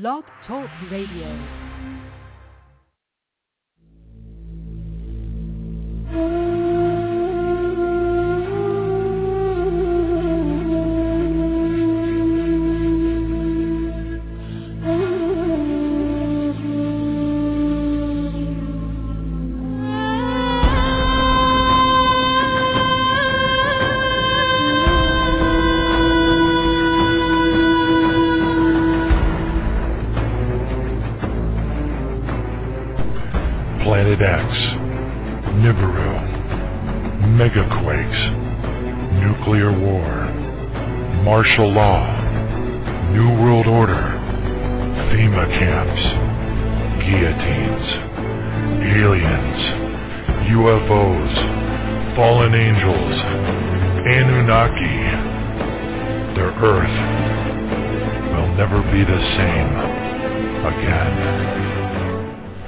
Blog Talk Radio. Mm. Martial Law, New World Order, FEMA camps, guillotines, aliens, UFOs, fallen angels, Anunnaki. Their Earth will never be the same again.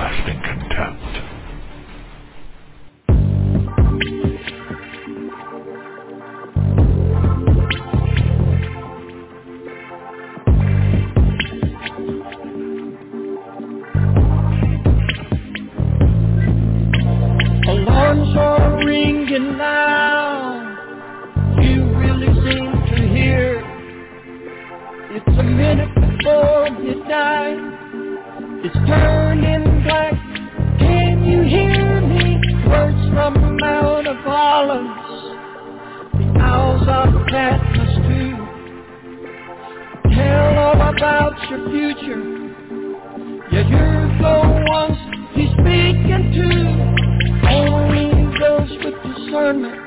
everlasting contempt. Alarms are ringing now. You really seem to hear. It's a minute before midnight. It's turning Olives. The owls of Patmos too. Tell all about your future. Yeah, you're the ones he's speaking to. Only those with discernment,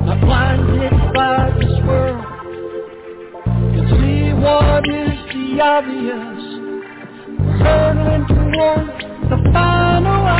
not blinded by this world, can see what is the obvious. We're hurtling toward the final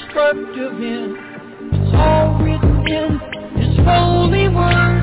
destructive end. It's all written in His holy word.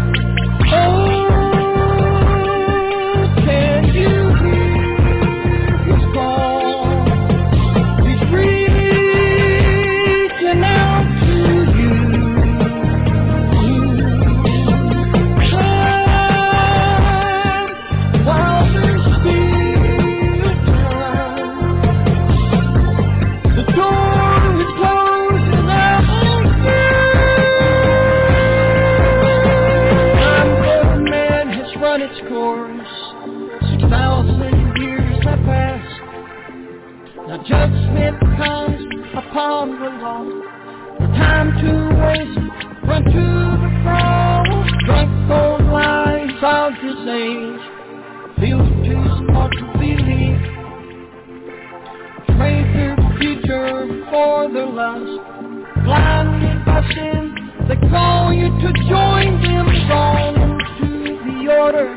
The. No time to waste. Run to the cross. Drunk on lies of this age. Feel too smart to believe. Trade their future for their lust. Blinded by sin, they call you to join them. Gone into the order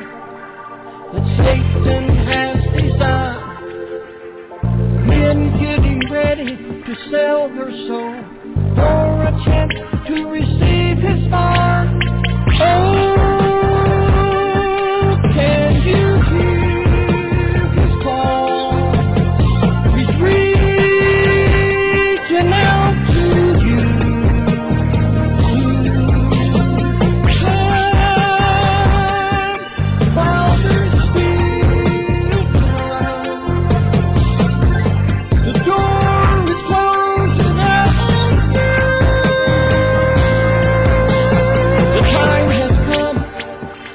that Satan has designed. Men getting ready to sell their soul for a chance to receive his fire. Oh.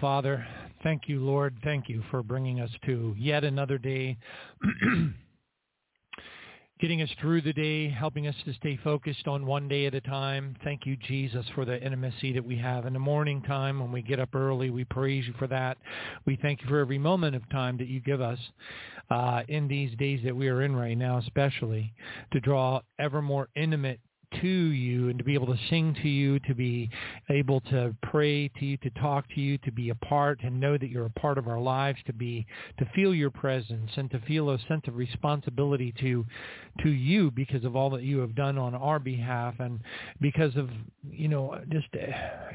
Father, thank you, Lord. Thank you for bringing us to yet another day, getting us through the day, helping us to stay focused on one day at a time. Thank you, Jesus, for the intimacy that we have in the morning time when we get up early. We praise you for that. We thank you for every moment of time that you give us uh, in these days that we are in right now, especially to draw ever more intimate to you and to be able to sing to you, to be able to pray to you, to talk to you, to be a part and know that you're a part of our lives, to be to feel your presence and to feel a sense of responsibility to to you because of all that you have done on our behalf and because of you know just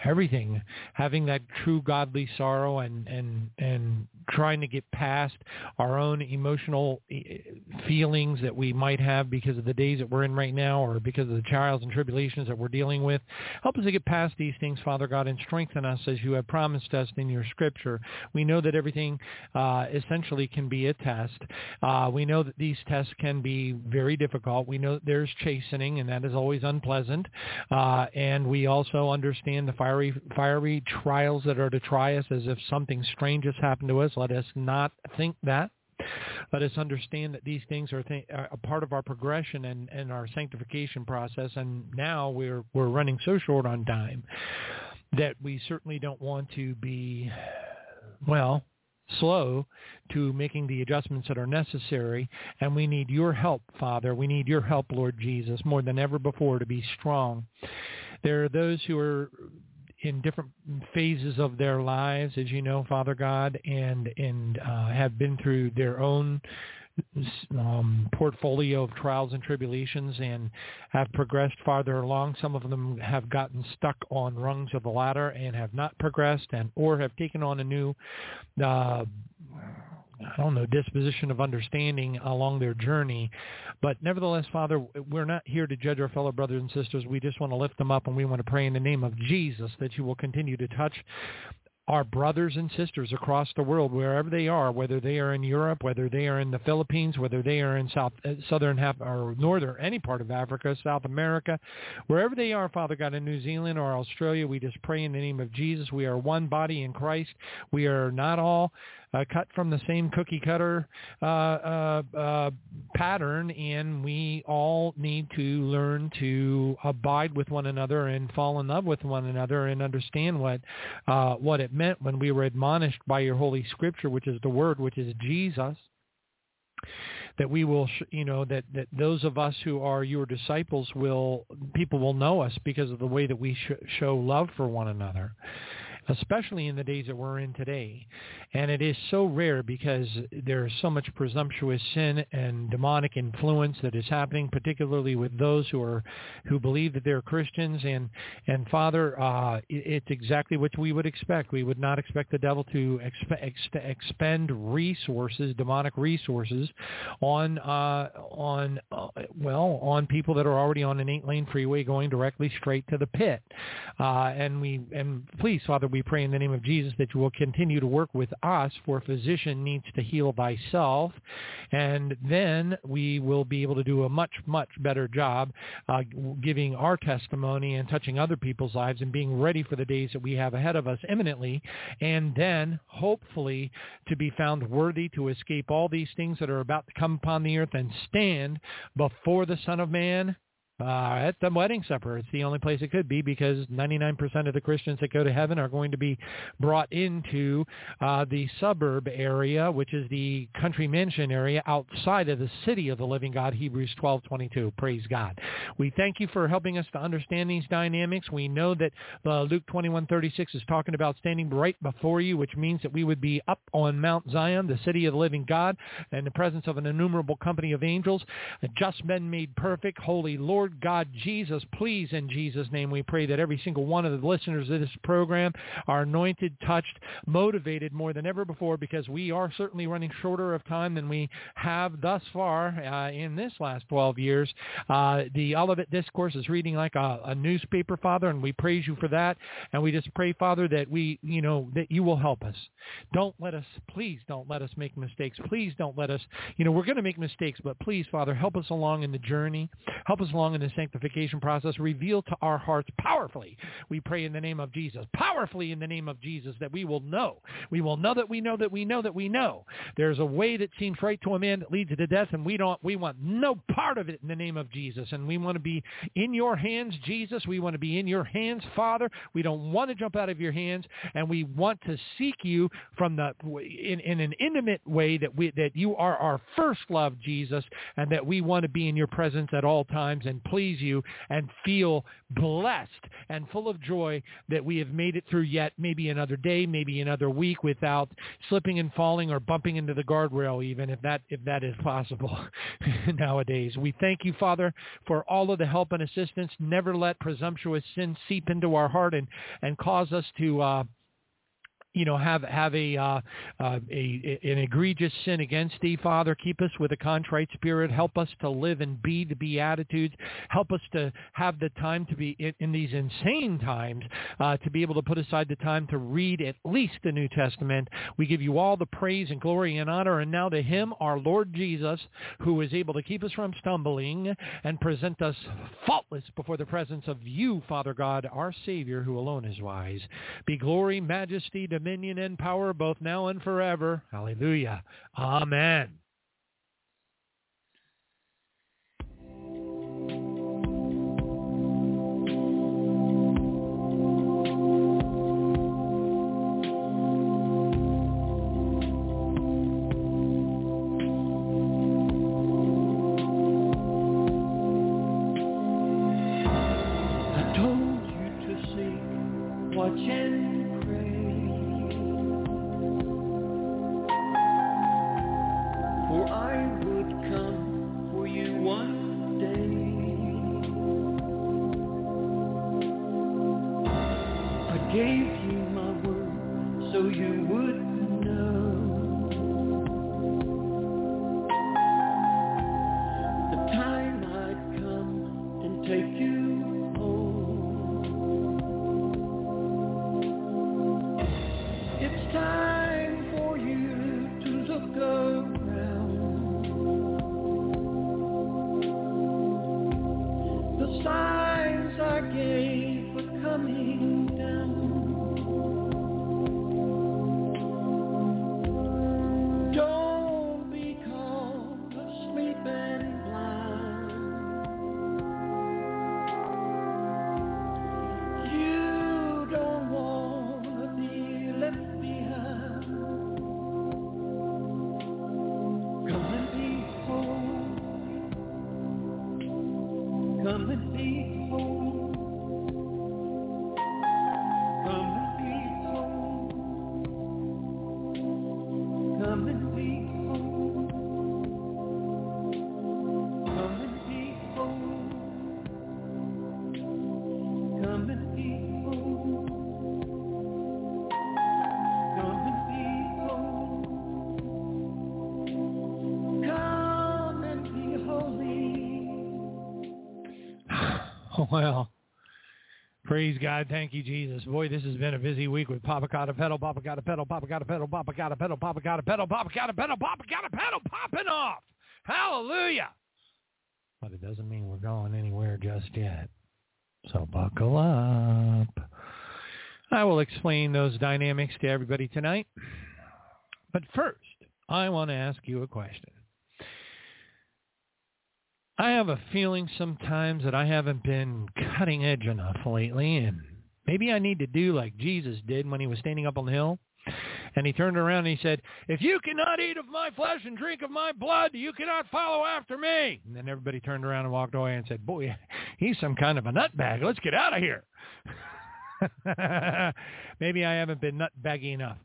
everything. Having that true godly sorrow and and and trying to get past our own emotional eh, feelings that we might have because of the days that we're in right now or because of the trials and tribulations that we're dealing with help us to get past these things father god and strengthen us as you have promised us in your scripture we know that everything uh, essentially can be a test uh, we know that these tests can be very difficult. We know that there's chastening, and that is always unpleasant. Uh, and we also understand the fiery, fiery trials that are to try us as if something strange has happened to us. Let us not think that. Let us understand that these things are, th- are a part of our progression and, and our sanctification process. And now we're we're running so short on time that we certainly don't want to be well slow to making the adjustments that are necessary. And we need your help, Father. We need your help, Lord Jesus, more than ever before to be strong. There are those who are in different phases of their lives, as you know, Father God, and and uh, have been through their own um, portfolio of trials and tribulations and have progressed farther along. Some of them have gotten stuck on rungs of the ladder and have not progressed and or have taken on a new uh, I don't know, disposition of understanding along their journey. But nevertheless, Father, we're not here to judge our fellow brothers and sisters. We just want to lift them up and we want to pray in the name of Jesus that you will continue to touch our brothers and sisters across the world, wherever they are, whether they are in Europe, whether they are in the Philippines, whether they are in South, uh, Southern half or Northern, any part of Africa, South America, wherever they are, Father God, in New Zealand or Australia, we just pray in the name of Jesus. We are one body in Christ. We are not all uh, cut from the same cookie cutter uh, uh, uh, pattern, and we all need to learn to abide with one another and fall in love with one another and understand what uh, what it meant when we were admonished by your Holy Scripture, which is the Word, which is Jesus that we will, you know, that, that those of us who are your disciples will, people will know us because of the way that we sh- show love for one another especially in the days that we're in today. And it is so rare because there's so much presumptuous sin and demonic influence that is happening, particularly with those who are who believe that they're Christians. And and Father, uh, it's exactly what we would expect. We would not expect the devil to exp- ex- expend resources, demonic resources, on uh, on uh, well on people that are already on an eight-lane freeway going directly straight to the pit. Uh, and we and please, Father, we pray in the name of Jesus that you will continue to work with us, for a physician needs to heal thyself. And then we will be able to do a much, much better job uh, giving our testimony and touching other people's lives and being ready for the days that we have ahead of us imminently. And then hopefully to be found worthy to escape all these things that are about to come upon the earth and stand before the Son of Man uh, at the wedding supper. It's the only place it could be because 99% of the Christians that go to heaven are going to be brought into uh, the suburb area, which is the country mansion area outside of the city of the living God, Hebrews 12:22. Praise God. We thank you for helping us to understand these dynamics. We know that uh, Luke 21:36 is talking about standing right before you, which means that we would be up on Mount Zion, the city of the living God, in the presence of an innumerable company of angels, just men made perfect, holy Lord Lord God Jesus, please in Jesus' name we pray that every single one of the listeners of this program are anointed, touched, motivated more than ever before because we are certainly running shorter of time than we have thus far uh, in this last 12 years. Uh, the Olivet Discourse is reading like a, a newspaper, Father, and we praise you for that. And we just pray, Father, that we, you know, that you will help us. Don't let us, please don't let us make mistakes. Please don't let us, you know, we're going to make mistakes, but please, Father, help us along in the journey. Help us along in the sanctification process, reveal to our hearts powerfully. We pray in the name of Jesus, powerfully in the name of Jesus, that we will know. We will know that we know that we know that we know. There's a way that seems right to a man that leads to death, and we don't. We want no part of it in the name of Jesus, and we want to be in your hands, Jesus. We want to be in your hands, Father. We don't want to jump out of your hands, and we want to seek you from the in, in an intimate way that we that you are our first love, Jesus, and that we want to be in your presence at all times and please you and feel blessed and full of joy that we have made it through yet maybe another day, maybe another week without slipping and falling or bumping into the guardrail even if that if that is possible nowadays. We thank you, Father, for all of the help and assistance. Never let presumptuous sin seep into our heart and, and cause us to uh, you know, have have a, uh, uh, a an egregious sin against thee, Father. Keep us with a contrite spirit. Help us to live and be the beatitudes. Help us to have the time to be in, in these insane times uh, to be able to put aside the time to read at least the New Testament. We give you all the praise and glory and honor, and now to Him, our Lord Jesus, who is able to keep us from stumbling and present us faultless before the presence of you, Father God, our Savior, who alone is wise. Be glory, majesty, dominion dominion and power both now and forever. Hallelujah. Amen. Praise God. Thank you, Jesus. Boy, this has been a busy week with Papa got a pedal, Papa got a pedal, Papa got a pedal, Papa got a pedal, Papa got a pedal, Papa got a pedal, Papa got a pedal, popping off. Hallelujah. But it doesn't mean we're going anywhere just yet. So buckle up. I will explain those dynamics to everybody tonight. But first, I want to ask you a question. I have a feeling sometimes that I haven't been cutting edge enough lately, and maybe I need to do like Jesus did when he was standing up on the hill. And he turned around and he said, if you cannot eat of my flesh and drink of my blood, you cannot follow after me. And then everybody turned around and walked away and said, boy, he's some kind of a nutbag. Let's get out of here. Maybe I haven't been nutbaggy enough.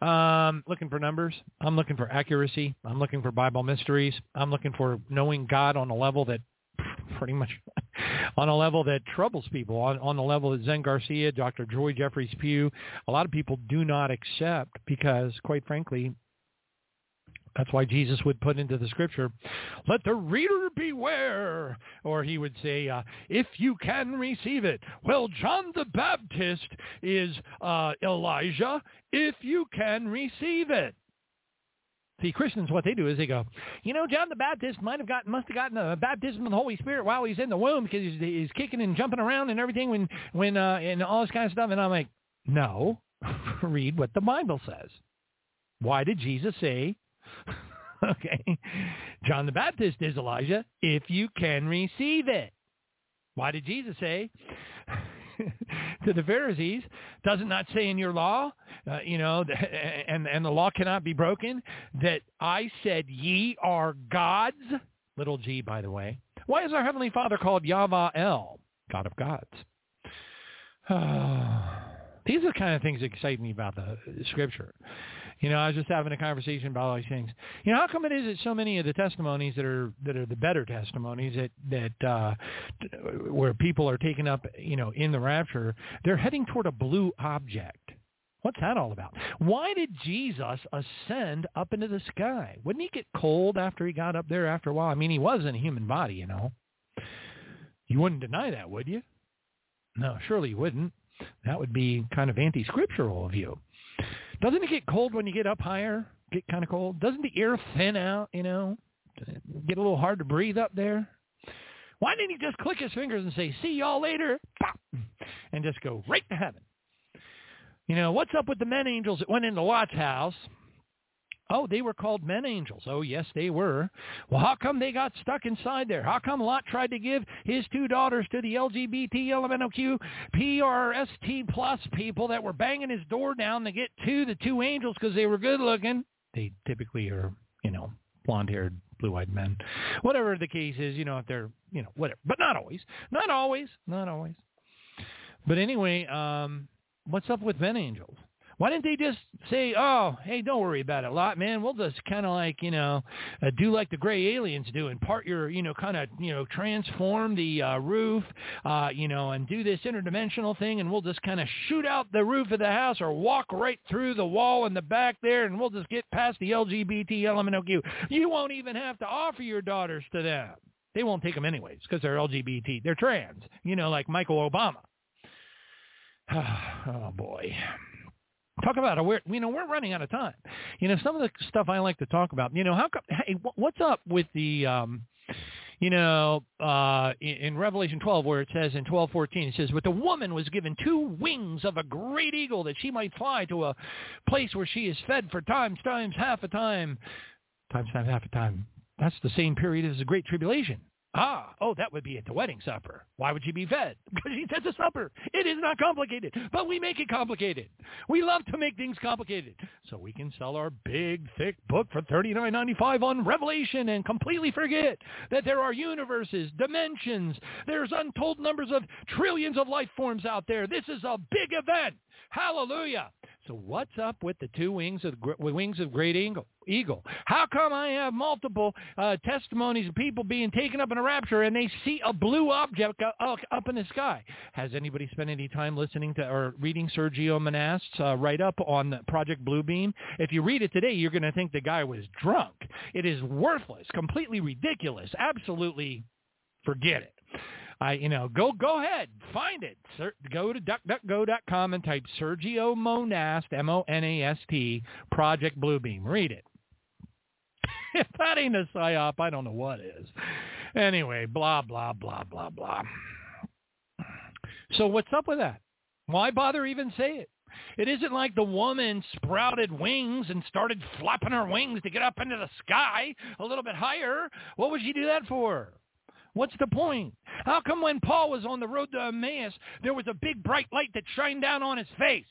Um, looking for numbers. I'm looking for accuracy. I'm looking for Bible mysteries. I'm looking for knowing God on a level that pretty much on a level that troubles people, on, on the level that Zen Garcia, Dr. Joye Jeffries Pugh, a lot of people do not accept because, quite frankly, that's why Jesus would put into the scripture, let the reader beware. Or he would say, uh, if you can receive it. Well, John the Baptist is uh, Elijah, if you can receive it. See, Christians, what they do is they go, you know, John the Baptist might have gotten, must have gotten a baptism of the Holy Spirit while he's in the womb because he's, he's kicking and jumping around and everything when, when, uh, and all this kind of stuff. And I'm like, no, read what the Bible says. Why did Jesus say, okay, John the Baptist is Elijah if you can receive it? Why did Jesus say, to the Pharisees, does it not say in your law, uh, you know, and and the law cannot be broken, that I said ye are gods, little g by the way. Why is our heavenly Father called Yahweh El, God of gods? These are the kind of things that excite me about the Scripture. You know, I was just having a conversation about all these things. You know, how come it is that so many of the testimonies that are that are the better testimonies that that uh, where people are taken up, you know, in the rapture, they're heading toward a blue object. What's that all about? Why did Jesus ascend up into the sky? Wouldn't he get cold after he got up there after a while? I mean, he was in a human body, you know. You wouldn't deny that, would you? No, surely you wouldn't. That would be kind of anti-scriptural of you. Doesn't it get cold when you get up higher? Get kind of cold. Doesn't the air thin out? You know, get a little hard to breathe up there. Why didn't he just click his fingers and say, "See y'all later," Pop, and just go right to heaven? You know, what's up with the men angels that went into Lot's house Oh, they were called men angels. Oh, yes, they were. Well, how come they got stuck inside there? How come Lot tried to give his two daughters to the LGBT, LMNOQ, PRST plus people that were banging his door down to get to the two angels because they were good looking? They typically are, you know, blonde-haired, blue-eyed men. Whatever the case is, you know, if they're, you know, whatever. But not always. Not always. Not always. But anyway, um, what's up with men angels? Why didn't they just say, "Oh, hey, don't worry about it, lot man. We'll just kind of like you know, uh, do like the gray aliens do and part your you know kind of you know transform the uh, roof, uh, you know, and do this interdimensional thing, and we'll just kind of shoot out the roof of the house or walk right through the wall in the back there, and we'll just get past the LGBT LMNOQ. You won't even have to offer your daughters to them. They won't take them anyways because they're LGBT. They're trans. You know, like Michael Obama. oh boy. Talk about a weird, you know, we're running out of time. You know, some of the stuff I like to talk about, you know, how come, hey, what's up with the, um, you know, uh, in Revelation 12 where it says in 12:14 it says, "But the woman was given two wings of a great eagle that she might fly to a place where she is fed for times, times, half a time, times, times, half a time." That's the same period as the Great Tribulation. Ah, oh, that would be at the wedding supper. Why would she be fed? Because she said a supper. It is not complicated, but we make it complicated. We love to make things complicated. So we can sell our big, thick book for thirty nine ninety five on Revelation and completely forget that there are universes, dimensions, there's untold numbers of trillions of life forms out there. This is a big event. Hallelujah. So what's up with the two wings of the wings of great eagle? How come I have multiple uh, testimonies of people being taken up in a rapture and they see a blue object up in the sky? Has anybody spent any time listening to or reading Sergio Monast's uh, write up on Project Bluebeam? If you read it today, you're going to think the guy was drunk. It is worthless, completely ridiculous, absolutely forget it. I, you know, go go ahead, find it. Go to duckduckgo.com and type Sergio Monast, M-O-N-A-S-T, Project Bluebeam. Read it. if that ain't a psyop, I don't know what is. Anyway, blah, blah, blah, blah, blah. So what's up with that? Why bother even say it? It isn't like the woman sprouted wings and started flapping her wings to get up into the sky a little bit higher. What would she do that for? What's the point? How come when Paul was on the road to Emmaus, there was a big bright light that shined down on his face?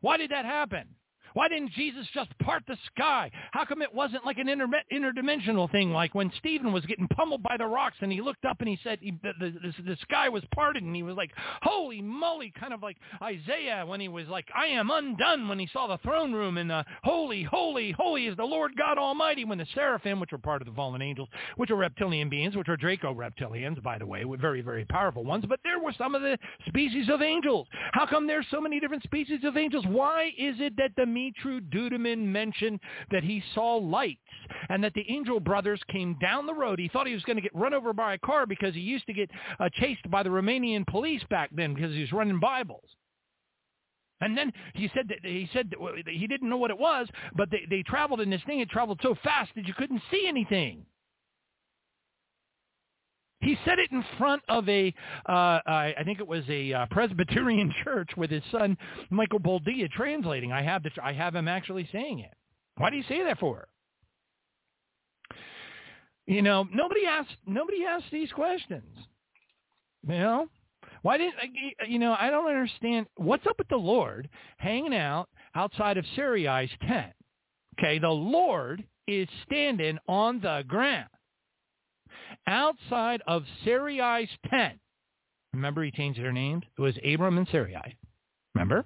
Why did that happen? Why didn't Jesus just part the sky? How come it wasn't like an inter- interdimensional thing, like when Stephen was getting pummeled by the rocks and he looked up and he said he, the, the, the, the sky was parted and he was like, holy moly, kind of like Isaiah when he was like, I am undone when he saw the throne room and uh, holy, holy, holy is the Lord God Almighty when the seraphim, which were part of the fallen angels, which are reptilian beings, which are Draco reptilians, by the way, very, very powerful ones, but there were some of the species of angels. How come there's so many different species of angels? Why is it that the Dumitru Duduman mentioned that he saw lights and that the Angel brothers came down the road. He thought he was going to get run over by a car because he used to get uh, chased by the Romanian police back then because he was running Bibles. And then he said that he said that he didn't know what it was, but they, they traveled in this thing. It traveled so fast that you couldn't see anything. He said it in front of a, uh, I think it was a uh, Presbyterian church with his son Michael Boldea translating. I have the, I have him actually saying it. Why do you say that for? You know, nobody asks nobody asks these questions. You know, why didn't you know? I don't understand what's up with the Lord hanging out outside of Sarai's tent. Okay, the Lord is standing on the ground outside of Sarai's tent. Remember, he changed their names. It was Abram and Sarai. Remember?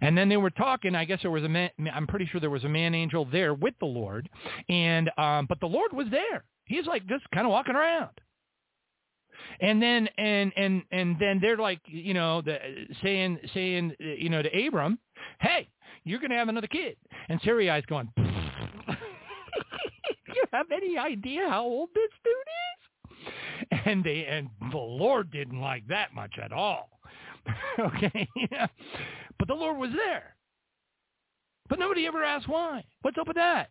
And then they were talking. I guess there was a man. I'm pretty sure there was a man angel there with the Lord, and um, but the Lord was there. He's like just kind of walking around. And then and and and then they're like, you know, the, saying saying you know to Abram, hey, you're going to have another kid. And Sarai's going, have any idea how old this dude is? And they and the Lord didn't like that much at all. okay, but the Lord was there. But nobody ever asked why. What's up with that?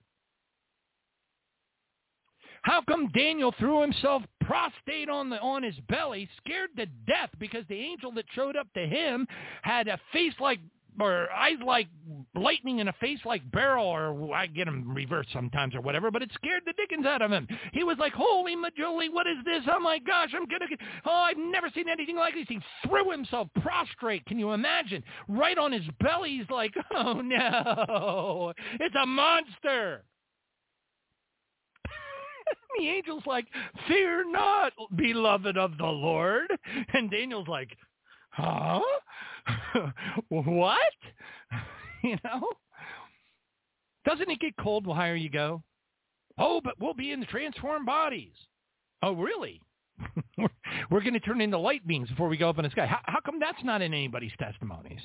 How come Daniel threw himself prostrate on the on his belly, scared to death because the angel that showed up to him had a face like or eyes like lightning and a face like beryl, or I get him reversed sometimes or whatever, but it scared the dickens out of him. He was like, holy majoli, what is this? Oh my gosh, I'm gonna get, oh, I've never seen anything like this. He threw himself prostrate. Can you imagine? Right on his belly, he's like, oh no, it's a monster. the angel's like, fear not, beloved of the Lord. And Daniel's like, huh? what? you know? Doesn't it get cold the higher you go? Oh, but we'll be in the transformed bodies. Oh, really? we're, going to turn into light beings before we go up in the sky. How, how come that's not in anybody's testimonies?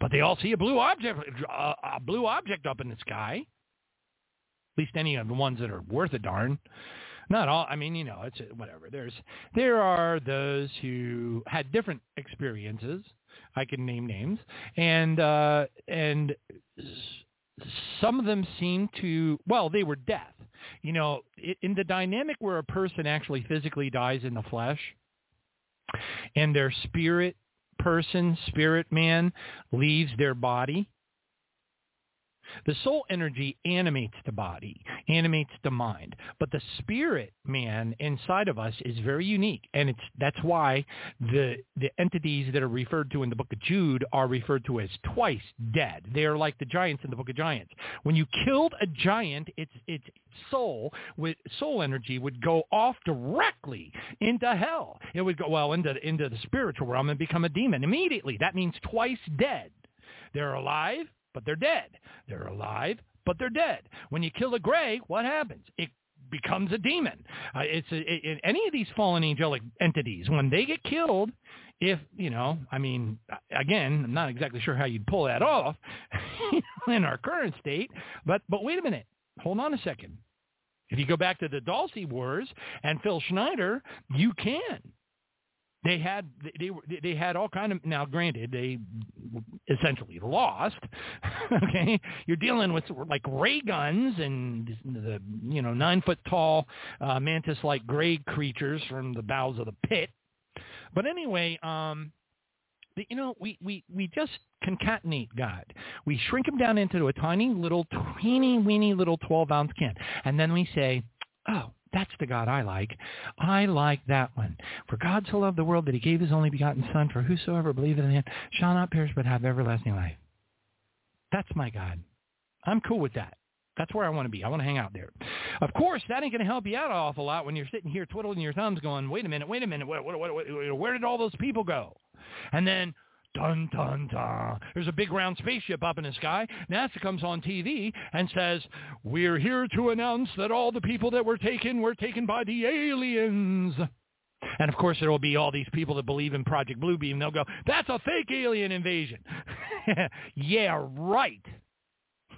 But they all see a blue object, uh, a blue object up in the sky. At least any of the ones that are worth a darn. Not all. I mean, you know, it's whatever. There's there are those who had different experiences. I can name names, and uh, and some of them seem to well, they were death. You know, in the dynamic where a person actually physically dies in the flesh, and their spirit person, spirit man, leaves their body the soul energy animates the body, animates the mind, but the spirit man inside of us is very unique, and it's that's why the the entities that are referred to in the book of Jude are referred to as twice dead. They are like the giants in the book of Giants. When you killed a giant, its its soul with soul energy would go off directly into hell. It would go well into into the spiritual realm and become a demon immediately. That means twice dead. They're alive, but they're dead. They're alive, but they're dead. When you kill a gray, what happens? It becomes a demon. Uh, it's a, it, any of these fallen angelic entities when they get killed. If you know, I mean, again, I'm not exactly sure how you'd pull that off in our current state. But but wait a minute, hold on a second. If you go back to the Dulce Wars and Phil Schneider, you can they had they they had all kind of now granted they essentially lost okay? You're dealing with like ray guns and the you know nine foot tall uh, mantis like gray creatures from the bowels of the pit. But anyway um you know we we we just concatenate god. We shrink him down into a tiny little teeny weeny little 12 ounce can. And then we say oh That's the God I like. I like that one. For God so loved the world that he gave his only begotten Son, for whosoever believeth in him shall not perish but have everlasting life. That's my God. I'm cool with that. That's where I want to be. I want to hang out there. Of course, that ain't going to help you out an awful lot when you're sitting here twiddling your thumbs going, wait a minute, wait a minute, where, where, where, where did all those people go? And then, dun, dun, dun, there's a big round spaceship up in the sky. NASA comes on TV and says, we're here to announce that all the people that were taken were taken by the aliens. And of course, there will be all these people that believe in Project Bluebeam. They'll go, that's a fake alien invasion. yeah, right.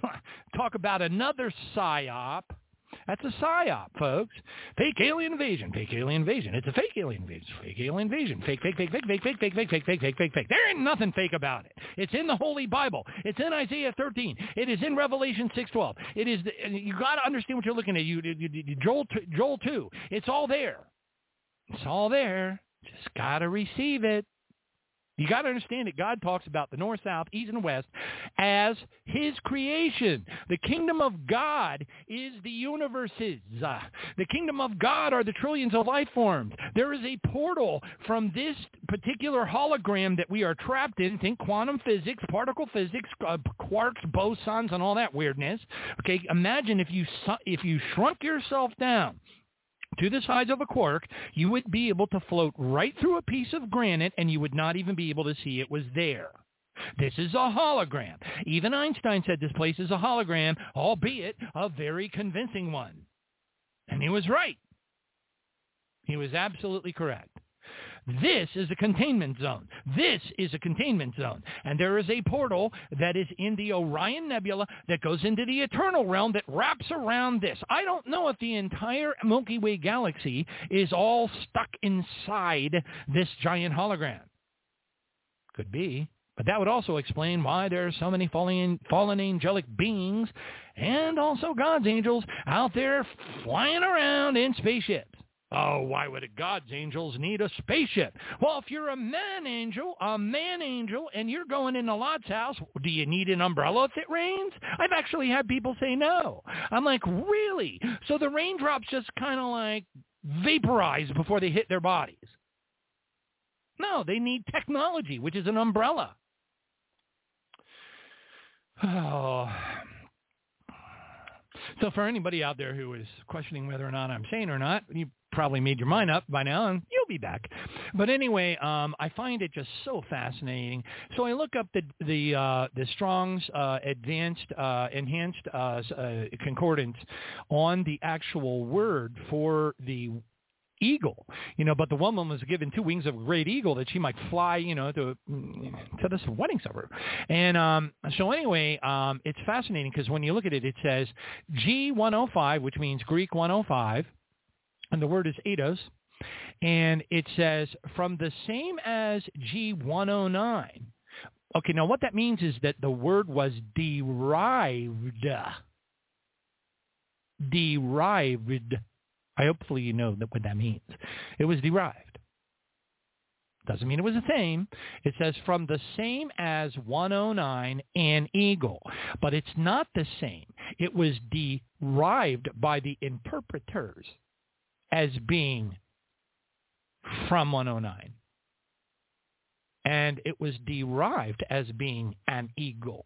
Talk about another psyop. That's a psyop, folks. Fake alien invasion. Fake alien invasion. It's a fake alien invasion. Fake alien invasion. Fake, fake, fake, fake, fake, fake, fake, fake, fake, fake, fake, fake, fake. There ain't nothing fake about it. It's in the Holy Bible. It's in Isaiah 13. It is in Revelation 6:12. It is. You got to understand what you're looking at. You, Joel, Joel 2. It's all there. It's all there. Just got to receive it. You got to understand that God talks about the north, south, east, and west as his creation. The kingdom of God is the universes. The kingdom of God are the trillions of life forms. There is a portal from this particular hologram that we are trapped in. Think quantum physics, particle physics, uh, quarks, bosons, and all that weirdness. Okay, imagine if you if you shrunk yourself down to the size of a quark, you would be able to float right through a piece of granite and you would not even be able to see it was there. This is a hologram. Even Einstein said this place is a hologram, albeit a very convincing one. And he was right. He was absolutely correct. This is a containment zone. This is a containment zone. And there is a portal that is in the Orion Nebula that goes into the eternal realm that wraps around this. I don't know if the entire Milky Way galaxy is all stuck inside this giant hologram. Could be. But that would also explain why there are so many fallen, fallen angelic beings and also God's angels out there flying around in spaceships. Oh, why would God's angels need a spaceship? Well, if you're a man angel, a man angel, and you're going into Lot's house, do you need an umbrella if it rains? I've actually had people say no. I'm like, really? So the raindrops just kind of like vaporize before they hit their bodies. No, they need technology, which is an umbrella. Oh, so for anybody out there who is questioning whether or not I'm sane or not, you probably made your mind up by now, and you'll be back. But anyway, um, I find it just so fascinating. So I look up the the uh, the Strong's uh, advanced uh, enhanced uh, uh, concordance on the actual word for the eagle, you know, but the woman was given two wings of a great eagle that she might fly, you know, to to this wedding supper. And um, so anyway, um, it's fascinating because when you look at it, it says G105, which means Greek 105, and the word is aetos. And it says from the same as G109. Okay, now what that means is that the word was derived. Derived I hopefully you know that what that means. It was derived. Doesn't mean it was the same. It says from the same as 109 and eagle. But it's not the same. It was derived by the interpreters as being from 109. And it was derived as being an eagle.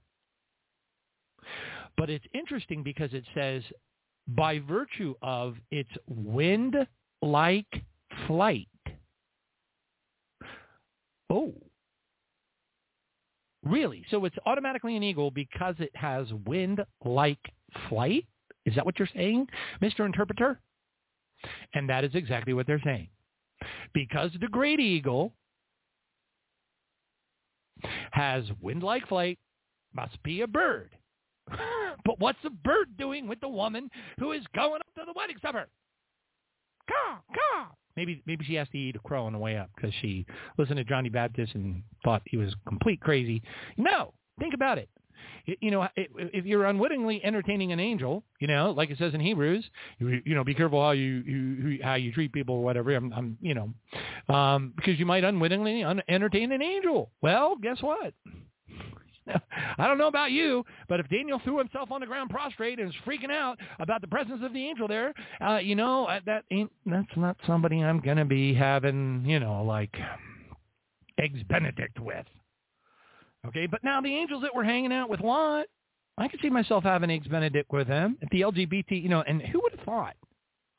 But it's interesting because it says by virtue of its wind-like flight. Oh, really? So it's automatically an eagle because it has wind-like flight? Is that what you're saying, Mr. Interpreter? And that is exactly what they're saying. Because the great eagle has wind-like flight, must be a bird. but what's a bird doing with the woman who is going up to the wedding supper? Caw, caw. Maybe maybe she has to eat a crow on the way up because she listened to Johnny Baptist and thought he was complete crazy. No, think about it. You know, if you're unwittingly entertaining an angel, you know, like it says in Hebrews, you, you know, be careful how you, you how you treat people or whatever. I'm, I'm you know, um, because you might unwittingly un- entertain an angel. Well, guess what? I don't know about you, but if Daniel threw himself on the ground prostrate and was freaking out about the presence of the angel there, uh, you know, uh, that ain't that's not somebody I'm gonna be having, you know, like eggs Benedict with. Okay, but now the angels that were hanging out with Lot, I could see myself having eggs Benedict with them. If the LGBT, you know, and who would have thought?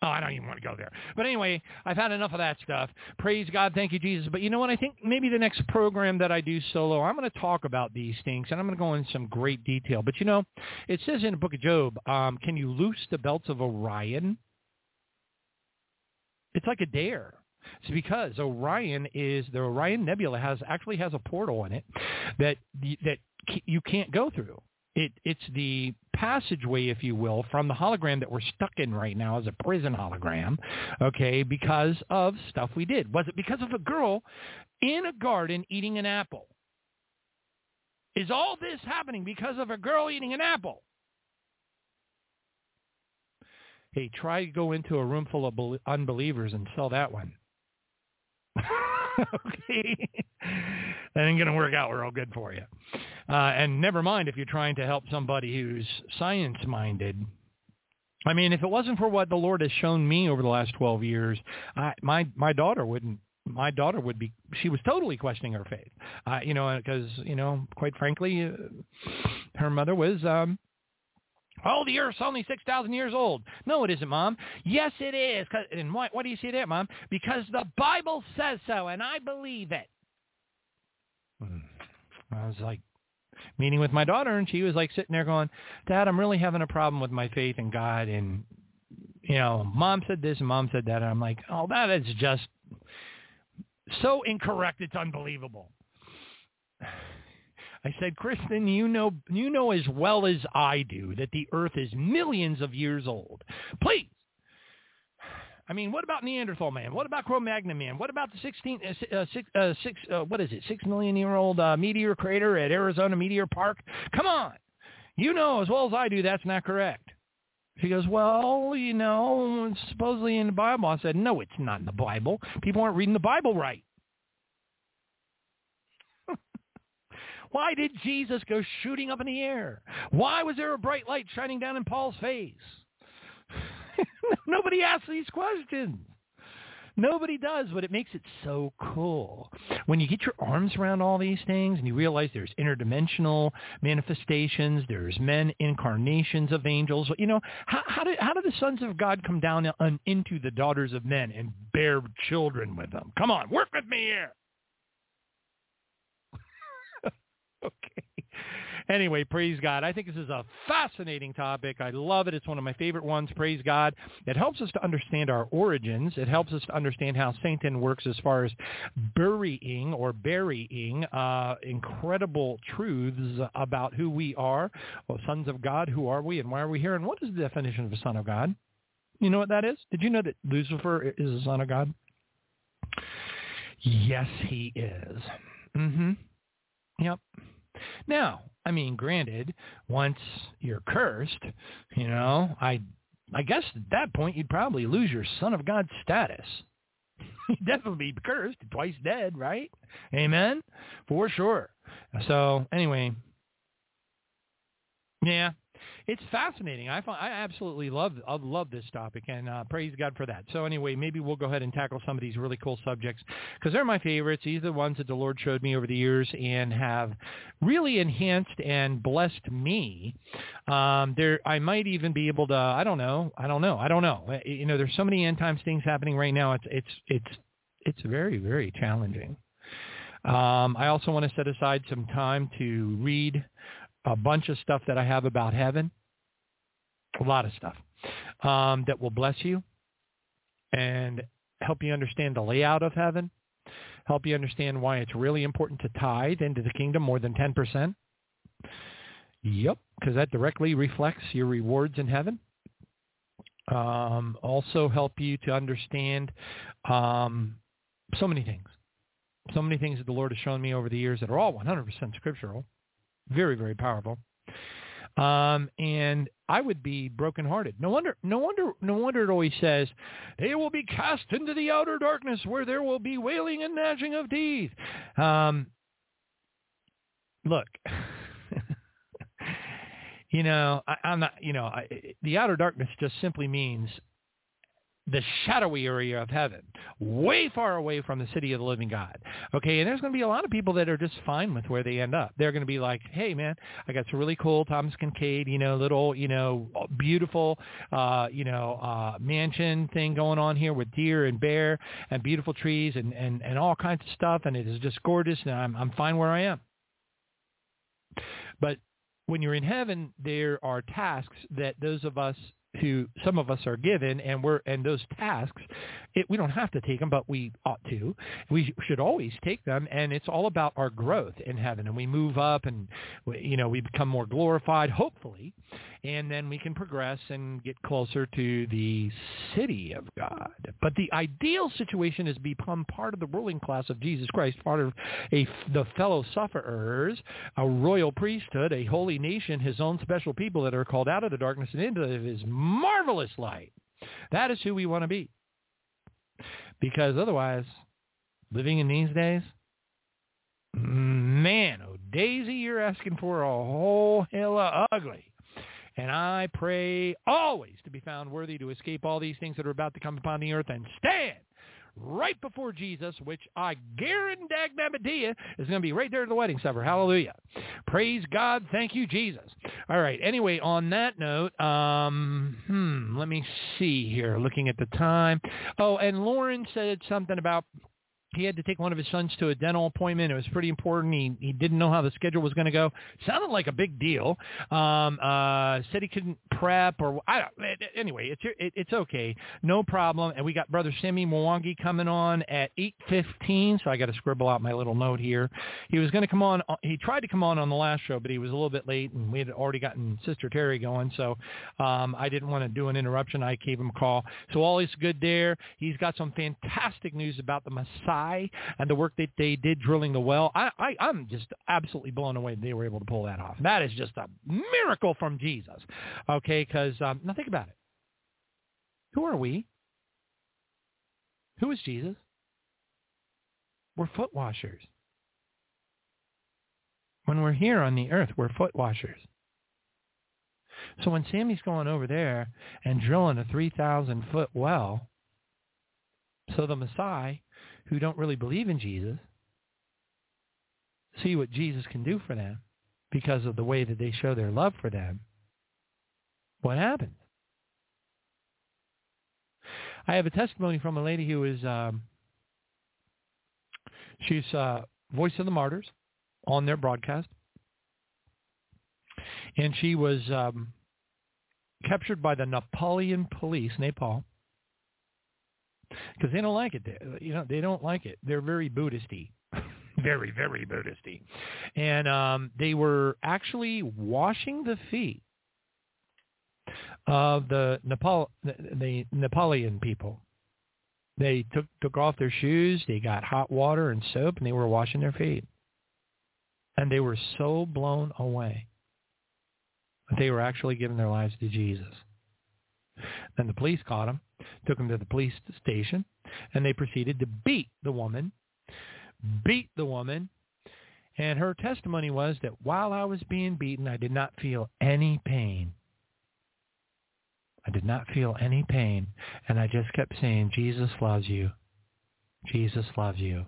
Oh, I don't even want to go there. But anyway, I've had enough of that stuff. Praise God. Thank you, Jesus. But you know what? I think maybe the next program that I do solo, I'm going to talk about these things, and I'm going to go in some great detail. But you know, it says in the book of Job, um, can you loose the belts of Orion? It's like a dare. It's because Orion is the Orion Nebula has actually has a portal in it that that you can't go through. It it's the passageway, if you will, from the hologram that we're stuck in right now as a prison hologram, okay, because of stuff we did. Was it because of a girl in a garden eating an apple? Is all this happening because of a girl eating an apple? Hey, try to go into a room full of unbelievers and sell that one. okay. that ain't going to work out real good for you. Uh, and never mind if you're trying to help somebody who's science-minded. I mean, if it wasn't for what the Lord has shown me over the last 12 years, I, my my daughter wouldn't my daughter would be she was totally questioning her faith uh you know because you know quite frankly uh, her mother was um Oh, the Earth's only 6,000 years old. No, it isn't, Mom. Yes, it is. And why, why do you say that, Mom? Because the Bible says so, and I believe it. Hmm. I was like meeting with my daughter, and she was like sitting there going, Dad, I'm really having a problem with my faith in God. And, you know, Mom said this and Mom said that. And I'm like, oh, that is just so incorrect. It's unbelievable. I said, Kristen, you know, you know as well as I do that the Earth is millions of years old. Please. I mean, what about Neanderthal man? What about Cro-Magnon man? What about the 16, uh, uh, six, uh, six uh, what is it, six million year old uh, meteor crater at Arizona Meteor Park? Come on. You know as well as I do that's not correct. She goes, well, you know, supposedly in the Bible. I said, no, it's not in the Bible. People aren't reading the Bible right. Why did Jesus go shooting up in the air? Why was there a bright light shining down in Paul's face? Nobody asks these questions. Nobody does, but it makes it so cool. When you get your arms around all these things and you realize there's interdimensional manifestations, there's men incarnations of angels. You know, how, how, did, how did the sons of God come down into the daughters of men and bear children with them? Come on, work with me here. okay. Anyway, praise God. I think this is a fascinating topic. I love it. It's one of my favorite ones. Praise God. It helps us to understand our origins. It helps us to understand how Satan works as far as burying or burying uh, incredible truths about who we are, well, sons of God. Who are we and why are we here? And what is the definition of a son of God? You know what that is? Did you know that Lucifer is a son of God? Yes, he is. Mm-hmm. Yep. Now, I mean, granted, once you're cursed, you know, I I guess at that point you'd probably lose your son of God status. you'd definitely be cursed, twice dead, right? Amen? For sure. So anyway, yeah, it's fascinating. I find, I absolutely love I love this topic, and uh, praise God for that. So anyway, maybe we'll go ahead and tackle some of these really cool subjects because they're my favorites. These are the ones that the Lord showed me over the years and have really enhanced and blessed me. Um, there, I might even be able to. I don't know. I don't know. I don't know. Uh, you know, there's so many end times things happening right now. It's it's it's it's very very challenging. Um, I also want to set aside some time to read a bunch of stuff that I have about heaven a lot of stuff um, that will bless you and help you understand the layout of heaven, help you understand why it's really important to tithe into the kingdom more than 10%. Yep, because that directly reflects your rewards in heaven. Um, also help you to understand um, so many things. So many things that the Lord has shown me over the years that are all 100% scriptural. Very, very powerful. Um, and I would be brokenhearted. No wonder, no wonder, no wonder it always says, they will be cast into the outer darkness where there will be wailing and gnashing of teeth. Um, look, You know, I, I'm not. You know, I, the outer darkness just simply means the shadowy area of heaven, way far away from the city of the living God. Okay, and there's going to be a lot of people that are just fine with where they end up. They're going to be like, hey, man, I got some really cool Thomas Kinkade, you know, little, you know, beautiful, uh, you know, uh, mansion thing going on here with deer and bear and beautiful trees and, and, and all kinds of stuff, and it is just gorgeous, and I'm, I'm fine where I am. But when you're in heaven, there are tasks that those of us who some of us are given and we're and those tasks it, we don't have to take them but we ought to. We should always take them and it's all about our growth in heaven. And we move up and you know we become more glorified hopefully and then we can progress and get closer to the city of God. But the ideal situation is become part of the ruling class of Jesus Christ part of a the fellow sufferers a royal priesthood a holy nation his own special people that are called out of the darkness and into his marvelous light. That is who we want to be. Because otherwise, living in these days, man, oh Daisy, you're asking for a whole hell of ugly. And I pray always to be found worthy to escape all these things that are about to come upon the earth and stand right before Jesus, which I guarantee is going to be right there at the wedding supper. Hallelujah. Praise God. Thank you, Jesus. All right. Anyway, on that note, um, hmm, let me see here, looking at the time. Oh, and Loren said something about he had to take one of his sons to a dental appointment. It was pretty important. He he didn't know how the schedule was going to go. Sounded like a big deal. Um, uh, said he couldn't prep or I don't. Anyway, it's it, it's okay, no problem. And we got brother Simi Mwangi coming on at eight fifteen. So I got to scribble out my little note here. He was going to come on. He tried to come on on the last show, but he was a little bit late, and we had already gotten Sister Terry going. So um, I didn't want to do an interruption. I gave him a call. So all is good there. He's got some fantastic news about the Messiah and the work that they did drilling the well. I, I, I'm just absolutely blown away they were able to pull that off. That is just a miracle from Jesus. Okay, because um, now think about it. Who are we? Who is Jesus? We're foot washers. When we're here on the earth, we're foot washers. So when Sammy's going over there and drilling a 3,000 foot well, so the Messiah who don't really believe in Jesus see what Jesus can do for them because of the way that they show their love for them, what happens? I have a testimony from a lady who is um, she's uh, voice of the martyrs on their broadcast, and she was um, captured by the Napoleon police, Nepal, because they don't like it. You know, they don't like it. They're very Buddhisty, very very Buddhisty, and um, they were actually washing the feet of the Nepal the Napoleon people. They took took off their shoes. They got hot water and soap, and they were washing their feet. And they were so blown away that they were actually giving their lives to Jesus. Then the police caught them took him to the police station, and they proceeded to beat the woman, beat the woman, and her testimony was that while I was being beaten, I did not feel any pain. I did not feel any pain, and I just kept saying, Jesus loves you. Jesus loves you.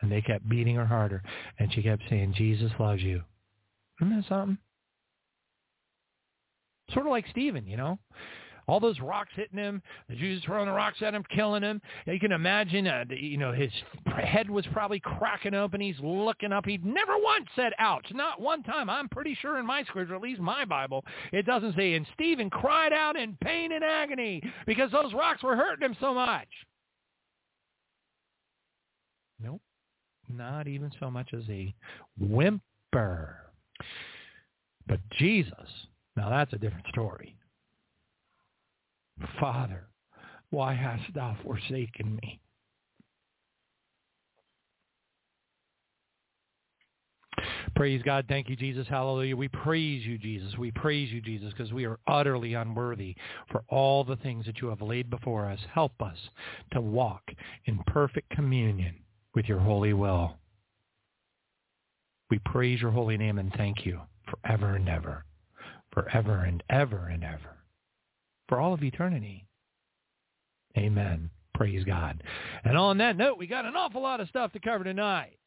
And they kept beating her harder, and she kept saying, Jesus loves you. Isn't that something? Sort of like Stephen, you know all those rocks hitting him, the Jews throwing the rocks at him, killing him. You can imagine, uh, you know, his head was probably cracking open. He's looking up. He never once said ouch, not one time. I'm pretty sure in my scripture, at least my Bible, it doesn't say, and Stephen cried out in pain and agony because those rocks were hurting him so much. Nope, not even so much as a whimper. But Jesus, now that's a different story. Father, why hast thou forsaken me? Praise God. Thank you, Jesus. Hallelujah. We praise you, Jesus. We praise you, Jesus, because we are utterly unworthy for all the things that you have laid before us. Help us to walk in perfect communion with your holy will. We praise your holy name and thank you forever and ever. forever and ever and ever, for all of eternity. Amen. Praise God. And on that note, we got an awful lot of stuff to cover tonight.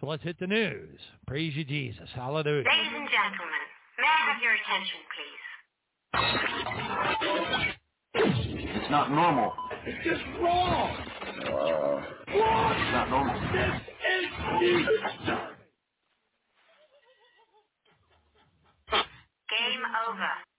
So let's hit the news. Praise you, Jesus. Hallelujah. Ladies and gentlemen, may I have your attention, please? It's not normal. It's just wrong. Uh, wrong. It's not normal. This is Jesus. Game over.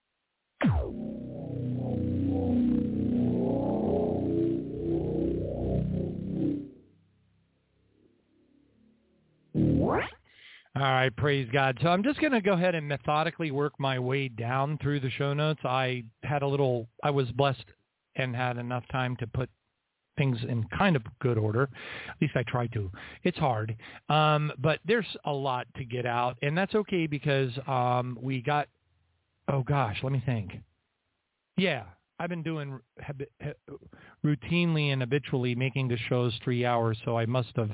All right, praise God. So I'm just going to go ahead and methodically work my way down through the show notes. I had a little, I was blessed and had enough time to put things in kind of good order. At least I tried to. It's hard, um, but there's a lot to get out, and that's okay because um, we got. Oh gosh, let me think. Yeah, I've been doing routinely and habitually making the shows three hours, so I must have.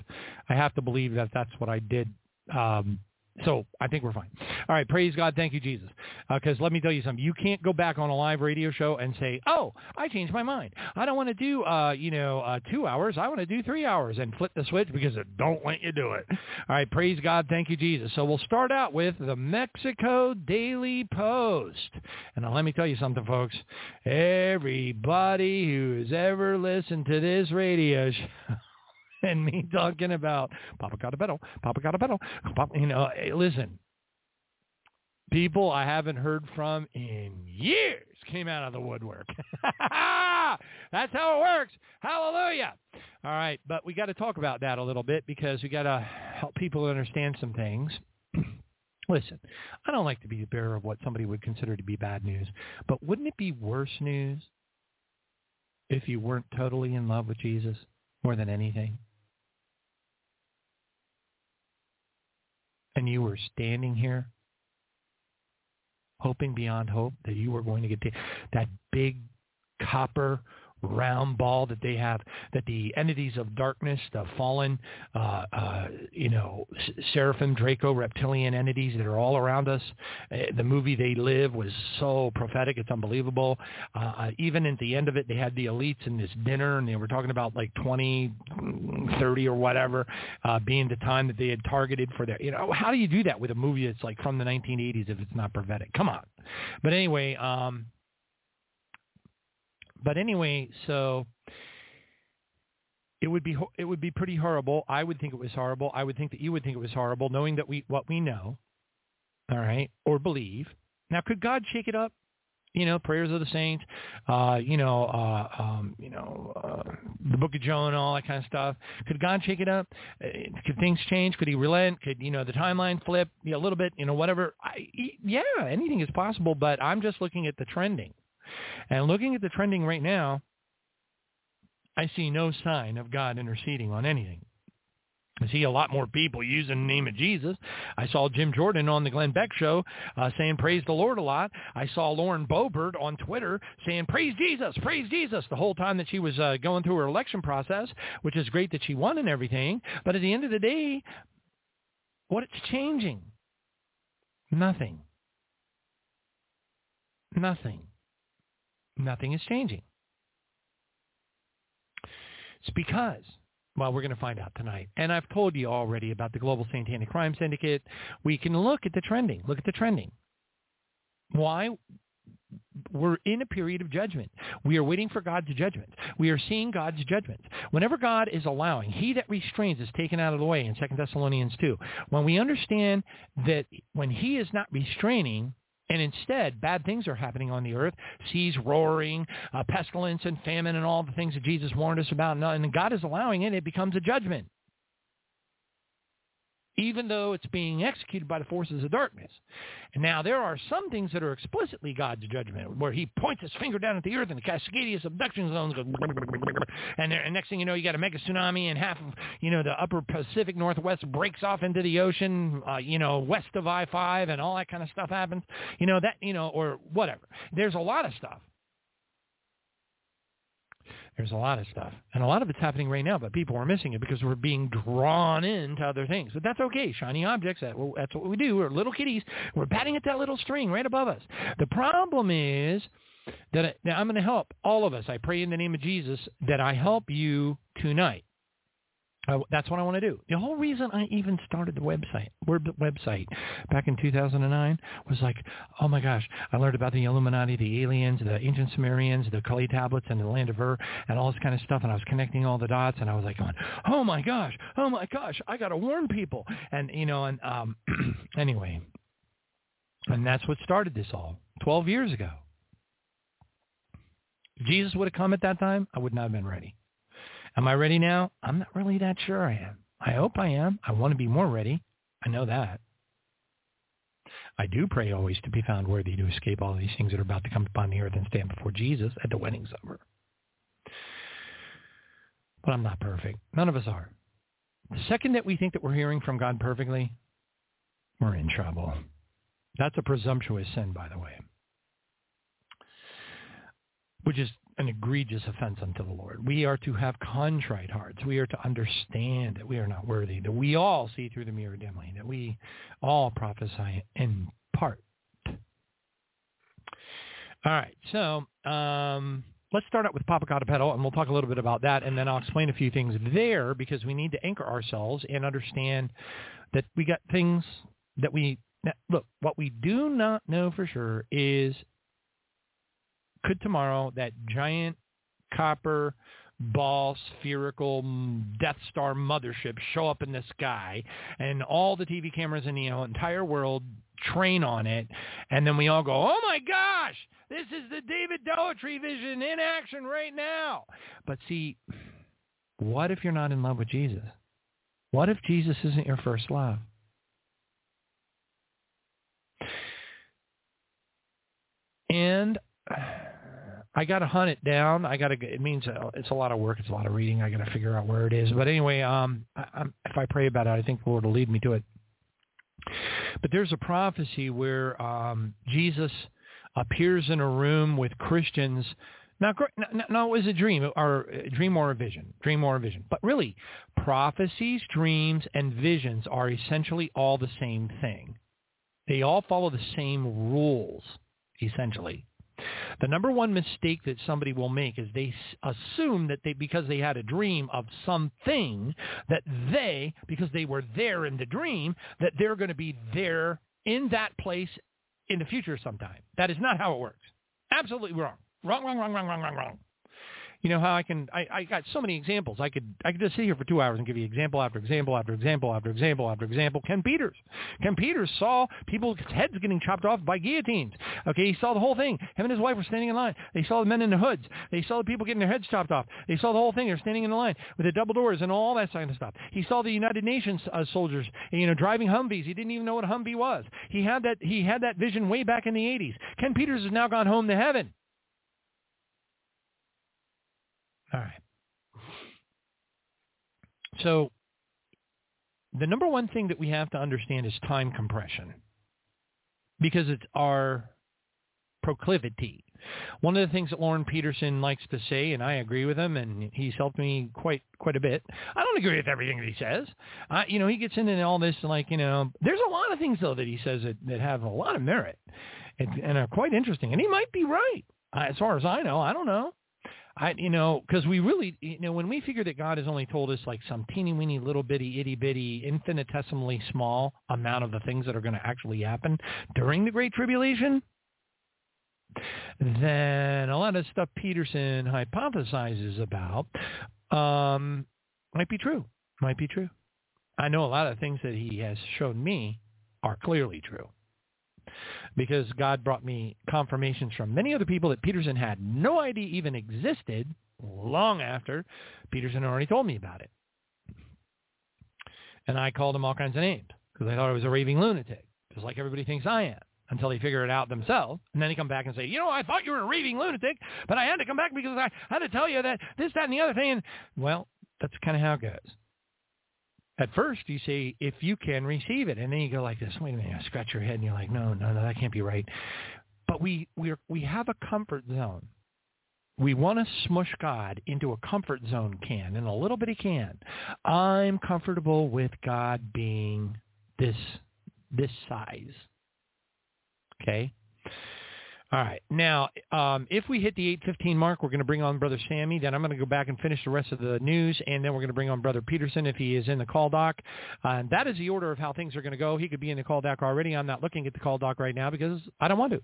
I have to believe that that's what I did um, so I think we're fine. All right, praise God. Thank you, Jesus. Because uh, let me tell you something. You can't go back on a live radio show and say, "Oh, I changed my mind. I don't want to do, uh, you know, uh, two hours. I want to do three hours," and flip the switch because it don't let you do it. All right, praise God. Thank you, Jesus. So we'll start out with the Mexico Daily Post. And now let me tell you something, folks. Everybody who has ever listened to this radio show and me talking about Papa got a pedal, Papa got a pedal. Papa, you know, hey, listen, people I haven't heard from in years came out of the woodwork. That's how it works. Hallelujah. All right, but we got to talk about that a little bit because we got to help people understand some things. Listen, I don't like to be the bearer of what somebody would consider to be bad news, but wouldn't it be worse news if you weren't totally in love with Jesus more than anything? And you were standing here hoping beyond hope that you were going to get that big copper round ball that they have, that the entities of darkness, the fallen, uh, uh, you know, seraphim, Draco, reptilian entities that are all around us. Uh, the movie They Live was so prophetic; it's unbelievable. Uh, uh, even at the end of it, they had the elites in this dinner, and they were talking about like 20, 30 or whatever uh, being the time that they had targeted for their. You know, how do you do that with a movie that's like from the 1980s if it's not prophetic? Come on. But anyway. Um, but anyway, so it would be it would be pretty horrible. I would think it was horrible. I would think that you would think it was horrible, knowing that we what we know, all right, or believe. Now, could God shake it up? You know, prayers of the saints, uh, you know, uh, um, you know, uh, the Book of Jonah, all that kind of stuff. Could God shake it up? Uh, could things change? Could He relent? Could you know the timeline flip you know, a little bit? You know, whatever. I, yeah, anything is possible. But I'm just looking at the trending. And looking at the trending right now, I see no sign of God interceding on anything. I see a lot more people using the name of Jesus. I saw Jim Jordan on the Glenn Beck show uh, saying praise the Lord a lot. I saw Lauren Boebert on Twitter saying praise Jesus, praise Jesus the whole time that she was uh, going through her election process, which is great that she won and everything. But at the end of the day, what it's changing? Nothing. Nothing nothing is changing. It's because, well, we're going to find out tonight. And I've told you already about the Global Satanic Crime Syndicate. We can look at the trending. Look at the trending. Why? We're in a period of judgment. We are waiting for God's judgment. We are seeing God's judgment. Whenever God is allowing, he that restrains is taken out of the way in 2 Thessalonians 2. When we understand that when he is not restraining, and instead, bad things are happening on the earth, seas roaring, uh, pestilence and famine and all the things that Jesus warned us about. And God is allowing it. It becomes a judgment even though it's being executed by the forces of darkness. And now there are some things that are explicitly God's judgment, where he points his finger down at the earth and the Cascadia subduction zones go, and, there, and next thing you know, you got a mega tsunami and half of, you know, the upper Pacific Northwest breaks off into the ocean, uh, you know, west of I-5 and all that kind of stuff happens, you know, that, you know, or whatever. There's a lot of stuff. There's a lot of stuff. And a lot of it's happening right now, but people are missing it because we're being drawn into other things. But that's okay. Shiny objects, that, that's what we do. We're little kitties. We're batting at that little string right above us. The problem is that I, I'm going to help all of us. I pray in the name of Jesus that I help you tonight. Uh, that's what I want to do. The whole reason I even started the website, word website, back in 2009 was like, oh my gosh, I learned about the Illuminati, the aliens, the ancient Sumerians, the Kali tablets, and the land of Ur, and all this kind of stuff. And I was connecting all the dots, and I was like, going, oh my gosh, oh my gosh, I got to warn people. And you know, and um, anyway, and that's what started this all 12 years ago. If Jesus would have come at that time, I would not have been ready. Am I ready now? I'm not really that sure I am. I hope I am. I want to be more ready. I know that. I do pray always to be found worthy to escape all these things that are about to come upon the earth and stand before Jesus at the wedding supper. But I'm not perfect. None of us are. The second that we think that we're hearing from God perfectly, we're in trouble. That's a presumptuous sin, by the way, which is an egregious offense unto the Lord. We are to have contrite hearts. We are to understand that we are not worthy, that we all see through the mirror dimly, that we all prophesy in part. All right, so um, let's start out with Popocatépetl, and we'll talk a little bit about that, and then I'll explain a few things there because we need to anchor ourselves and understand that we got things that we look. What we do not know for sure is could tomorrow that giant copper ball spherical Death Star mothership show up in the sky and all the TV cameras in the entire world train on it and then we all go, oh my gosh, this is the David Doherty vision in action right now. But see, what if you're not in love with Jesus? What if Jesus isn't your first love? And I got to hunt it down. I got to. It means uh, it's a lot of work. It's a lot of reading. I got to figure out where it is. But anyway, um, I, I'm, if I pray about it, I think the Lord will lead me to it. But there's a prophecy where um, Jesus appears in a room with Christians. Now, no, no, it was a dream, or a dream or a vision, dream or a vision. But really, prophecies, dreams, and visions are essentially all the same thing. They all follow the same rules, essentially. The number one mistake that somebody will make is they assume that they, because they had a dream of something, that they, because they were there in the dream, that they're going to be there in that place in the future sometime. That is not how it works. Absolutely wrong. Wrong, wrong, wrong, wrong, wrong, wrong, wrong. You know how I can? I, I got so many examples. I could I could just sit here for two hours and give you example after example after example after example after example. Ken Peters. Ken Peters saw people's heads getting chopped off by guillotines. Okay, he saw the whole thing. Him and his wife were standing in line. They saw the men in the hoods. They saw the people getting their heads chopped off. They saw the whole thing. They're standing in the line with the double doors and all that kind of stuff. He saw the United Nations uh, soldiers, you know, driving Humvees. He didn't even know what a Humvee was. He had that. He had that vision way back in the 80s. Ken Peters has now gone home to heaven. All right. So the number one thing that we have to understand is time compression because it's our proclivity. One of the things that Loren Pedersen likes to say, and I agree with him, and he's helped me quite quite a bit. I don't agree with everything that he says. You know, he gets into all this, and like, you know, there's a lot of things though that he says that, that have a lot of merit and, and are quite interesting, and he might be right. As far as I know, I don't know. I, you know, because we really, you know, when we figure that God has only told us like some teeny weeny little bitty itty bitty infinitesimally small amount of the things that are going to actually happen during the Great Tribulation, then a lot of stuff Pedersen hypothesizes about um, might be true. Might be true. I know a lot of things that he has shown me are clearly true because God brought me confirmations from many other people that Pedersen had no idea even existed long after Pedersen already told me about it. And I called him all kinds of names because I thought I was a raving lunatic, just like everybody thinks I am, until they figure it out themselves. And then they come back and say, you know, I thought you were a raving lunatic, but I had to come back because I had to tell you that this, that, and the other thing. And, well, that's kind of how it goes at first you say if you can receive it and then you go like this wait a minute scratch your head and you're like no no no that can't be right but we we we have a comfort zone we want to smush God into a comfort zone can, in a little bitty can. I'm comfortable with God being this this size. Okay. All right. Now, um, if we hit the 8:15 mark, we're going to bring on Brother Sammy. Then I'm going to go back and finish the rest of the news, and then we're going to bring on Brother Pedersen if he is in the call doc. Uh, that is the order of how things are going to go. He could be in the call doc already. I'm not looking at the call doc right now because I don't want to.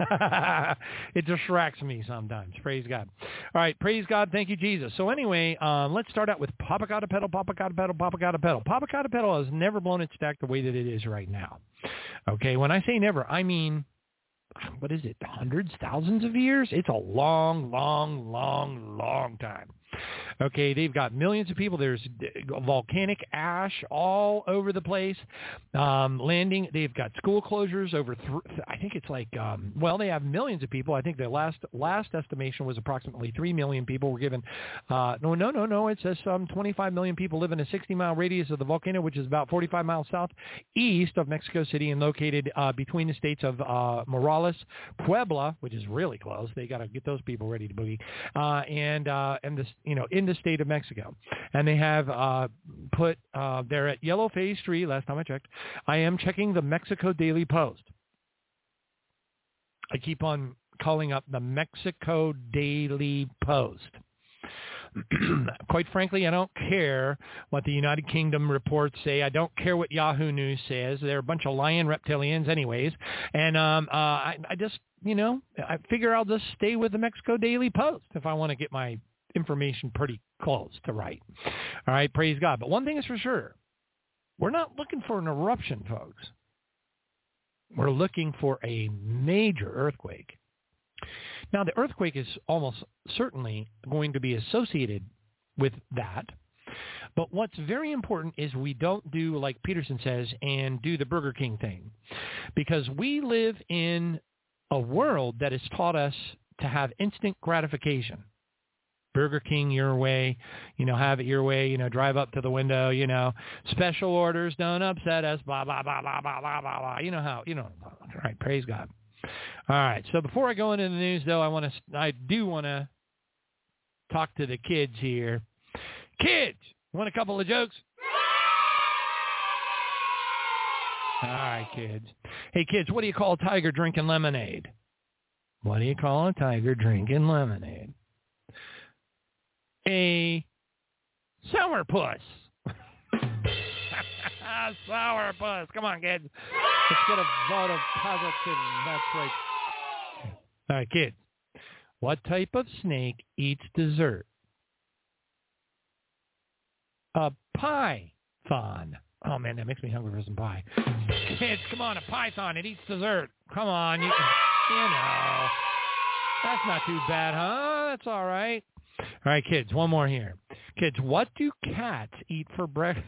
it distracts me sometimes. Praise God. All right. Praise God. Thank you, Jesus. So anyway, um, let's start out with Papa Got a Pedal, Papa Got a Pedal, Papa Got a Pedal. Papa Got a Pedal has never blown its stack the way that it is right now. Okay. When I say never, I mean what is it, hundreds, thousands of years? It's a long, long, long, long time. Okay, they've got millions of people. There's volcanic ash all over the place. Um, landing, they've got school closures over. Th- I think it's like, um, well, they have millions of people. I think the last last estimation was approximately three million people were given. Uh, no, no, no, no. It says um, 25 million people live in a 60 mile radius of the volcano, which is about 45 miles southeast of Mexico City and located uh, between the states of uh, Morelos, Puebla, which is really close. They got to get those people ready to boogie, uh, and uh, and this, you know, in the state of Mexico. And they have uh, put, uh, they're at Yellow Phase 3, last time I checked. I am checking the Mexico Daily Post. I keep on calling up the Mexico Daily Post. Quite frankly, I don't care what the United Kingdom reports say. I don't care what Yahoo News says. They're a bunch of lying reptilians anyways. And um, uh, I, I just, you know, I figure I'll just stay with the Mexico Daily Post if I want to get my information pretty close to right. All right, praise God. But one thing is for sure, we're not looking for an eruption, folks. We're looking for a major earthquake. Now, the earthquake is almost certainly going to be associated with that. But what's very important is we don't do like Pedersen says and do the Burger King thing. Because we live in a world that has taught us to have instant gratification. Burger King your way, you know, have it your way, you know, drive up to the window, you know, special orders don't upset us, blah, blah, blah, blah, blah, blah, blah, blah. You know how, you know, all right, praise God. All right, so before I go into the news, though, I want to, I do want to talk to the kids here. Kids, want a couple of jokes? All right, kids. Hey, kids, what do you call a tiger drinking lemonade? What do you call a tiger drinking lemonade? A sourpuss. sourpuss. Come on, kids. Let's get a vote of positive. That's right. All right, kids. What type of snake eats dessert? A python. Oh man, that makes me hungry for some pie. Kids, come on, a python. It eats dessert. Come on, you, you know. That's not too bad, huh? That's all right. All right, kids, one more here. Kids, what do cats eat for breakfast?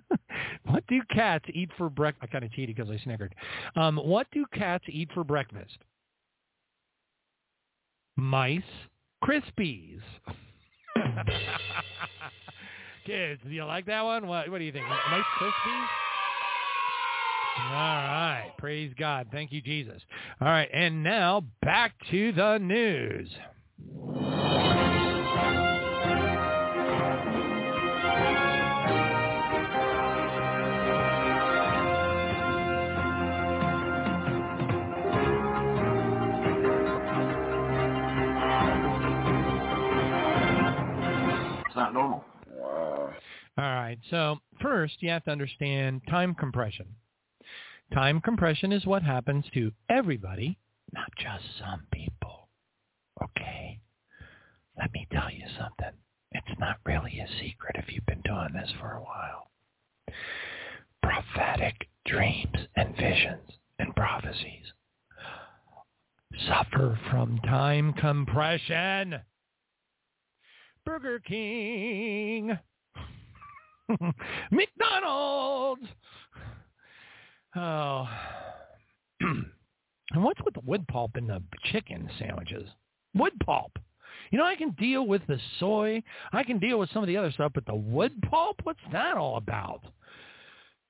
what do cats eat for breakfast? I kind of cheated because I snickered. Um, what do cats eat for breakfast? Mice Krispies. kids, do you like that one? What, what do you think? Mice Krispies? All right. Praise God. Thank you, Jesus. All right. And now back to the news. All right. So first, you have to understand time compression. Time compression is what happens to everybody, not just some people. Okay? Let me tell you something. It's not really a secret if you've been doing this for a while. Prophetic dreams and visions and prophecies suffer from time compression. Burger King, McDonald's. Oh. and what's with the wood pulp in the chicken sandwiches? Wood pulp. You know, I can deal with the soy. I can deal with some of the other stuff, but the wood pulp, what's that all about?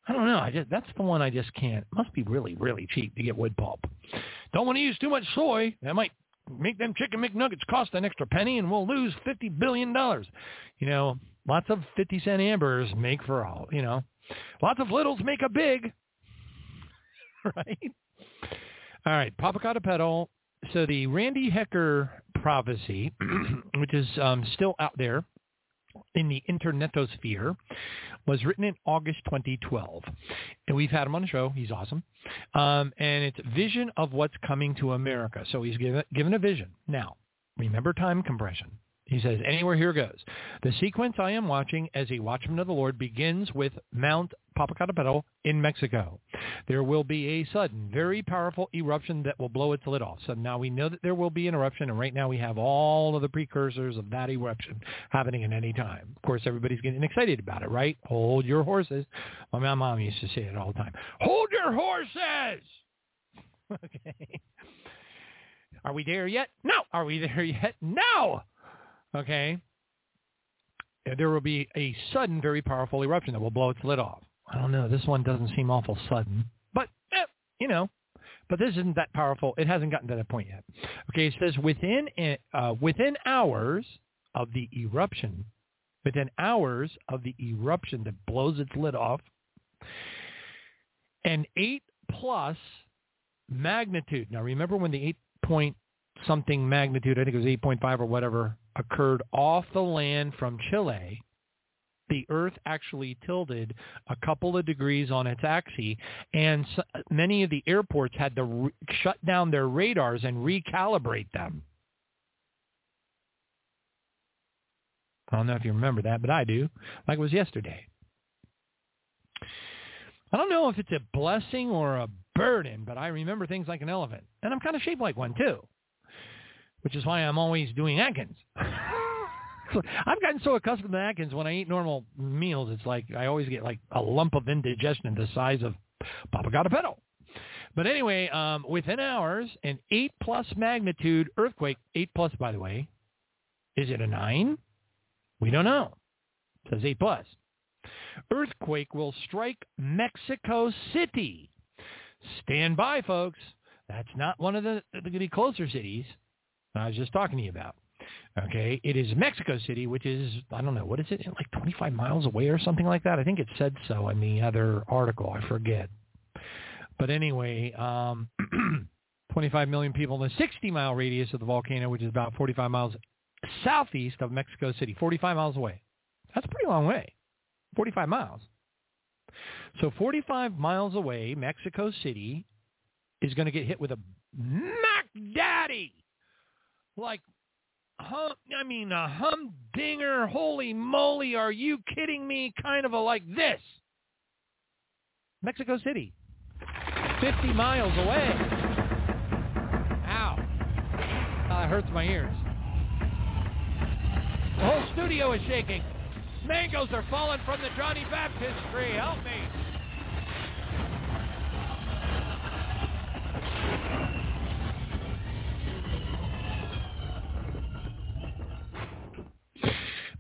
I don't know. I just that's the one I just can't. Must be really, really cheap to get wood pulp. Don't want to use too much soy. That might make them chicken McNuggets cost an extra penny and we'll lose $50 billion. You know, lots of 50 cent ambers make for all, you know, lots of littles make a big, right? All right, Popocatépetl. So the Randy Hecker prophecy, which is um, still out there in the internetosphere, was written in August 2012. And we've had him on the show. He's awesome. Um, and it's vision of what's coming to America. So he's given, given a vision. Now, remember time compression. He says, anywhere here goes. The sequence I am watching as a watchman of the Lord begins with Mount Popocatépetl in Mexico. There will be a sudden, very powerful eruption that will blow its lid off. So now we know that there will be an eruption, and right now we have all of the precursors of that eruption happening at any time. Of course, everybody's getting excited about it, right? Hold your horses. My mom used to say it all the time. Hold your horses! okay. Are we there yet? No. Are we there yet? No. Okay. There will be a sudden, very powerful eruption that will blow its lid off. I don't know. This one doesn't seem awful sudden, but eh, you know, but this isn't that powerful. It hasn't gotten to that point yet. Okay, it says within eh, uh, within hours of the eruption, within hours of the eruption that blows its lid off, an eight plus magnitude. Now remember when the eight point something magnitude, I think it was 8.5 or whatever, occurred off the land from Chile, the Earth actually tilted a couple of degrees on its axis, and so, many of the airports had to re- shut down their radars and recalibrate them. I don't know if you remember that, but I do, like it was yesterday. I don't know if it's a blessing or a burden, but I remember things like an elephant. And I'm kind of shaped like one, too which is why I'm always doing Atkins. I've gotten so accustomed to Atkins when I eat normal meals, it's like I always get like a lump of indigestion the size of Popocatépetl. But anyway, um, within hours, an 8 plus magnitude earthquake, 8 plus by the way, is it a 9? We don't know. It says 8 plus. Earthquake will strike Mexico City. Stand by, folks. That's not one of the, the, the closer cities. I was just talking to you about. Okay, it is Mexico City, which is I don't know what is it like 25 miles away or something like that. I think it said so in the other article. I forget. But anyway, um, 25 million people in a 60 mile radius of the volcano, which is about 45 miles southeast of Mexico City, 45 miles away. That's a pretty long way. 45 miles. So 45 miles away, Mexico City is going to get hit with a Mac Daddy like hum, I mean a humdinger, holy moly, are you kidding me? Kind of a like this. Mexico City. 50 miles away. Ow. Ah, that hurts my ears. The whole studio is shaking. Mangoes are falling from the Johnny Baptist tree. Help me.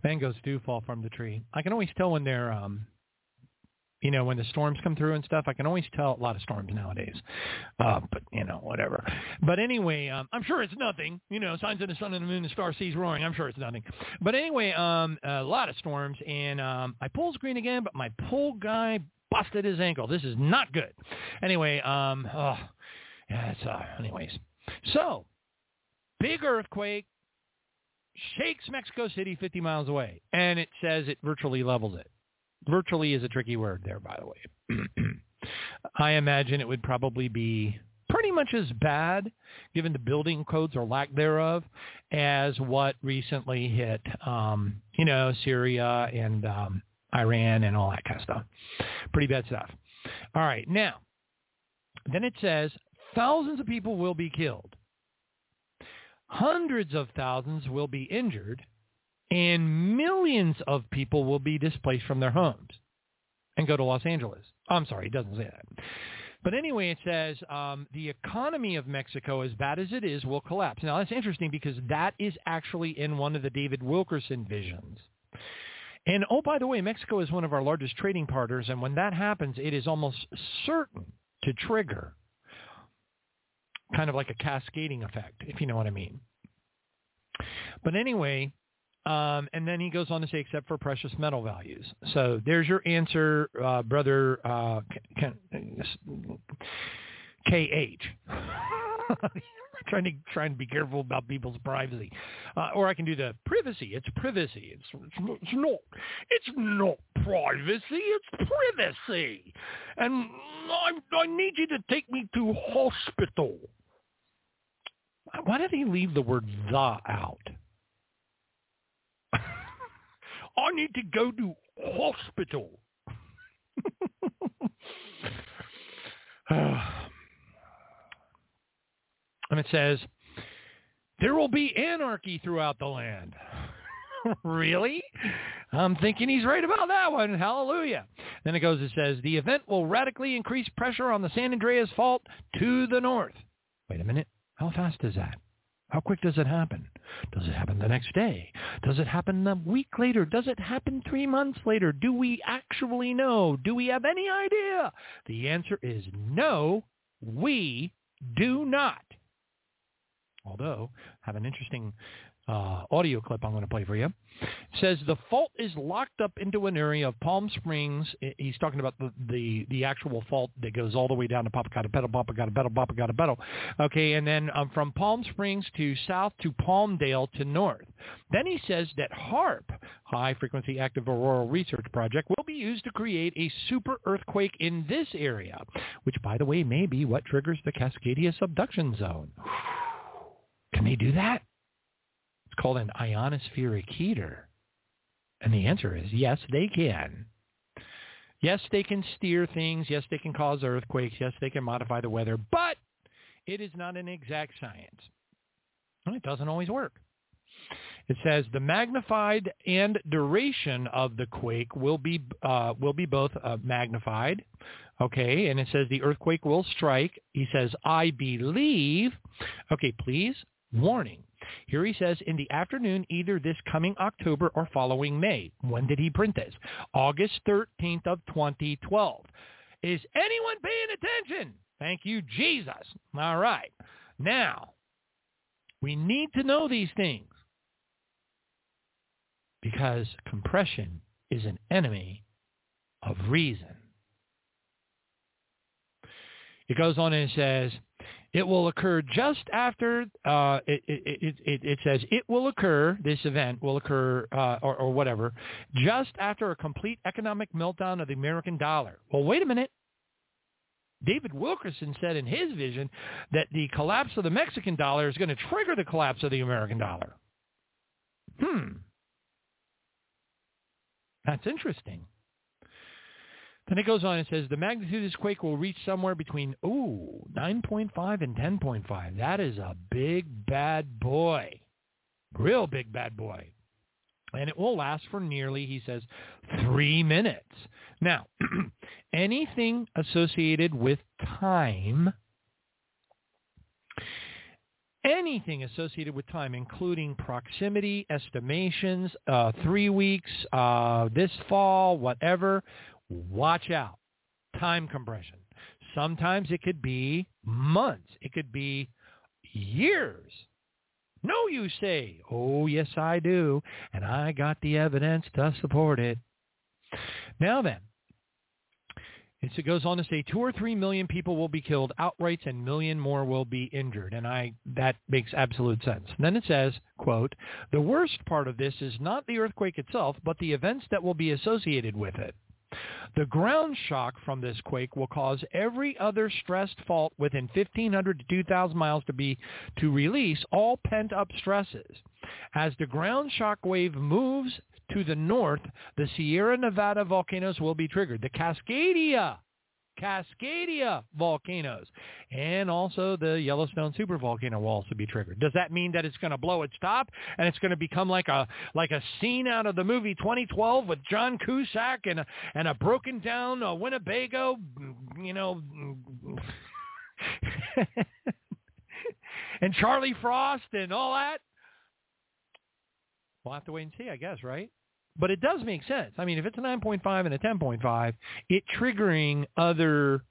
Mangoes do fall from the tree. I can always tell when they're, um, you know, when the storms come through and stuff. I can always tell a lot of storms nowadays. Uh, but you know, whatever. But anyway, um, I'm sure it's nothing. You know, signs of the sun and the moon, the star seas roaring. I'm sure it's nothing. But anyway, um, a lot of storms, and um, I pull screen again, but my pull guy busted his ankle. This is not good. Anyway, um, oh, yeah, it's uh, anyways. So, big earthquake, shakes Mexico City 50 miles away, and it says it virtually levels it. Virtually is a tricky word there, by the way. I imagine it would probably be pretty much as bad, given the building codes or lack thereof, as what recently hit, um, you know, Syria and um, Iran and all that kind of stuff. Pretty bad stuff. All right, now, then it says thousands of people will be killed hundreds of thousands will be injured, and millions of people will be displaced from their homes and go to Los Angeles. I'm sorry, it doesn't say that. But anyway, it says um, the economy of Mexico, as bad as it is, will collapse. Now, that's interesting because that is actually in one of the David Wilkerson visions. And oh, by the way, Mexico is one of our largest trading partners, and when that happens, it is almost certain to trigger kind of like a cascading effect, if you know what I mean. But anyway, um, and then he goes on to say, except for precious metal values. So there's your answer, uh, brother uh, KH. trying to trying to be careful about people's privacy, uh, or I can do the privacy. It's privacy. It's, it's it's not it's not privacy. It's privacy, and I I need you to take me to hospital. Why did he leave the word the out? I need to go to hospital. and it says, there will be anarchy throughout the land. really? I'm thinking he's right about that one. Hallelujah. Then it goes, it says, the event will radically increase pressure on the San Andreas Fault to the north. Wait a minute. How fast is that? How quick does it happen? Does it happen the next day? Does it happen a week later? Does it happen three months later? Do we actually know? Do we have any idea? The answer is no, we do not. Although, I have an interesting uh, audio clip I'm going to play for you. It says the fault is locked up into an area of Palm Springs. He's talking about the, the, the actual fault that goes all the way down to Popocatépetl, Popocatépetl, Popocatépetl. Okay, and then um, from Palm Springs to south to Palmdale to north. Then he says that HAARP, High Frequency Active Auroral Research Project, will be used to create a super earthquake in this area, which, by the way, may be what triggers the Cascadia subduction zone. Can they do that? It's called an ionospheric heater. And the answer is yes, they can. Yes, they can steer things. Yes, they can cause earthquakes. Yes, they can modify the weather. But it is not an exact science. And it doesn't always work. It says the magnified and duration of the quake will be uh, will be both uh, magnified. Okay, and it says the earthquake will strike. He says, I believe. Okay, please Warning. Here he says, in the afternoon, either this coming October or following May. When did he print this? August 13th of 2012. Is anyone paying attention? Thank you, Jesus. All right. Now, we need to know these things because compression is an enemy of reason. It goes on and says, it will occur just after, uh, it, it, it, it, says it will occur, this event will occur, uh, or, or whatever, just after a complete economic meltdown of the American dollar. Well, wait a minute. David Wilkerson said in his vision that the collapse of the Mexican dollar is going to trigger the collapse of the American dollar. Hmm. That's interesting. Then it goes on and says the magnitude of this quake will reach somewhere between, ooh, 9.5 and 10.5. That is a big bad boy. Real big bad boy. And it will last for nearly, he says, three minutes. Now, anything associated with time, anything associated with time, including proximity, estimations, uh, three weeks, uh, this fall, whatever, watch out. Time compression. Sometimes it could be months. It could be years. No, you say. Oh, yes, I do. And I got the evidence to support it. Now then, it goes on to say two or three million people will be killed outright and million more will be injured. And I that makes absolute sense. Then it says, quote, the worst part of this is not the earthquake itself, but the events that will be associated with it. The ground shock from this quake will cause every other stressed fault within 1,500 to 2,000 miles to be to release all pent-up stresses. As the ground shock wave moves to the north, the Sierra Nevada volcanoes will be triggered. The Cascadia Cascadia volcanoes. And also the Yellowstone supervolcano will also be triggered. Does that mean that it's going to blow its top and it's going to become like a like a scene out of the movie 2012 with John Cusack and a, and a broken down uh, Winnebago, you know, and Charlie Frost and all that? We'll have to wait and see, I guess, right? But it does make sense. I mean, if it's a 9.5 and a 10.5, it triggering other,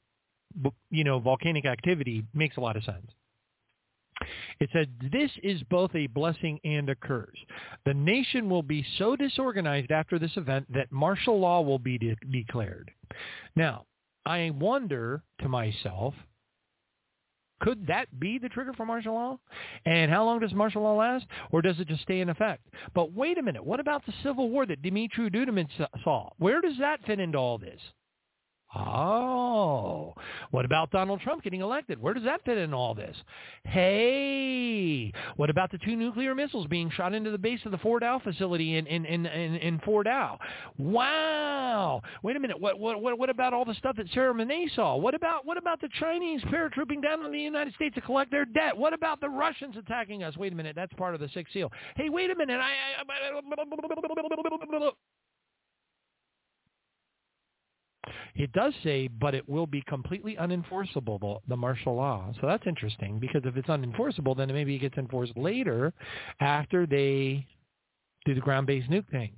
you know, volcanic activity makes a lot of sense. It said, this is both a blessing and a curse. The nation will be so disorganized after this event that martial law will be de- declared. Now, I wonder to myself, could that be the trigger for martial law? And how long does martial law last? Or does it just stay in effect? But wait a minute. What about the Civil War that Dimitri Duduman saw? Where does that fit into all this? Oh, what about Donald Trump getting elected? Where does that fit in all this? Hey, what about the two nuclear missiles being shot into the base of the Fort Dow facility in in in in, in Fort Dow? Wow. Wait a minute. What what what what about all the stuff that Sarah Menet saw? What about what about the Chinese paratrooping down on the United States to collect their debt? What about the Russians attacking us? Wait a minute. That's part of the Sixth Seal. Hey, wait a minute. I, I It does say, but it will be completely unenforceable, the, the martial law. So that's interesting because if it's unenforceable, then maybe it gets enforced later after they do the ground-based nuke thing.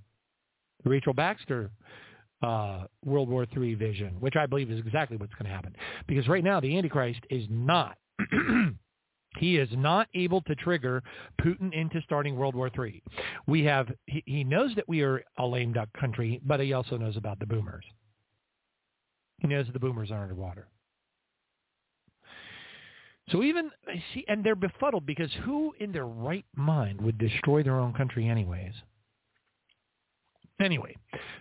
The Rachel Baxter uh, World War III vision, which I believe is exactly what's going to happen. Because right now the Antichrist is not he is not able to trigger Putin into starting World War III. We have he, he knows that we are a lame duck country, but he also knows about the boomers. He knows the boomers are underwater. So even see, and they're befuddled because who in their right mind would destroy their own country anyways? Anyway,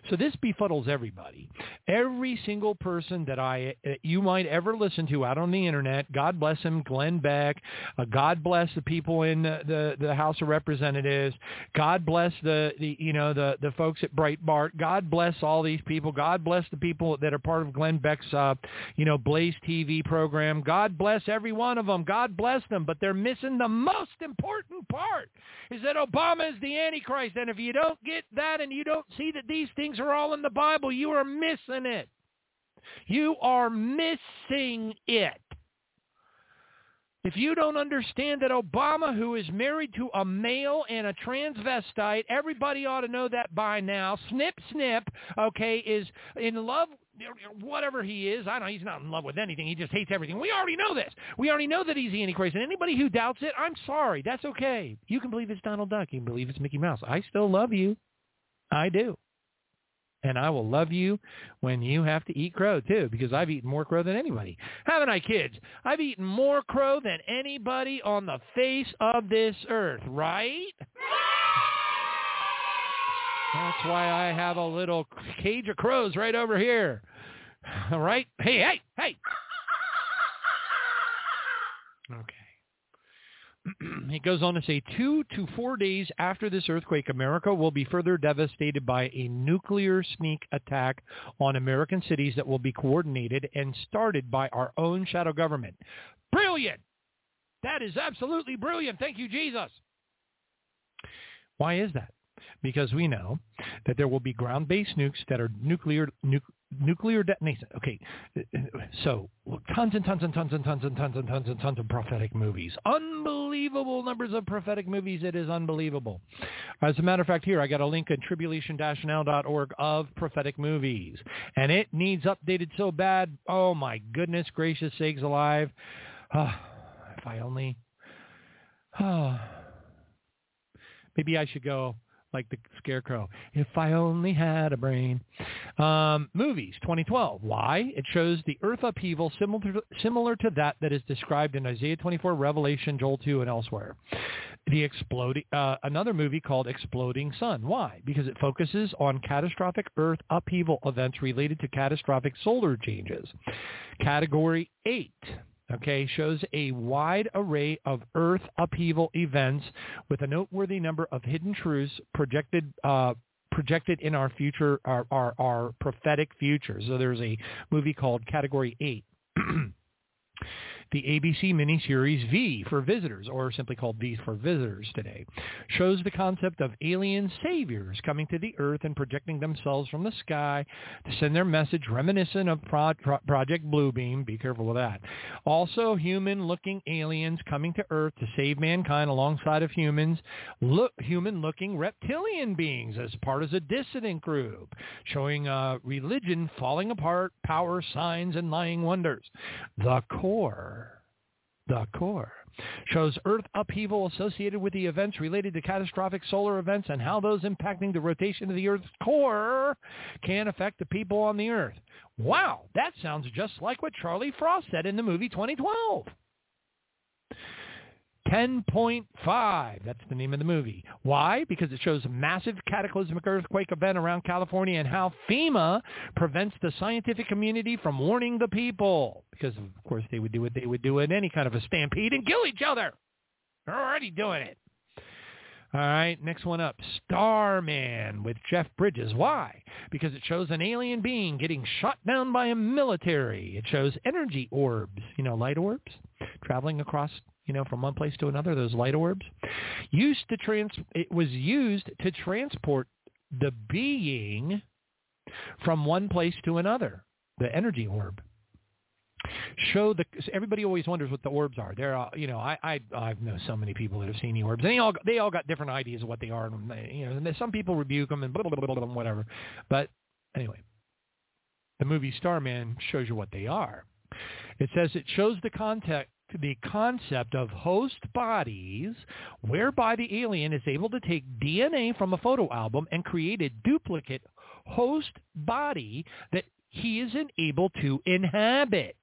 so this befuddles everybody. Every single person that I uh, you might ever listen to out on the internet. God bless him, Glenn Beck. Uh, God bless the people in the, the, the House of Representatives. God bless the, the you know the the folks at Breitbart. God bless all these people. God bless the people that are part of Glenn Beck's uh, you know Blaze TV program. God bless every one of them. God bless them, but they're missing the most important part is that Obama is the Antichrist. And if you don't get that and you don't see that these things are all in the Bible, you are missing it. You are missing it. If you don't understand that Obama, who is married to a male and a transvestite, everybody ought to know that by now. Snip, snip, okay, is in love, whatever he is. I don't know. He's not in love with anything. He just hates everything. We already know this. We already know that he's the Antichrist. And anybody who doubts it, I'm sorry. That's okay. You can believe it's Donald Duck. You can believe it's Mickey Mouse. I still love you. I do. And I will love you when you have to eat crow too, because I've eaten more crow than anybody. Haven't I, kids? I've eaten more crow than anybody on the face of this earth, right? That's why I have a little cage of crows right over here. All right? Hey, hey, hey. Okay. he goes on to say, two to four days after this earthquake, America will be further devastated by a nuclear sneak attack on American cities that will be coordinated and started by our own shadow government. Brilliant! That is absolutely brilliant. Thank you, Jesus. Why is that? Because we know that there will be ground-based nukes that are nuclear, nu- nuclear detonation. Okay, so tons and tons and tons and tons and tons and tons and tons of prophetic movies. Unbelievable numbers of prophetic movies. It is unbelievable. As a matter of fact, here I got a link at tribulation-now.org of prophetic movies, and it needs updated so bad. Oh my goodness gracious sakes alive! If I only. Maybe I should go like the scarecrow. If I only had a brain. Um, movies, 2012. Why? It shows the earth upheaval similar to, similar to that that is described in Isaiah 24, Revelation, Joel 2, and elsewhere. The exploding, uh, another movie called Exploding Sun. Why? Because it focuses on catastrophic earth upheaval events related to catastrophic solar changes. Category 8 okay, shows a wide array of Earth upheaval events with a noteworthy number of hidden truths projected uh, projected in our future, our, our, our prophetic future. So there's a movie called Category 8. The ABC miniseries V for Visitors, or simply called V for Visitors today, shows the concept of alien saviors coming to the earth and projecting themselves from the sky to send their message reminiscent of Pro- Pro- Project Bluebeam. Be careful with that. Also, human-looking aliens coming to earth to save mankind alongside of humans, look, human-looking reptilian beings as part of a dissident group, showing uh, religion falling apart, power, signs, and lying wonders. The core the core. Shows Earth upheaval associated with the events related to catastrophic solar events and how those impacting the rotation of the Earth's core can affect the people on the Earth. Wow, that sounds just like what Charlie Frost said in the movie 2012. 10.5. That's the name of the movie. Why? Because it shows a massive cataclysmic earthquake event around California and how FEMA prevents the scientific community from warning the people. Because, of course, they would do what they would do in any kind of a stampede and kill each other. They're already doing it. All right, next one up, Starman with Jeff Bridges. Why? Because it shows an alien being getting shot down by a military. It shows energy orbs, you know, light orbs, traveling across, you know, from one place to another, those light orbs. Used to trans it was used to transport the being from one place to another, the energy orb show the everybody always wonders what the orbs are. They're uh, you know i i i know so many people that have seen the orbs. And they all they all got different ideas of what they are and they, you know and some people rebuke them and blah, blah, blah, blah, whatever. But anyway the movie starman shows you what they are. It says it shows the context the concept of host bodies whereby the alien is able to take DNA from a photo album and create a duplicate host body that he isn't able to inhabit.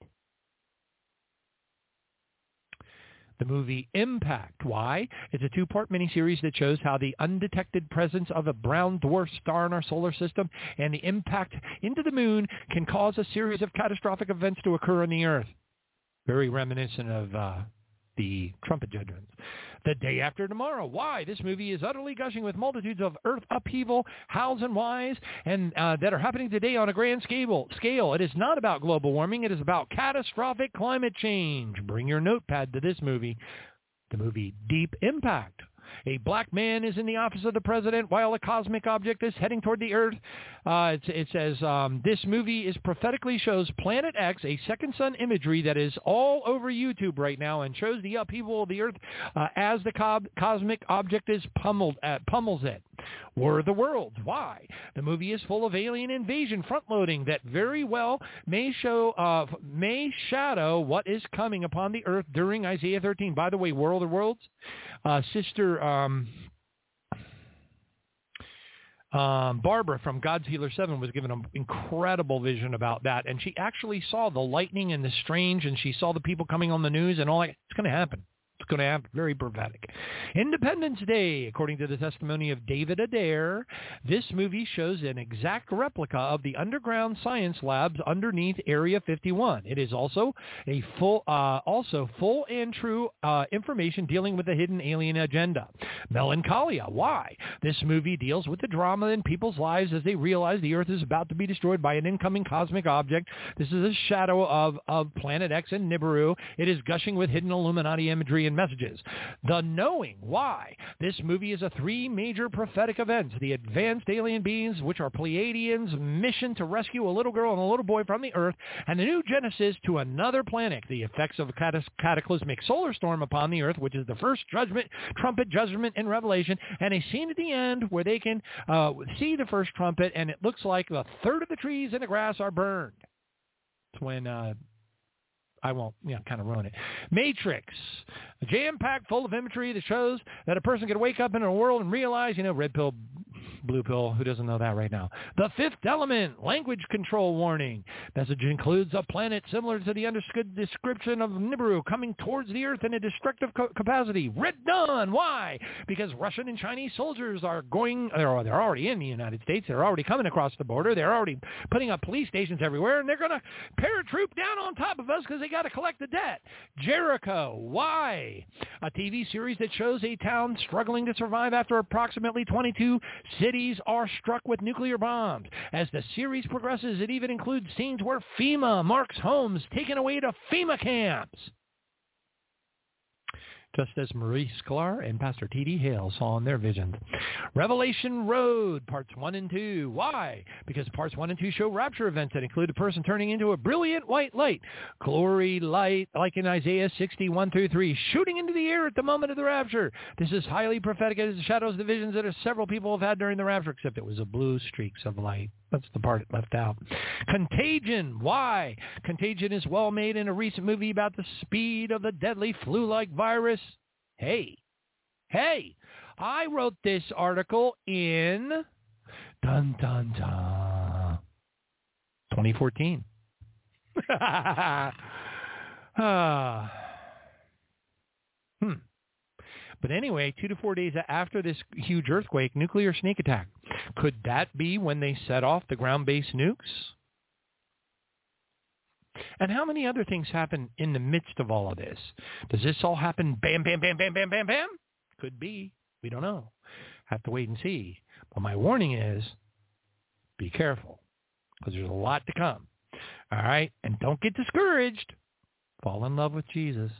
The movie Impact. Why? It's a two-part miniseries that shows how the undetected presence of a brown dwarf star in our solar system and the impact into the moon can cause a series of catastrophic events to occur on the Earth. Very reminiscent of uh, the trumpet judgments. The day after tomorrow. Why? This movie is utterly gushing with multitudes of earth upheaval, hows and whys, and uh, that are happening today on a grand scale. Scale. It is not about global warming. It is about catastrophic climate change. Bring your notepad to this movie. The movie Deep Impact. A black man is in the office of the president while a cosmic object is heading toward the Earth. Uh, it, it, says um, this movie is prophetically shows Planet X, a second sun imagery that is all over YouTube right now, and shows the upheaval of the Earth uh, as the co- cosmic object is pummeled at, pummels it. War of the Worlds. Why? The movie is full of alien invasion front-loading that very well may show uh, may shadow what is coming upon the earth during Isaiah 13. By the way, War of the Worlds, uh, Sister um, um, Barbara from God's Healer 7 was given an incredible vision about that. And she actually saw the lightning and the strange, and she saw the people coming on the news and all that. It's going to happen. It's going to have very prophetic. Independence Day, according to the testimony of David Adair, this movie shows an exact replica of the underground science labs underneath Area 51. It is also a full, uh, also full and true uh, information dealing with the hidden alien agenda. Melancholia. Why? This movie deals with the drama in people's lives as they realize the Earth is about to be destroyed by an incoming cosmic object. This is a shadow of, of Planet X and Nibiru. It is gushing with hidden Illuminati imagery messages. The knowing why. This movie is a three major prophetic events. The advanced alien beings, which are Pleiadians' mission to rescue a little girl and a little boy from the Earth, and the new genesis to another planet. The effects of a cataclysmic solar storm upon the Earth, which is the first judgment, trumpet judgment in Revelation, and a scene at the end where they can uh, see the first trumpet, and it looks like a third of the trees and the grass are burned. It's when uh, I won't, you know, kind of ruin it. Matrix, jam-packed full of imagery that shows that a person could wake up in a world and realize, you know, red pill, blue pill, who doesn't know that right now? The fifth element, language control warning. Message includes a planet similar to the understood description of Nibiru coming towards the Earth in a destructive co- capacity. Red Dawn. Why? Because Russian and Chinese soldiers are going, they're, they're already in the United States. They're already coming across the border. They're already putting up police stations everywhere, and they're going to paratroop down on top of us because they got to collect the debt. Jericho. Why? A TV series that shows a town struggling to survive after approximately 22 cities are struck with nuclear bombs. As the series progresses, it even includes scenes where FEMA marks homes taken away to FEMA camps just as Marie Sklar and Pastor T.D. Hale saw in their visions. Revelation Road, parts 1 and 2. Why? Because parts 1 and 2 show rapture events that include a person turning into a brilliant white light, glory light, like in Isaiah 61 through 3, shooting into the air at the moment of the rapture. This is highly prophetic as it shadows the visions that several people have had during the rapture, except it was a blue streaks of light. That's the part it left out. Contagion. Why? Contagion is well made in a recent movie about the speed of the deadly flu-like virus. Hey, hey, I wrote this article in dun dun dun 2014. ah. Hmm. But anyway, two to four days after this huge earthquake, nuclear sneak attack. Could that be when they set off the ground-based nukes? And how many other things happen in the midst of all of this? Does this all happen bam, bam, bam, bam, bam, bam, bam? Could be. We don't know. Have to wait and see. But my warning is be careful because there's a lot to come. All right? And don't get discouraged. Fall in love with Jesus.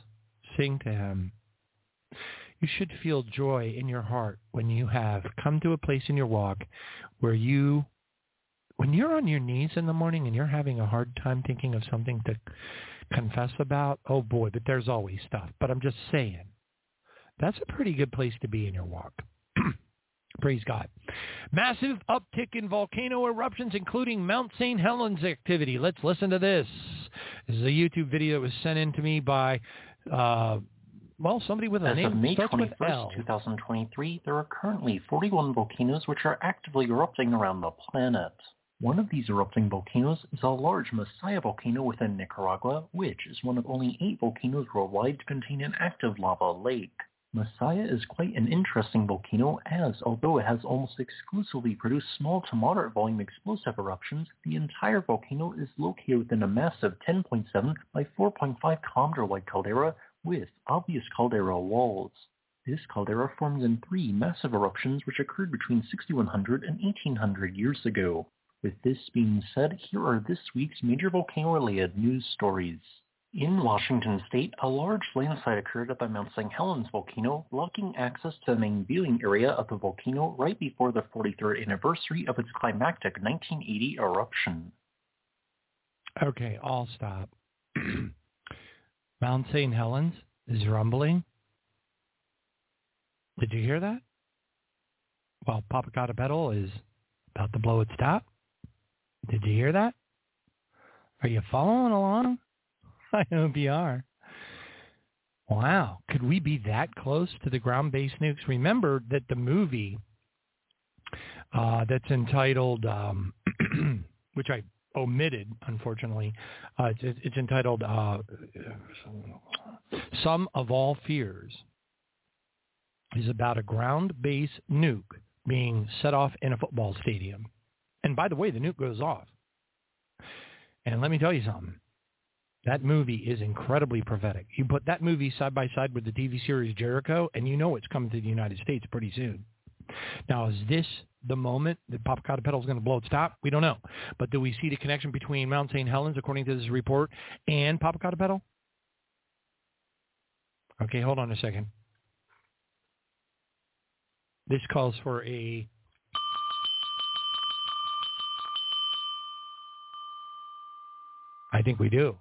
Sing to him. You should feel joy in your heart when you have come to a place in your walk where you, when you're on your knees in the morning and you're having a hard time thinking of something to confess about, oh boy, but there's always stuff. But I'm just saying, that's a pretty good place to be in your walk. Praise God. Massive uptick in volcano eruptions, including Mount St. Helens activity. Let's listen to this. This is a YouTube video that was sent in to me by, uh, well, somebody with a As name of May starts with 21st, L. 2023, there are currently 41 volcanoes which are actively erupting around the planet. One of these erupting volcanoes is a large Masaya volcano within Nicaragua, which is one of only eight volcanoes worldwide to contain an active lava lake. Masaya is quite an interesting volcano as, although it has almost exclusively produced small to moderate volume explosive eruptions, the entire volcano is located within a massive 10.7 by 4.5 kilometer wide caldera with obvious caldera walls. This caldera forms in three massive eruptions which occurred between 6100 and 1800 years ago. With this being said, here are this week's major volcano-related news stories. In Washington state, a large landslide occurred at the Mount St. Helens volcano, blocking access to the main viewing area of the volcano right before the 43rd anniversary of its climactic 1980 eruption. Okay, I'll stop. Mount St. Helens is rumbling. Did you hear that? Well, Popocatépetl is about to blow its top. Did you hear that? Are you following along? I hope you are. Wow. Could we be that close to the ground-based nukes? Remember that the movie uh, that's entitled, um, which I omitted, unfortunately, uh, it's, it's entitled uh, Sum of All Fears, is about a ground-based nuke being set off in a football stadium. And by the way, the nuke goes off. And let me tell you something. That movie is incredibly prophetic. You put that movie side by side with the TV series Jericho, and you know it's coming to the United States pretty soon. Now, is this the moment that Popocatépetl is going to blow its top? We don't know. But do we see the connection between Mount St. Helens, according to this report, and Popocatépetl? Okay, hold on a second. This calls for a I think we do.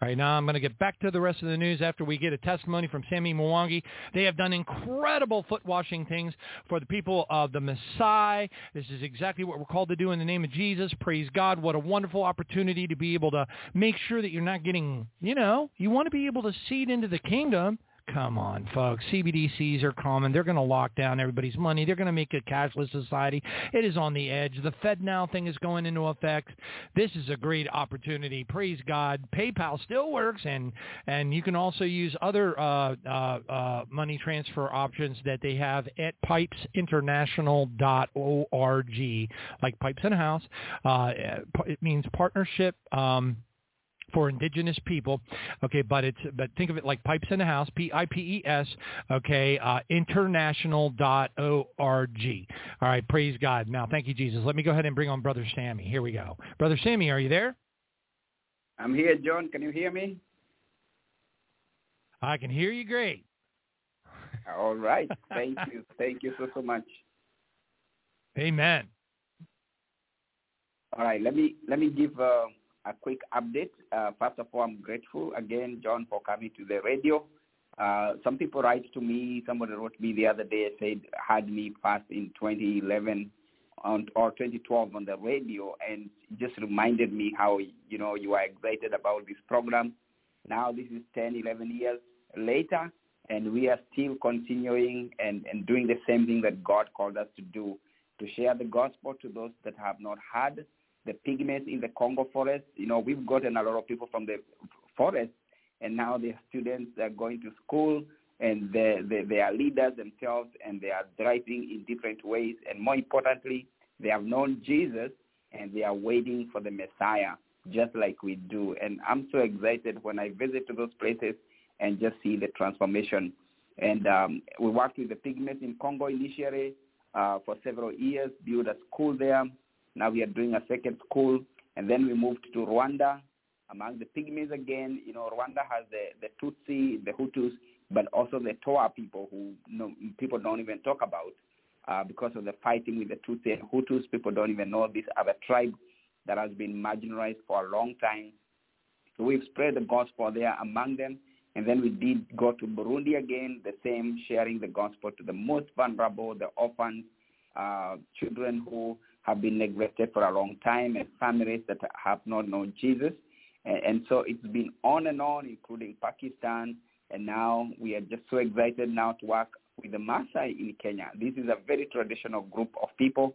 All right, now I'm going to get back to the rest of the news after we get a testimony from Sammy Mwangi. They have done incredible foot washing things for the people of the Maasai. This is exactly what we're called to do in the name of Jesus. Praise God. What a wonderful opportunity to be able to make sure that you're not getting, you know, you want to be able to seed into the kingdom. Come on, folks. CBDCs are common. They're going to lock down everybody's money. They're going to make a cashless society. It is on the edge. The FedNow thing is going into effect. This is a great opportunity. Praise God. PayPal still works, and and you can also use other uh, uh, uh, money transfer options that they have at pipesinternational.org, like Pipes in a House. Uh, it means partnership. Um, for indigenous people. Okay, but it's but think of it like pipes in the house, P I P E S. Okay, uh, international.org. All right, praise God. Now, thank you, Jesus. Let me go ahead and bring on Brother Sammy. Here we go. Brother Sammy, are you there? I'm here, John. Can you hear me? I can hear you great. All right. Thank you. Thank you so so much. Amen. All right. Let me let me give. Uh, a quick update. Uh, first of all, I'm grateful again, John, for coming to the radio. Uh, some people write to me. Somebody wrote me the other day said had me passed in 2011 on or 2012 on the radio, and just reminded me how you know you are excited about this program. Now this is 10, 11 years later, and we are still continuing and, and doing the same thing that God called us to do, to share the gospel to those that have not heard. The pygmies in the Congo forest, you know, we've gotten a lot of people from the forest, and now the students are going to school, and they, they, they are leaders themselves, and they are driving in different ways, and more importantly, they have known Jesus, and they are waiting for the Messiah, just like we do. And I'm so excited when I visit those places and just see the transformation. And um, we worked with the pygmies in Congo initially uh, for several years, built a school there. Now we are doing a second school, and then we moved to Rwanda among the pygmies again. You know, Rwanda has the, the Tutsi, the Hutus, but also the Twa people who no, people don't even talk about uh, because of the fighting with the Tutsi and Hutus. People don't even know this other tribe that has been marginalized for a long time. So we've spread the gospel there among them. And then we did go to Burundi again, the same, sharing the gospel to the most vulnerable, the orphans, uh, children who have been neglected for a long time, and families that have not known Jesus. And, and so it's been on and on, including Pakistan. And now we are just so excited now to work with the Maasai in Kenya. This is a very traditional group of people,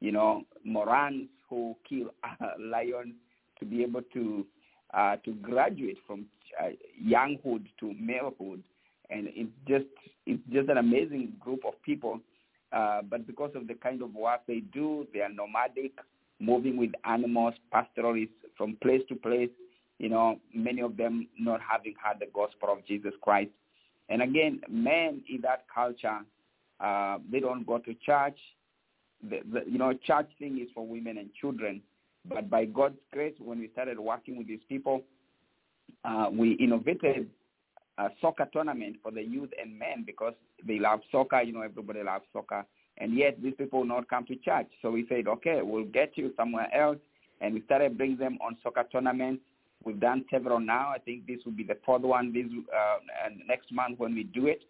you know, Morans who kill lions to be able to uh, to graduate from uh, younghood to malehood, and it's just it's just an amazing group of people. Uh, but because of the kind of work they do, they are nomadic, moving with animals, pastoralists from place to place. You know, many of them not having had the gospel of Jesus Christ. And again, men in that culture, uh, they don't go to church. The, the, you know, church thing is for women and children. But by God's grace, when we started working with these people, uh, we innovated a soccer tournament for the youth and men because they love soccer. You know, everybody loves soccer. And yet these people will not come to church. So we said, okay, we'll get you somewhere else. And we started bringing them on soccer tournaments. We've done several now. I think this will be the fourth one this uh, next month when we do it.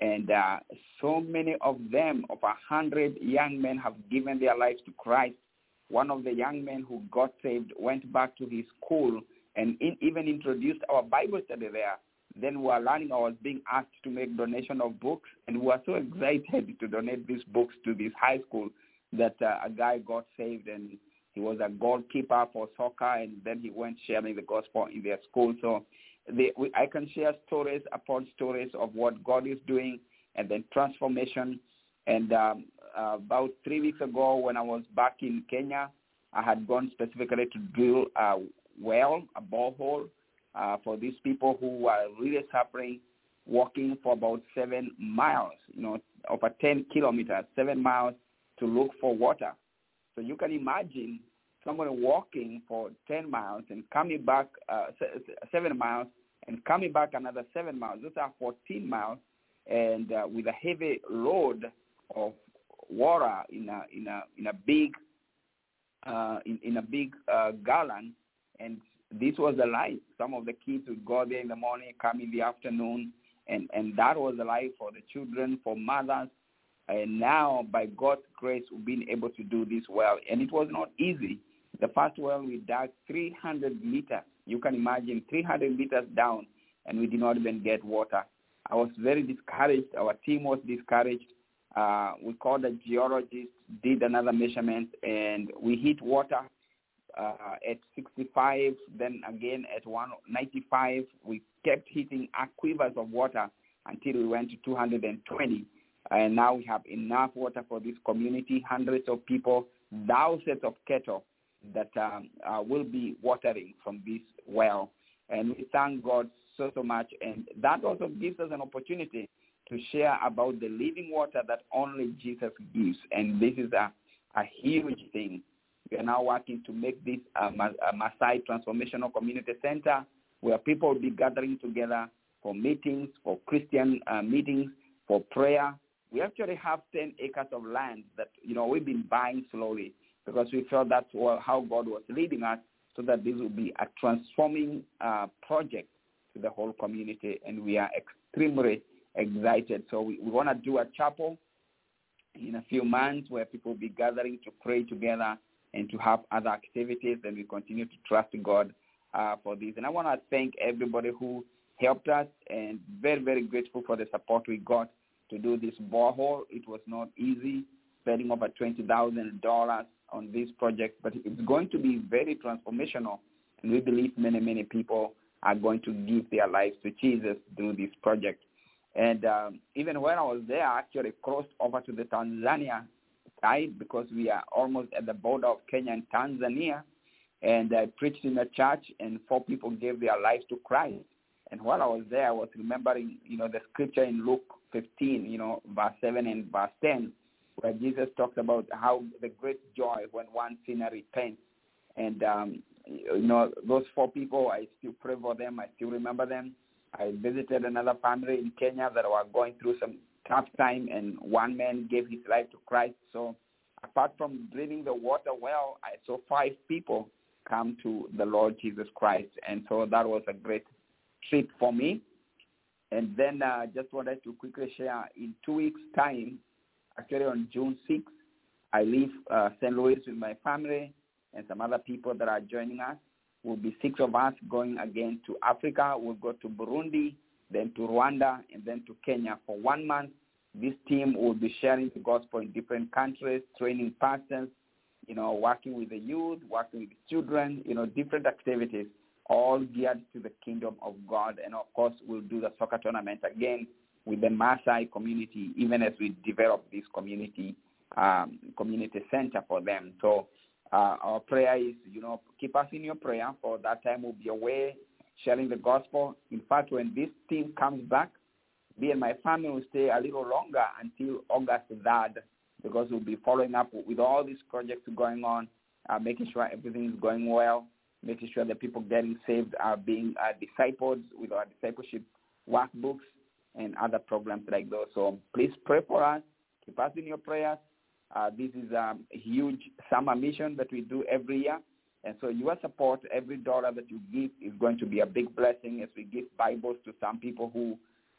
And uh, so many of them, of a hundred young men, have given their lives to Christ. One of the young men who got saved went back to his school and in, even introduced our Bible study there. Then we were learning, I was being asked to make donation of books, and we were so excited to donate these books to this high school that uh, a guy got saved, and he was a goalkeeper for soccer, and then he went sharing the gospel in their school. So they, we, I can share stories upon stories of what God is doing, and then transformation. And um, uh, about three weeks ago, when I was back in Kenya, I had gone specifically to drill a well, a borehole, uh, for these people who are really suffering, walking for about seven miles, you know, over 10 kilometers, seven miles to look for water. So you can imagine someone walking for 10 miles and coming back uh, seven miles and coming back another seven miles. Those are 14 miles, and uh, with a heavy load of water in a in a in a big uh, in, in a big uh, gallon, and this was the life. Some of the kids would go there in the morning, come in the afternoon, and and that was the life for the children, for mothers. And now, by God's grace, we've been able to do this well, and it was not easy. The first well we dug 300 meters. You can imagine 300 meters down, and we did not even get water. I was very discouraged. Our team was discouraged. Uh, we called a geologist, did another measurement, and we hit water uh, at 65, then again at 195. We kept hitting aquifers of water until we went to 220. And now we have enough water for this community, hundreds of people, thousands of cattle that um, uh, will be watering from this well. And we thank God so, so much. And that also gives us an opportunity to share about the living water that only Jesus gives. And this is a, a huge thing. We are now working to make this a, a Maasai Transformational Community Center where people will be gathering together for meetings, for Christian uh, meetings, for prayer. We actually have 10 acres of land that, you know, we've been buying slowly because we felt that's how God was leading us so that this will be a transforming uh, project to the whole community. And we are extremely excited. So we, we want to do a chapel in a few months where people will be gathering to pray together and to have other activities. And we continue to trust God uh, for this. And I want to thank everybody who helped us and very, very grateful for the support we got to do this borehole. It was not easy, spending over $20,000 on this project, but it's going to be very transformational. And we believe many, many people are going to give their lives to Jesus through this project. And um, even when I was there, I actually crossed over to the Tanzania side because we are almost at the border of Kenya and Tanzania. And I preached in a church, and four people gave their lives to Christ. And while I was there, I was remembering, you know, the scripture in Luke 15, you know, verse 7 and verse 10, where Jesus talks about how the great joy when one sinner repents. And, um, you know, those four people, I still pray for them. I still remember them. I visited another family in Kenya that were going through some tough time, and one man gave his life to Christ. So apart from drilling the water well, I saw five people come to the Lord Jesus Christ. And so that was a great trip for me. And then uh, just wanted to quickly share in two weeks' time, actually on June 6th, I leave uh, St. Louis with my family and some other people that are joining us. We'll be six of us going again to Africa. We'll go to Burundi, then to Rwanda, and then to Kenya for one month. This team will be sharing the gospel in different countries, training pastors, you know, working with the youth, working with children, you know, different activities, all geared to the kingdom of God. And of course, we'll do the soccer tournament again with the Maasai community, even as we develop this community um, community center for them. So uh, our prayer is, you know, keep us in your prayer. For that time, we'll be away sharing the gospel. In fact, when this team comes back, me and my family will stay a little longer until August 3rd because we'll be following up with all these projects going on, uh, making sure everything is going well, making sure that people getting saved are being uh, discipled with our discipleship workbooks and other programs like those. So please pray for us. Keep us in your prayers. Uh, this is a huge summer mission that we do every year. And so your support, every dollar that you give is going to be a big blessing as we give Bibles to some people who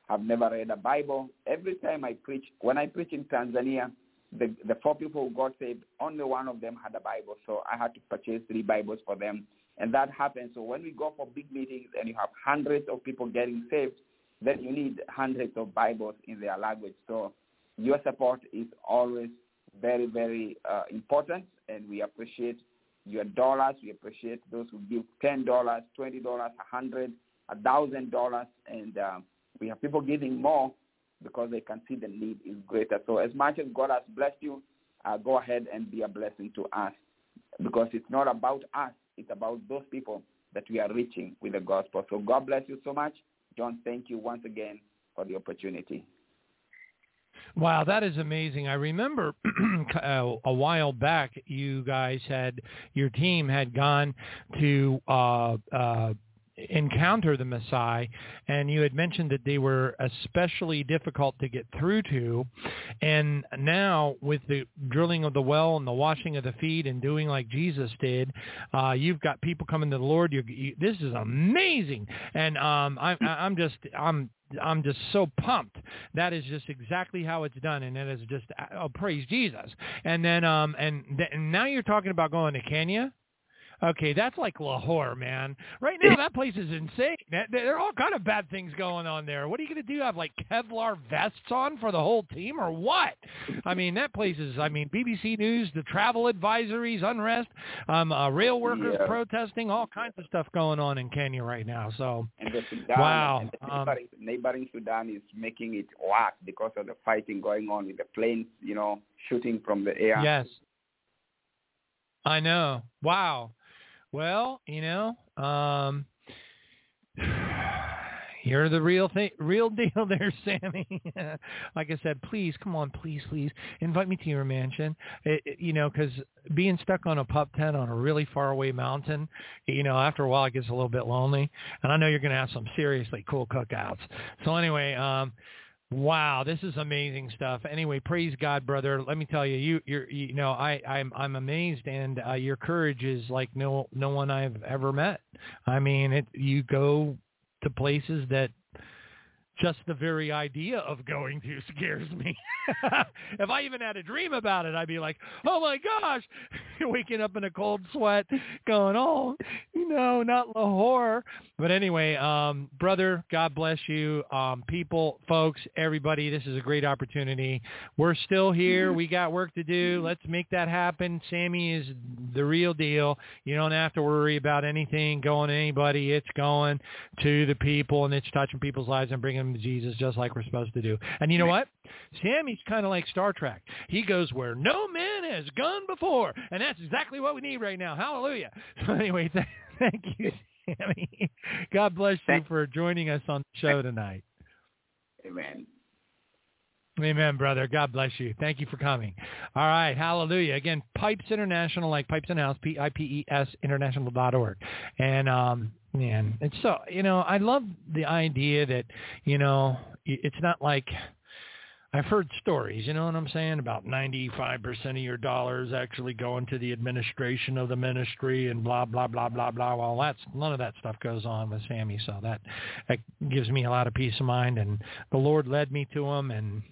have never read a Bible. Every time I preach, when I preach in Tanzania, the, the four people who got saved, only one of them had a Bible. So I had to purchase three Bibles for them. And that happens. So when we go for big meetings and you have hundreds of people getting saved, then you need hundreds of Bibles in their language. So your support is always very, very uh, important, and we appreciate your dollars. We appreciate those who give ten dollars, twenty dollars, a hundred, a thousand dollars, and uh, we have people giving more because they can see the need is greater. So as much as God has blessed you, uh, go ahead and be a blessing to us, because it's not about us; it's about those people that we are reaching with the gospel. So God bless you so much, John. Thank you once again for the opportunity. Wow, that is amazing. I remember a while back, you guys had your team had gone to uh, uh, encounter the Maasai, and you had mentioned that they were especially difficult to get through to. And now, with the drilling of the well and the washing of the feet and doing like Jesus did, uh, you've got people coming to the Lord. You're, you, this is amazing, and um, I, I'm just I'm I'm just so pumped. That is just exactly how it's done, and it is just oh, praise Jesus. And then um and, th- and now you're talking about going to Kenya. Okay, that's like Lahore, man. Right now, that place is insane. There are all kind of bad things going on there. What are you going to do? Have like Kevlar vests on for the whole team, or what? I mean, that place is. I mean, BBC News, the travel advisories, unrest, um, uh, rail workers Yeah. protesting, all kinds of stuff going on in Kenya right now. So, And the Sudan, Wow, and the um, neighboring, neighboring Sudan is making it worse because of the fighting going on with the planes, you know, shooting from the air. Yes. I know. Wow. Well, you know, um you're the real thing, real deal there, Sammy. like I said, please, come on, please, please, invite me to your mansion. It, it- you know, because being stuck on a pup tent on a really far away mountain, you know, after a while it gets a little bit lonely. And I know you're going to have some seriously cool cookouts. So anyway, um, Wow, this is amazing stuff. Anyway, praise God, brother. Let me tell you, you, you're, you know, I, I'm, I'm amazed, and uh, your courage is like no, no one I've ever met. I mean, it, you go to places that just the very idea of going to scares me. if I even had a dream about it, I'd be like, oh my gosh, waking up in a cold sweat going, oh, no, not Lahore. But anyway, um, brother, God bless you. Um, people, folks, everybody, this is a great opportunity. We're still here. We got work to do. Let's make that happen. Sammy is the real deal. You don't have to worry about anything going to anybody. It's going to the people and it's touching people's lives and bringing to Jesus just like we're supposed to do. And you know what? Sammy's kind of like Star Trek. He goes where no man has gone before. And that's exactly what we need right now. Hallelujah. So anyway, th- thank you, Sammy. God bless you for joining us on the show tonight. Amen. Amen, brother. God bless you. Thank you for coming. All right. Hallelujah. Again, Pipes International, like Pipes in House, P-I-P-E-S International dot org. And, um, man, it's so, you know, I love the idea that, you know, it's not like, I've heard stories, you know what I'm saying, about 95% of your dollars actually going to the administration of the ministry and blah, blah, blah, blah, blah. Well, that's, none of that stuff goes on with Sammy. So that, that gives me a lot of peace of mind. And the Lord led me to him and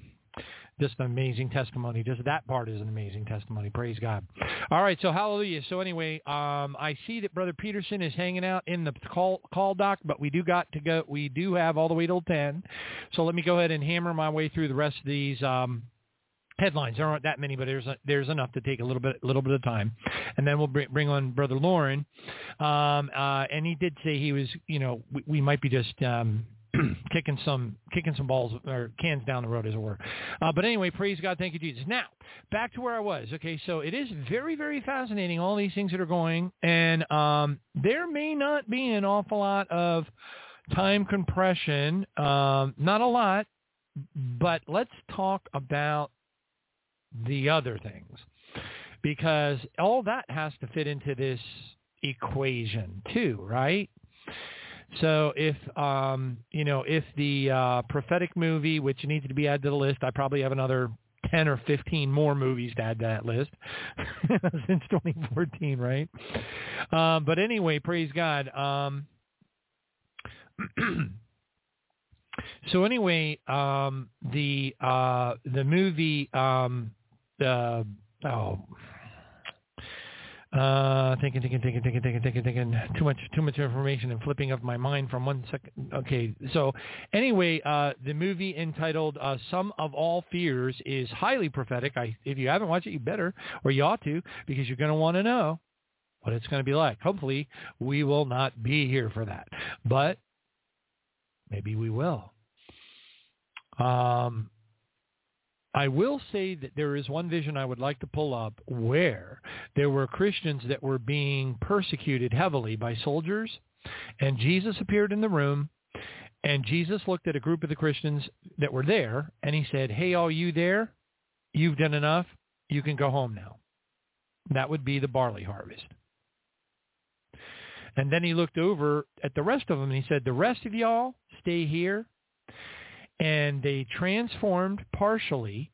just an amazing testimony. Just that part is an amazing testimony. Praise God. All right, so hallelujah. So anyway, um, I see that Brother Pedersen is hanging out in the call call doc, but we do got to go. We do have all the way till ten. So let me go ahead and hammer my way through the rest of these. Um, headlines. There aren't that many, but there's there's enough to take a little bit a little bit of time, and then we'll bring, bring on Brother Loren. Um, uh, and he did say he was, you know, we, we might be just um, kicking some kicking some balls or cans down the road, as it were. Uh, but anyway, praise God, thank you, Jesus. Now back to where I was. Okay, so it is very very fascinating all these things that are going, and um, there may not be an awful lot of time compression, um, not a lot, but let's talk about the other things because all that has to fit into this equation too, right? So if um, you know if the uh, prophetic movie, which needs to be added to the list, I probably have another ten or fifteen more movies to add to that list since 2014, right? Um, but anyway, praise God. Um, so anyway, um, the uh, the movie um, the oh uh, thinking, thinking, thinking, thinking, thinking, thinking, thinking. Too much, too much information and flipping of my mind from one second. Okay, so anyway, uh, the movie entitled uh, "Sum of All Fears" is highly prophetic. I, if you haven't watched it, you better, or you ought to, because you're going to want to know what it's going to be like. Hopefully, we will not be here for that, but maybe we will. Um, I will say that there is one vision I would like to pull up where there were Christians that were being persecuted heavily by soldiers, and Jesus appeared in the room, and Jesus looked at a group of the Christians that were there, and he said, hey, all you there, you've done enough. You can go home now. That would be the barley harvest. And then he looked over at the rest of them and he said, the rest of y'all stay here and they transformed partially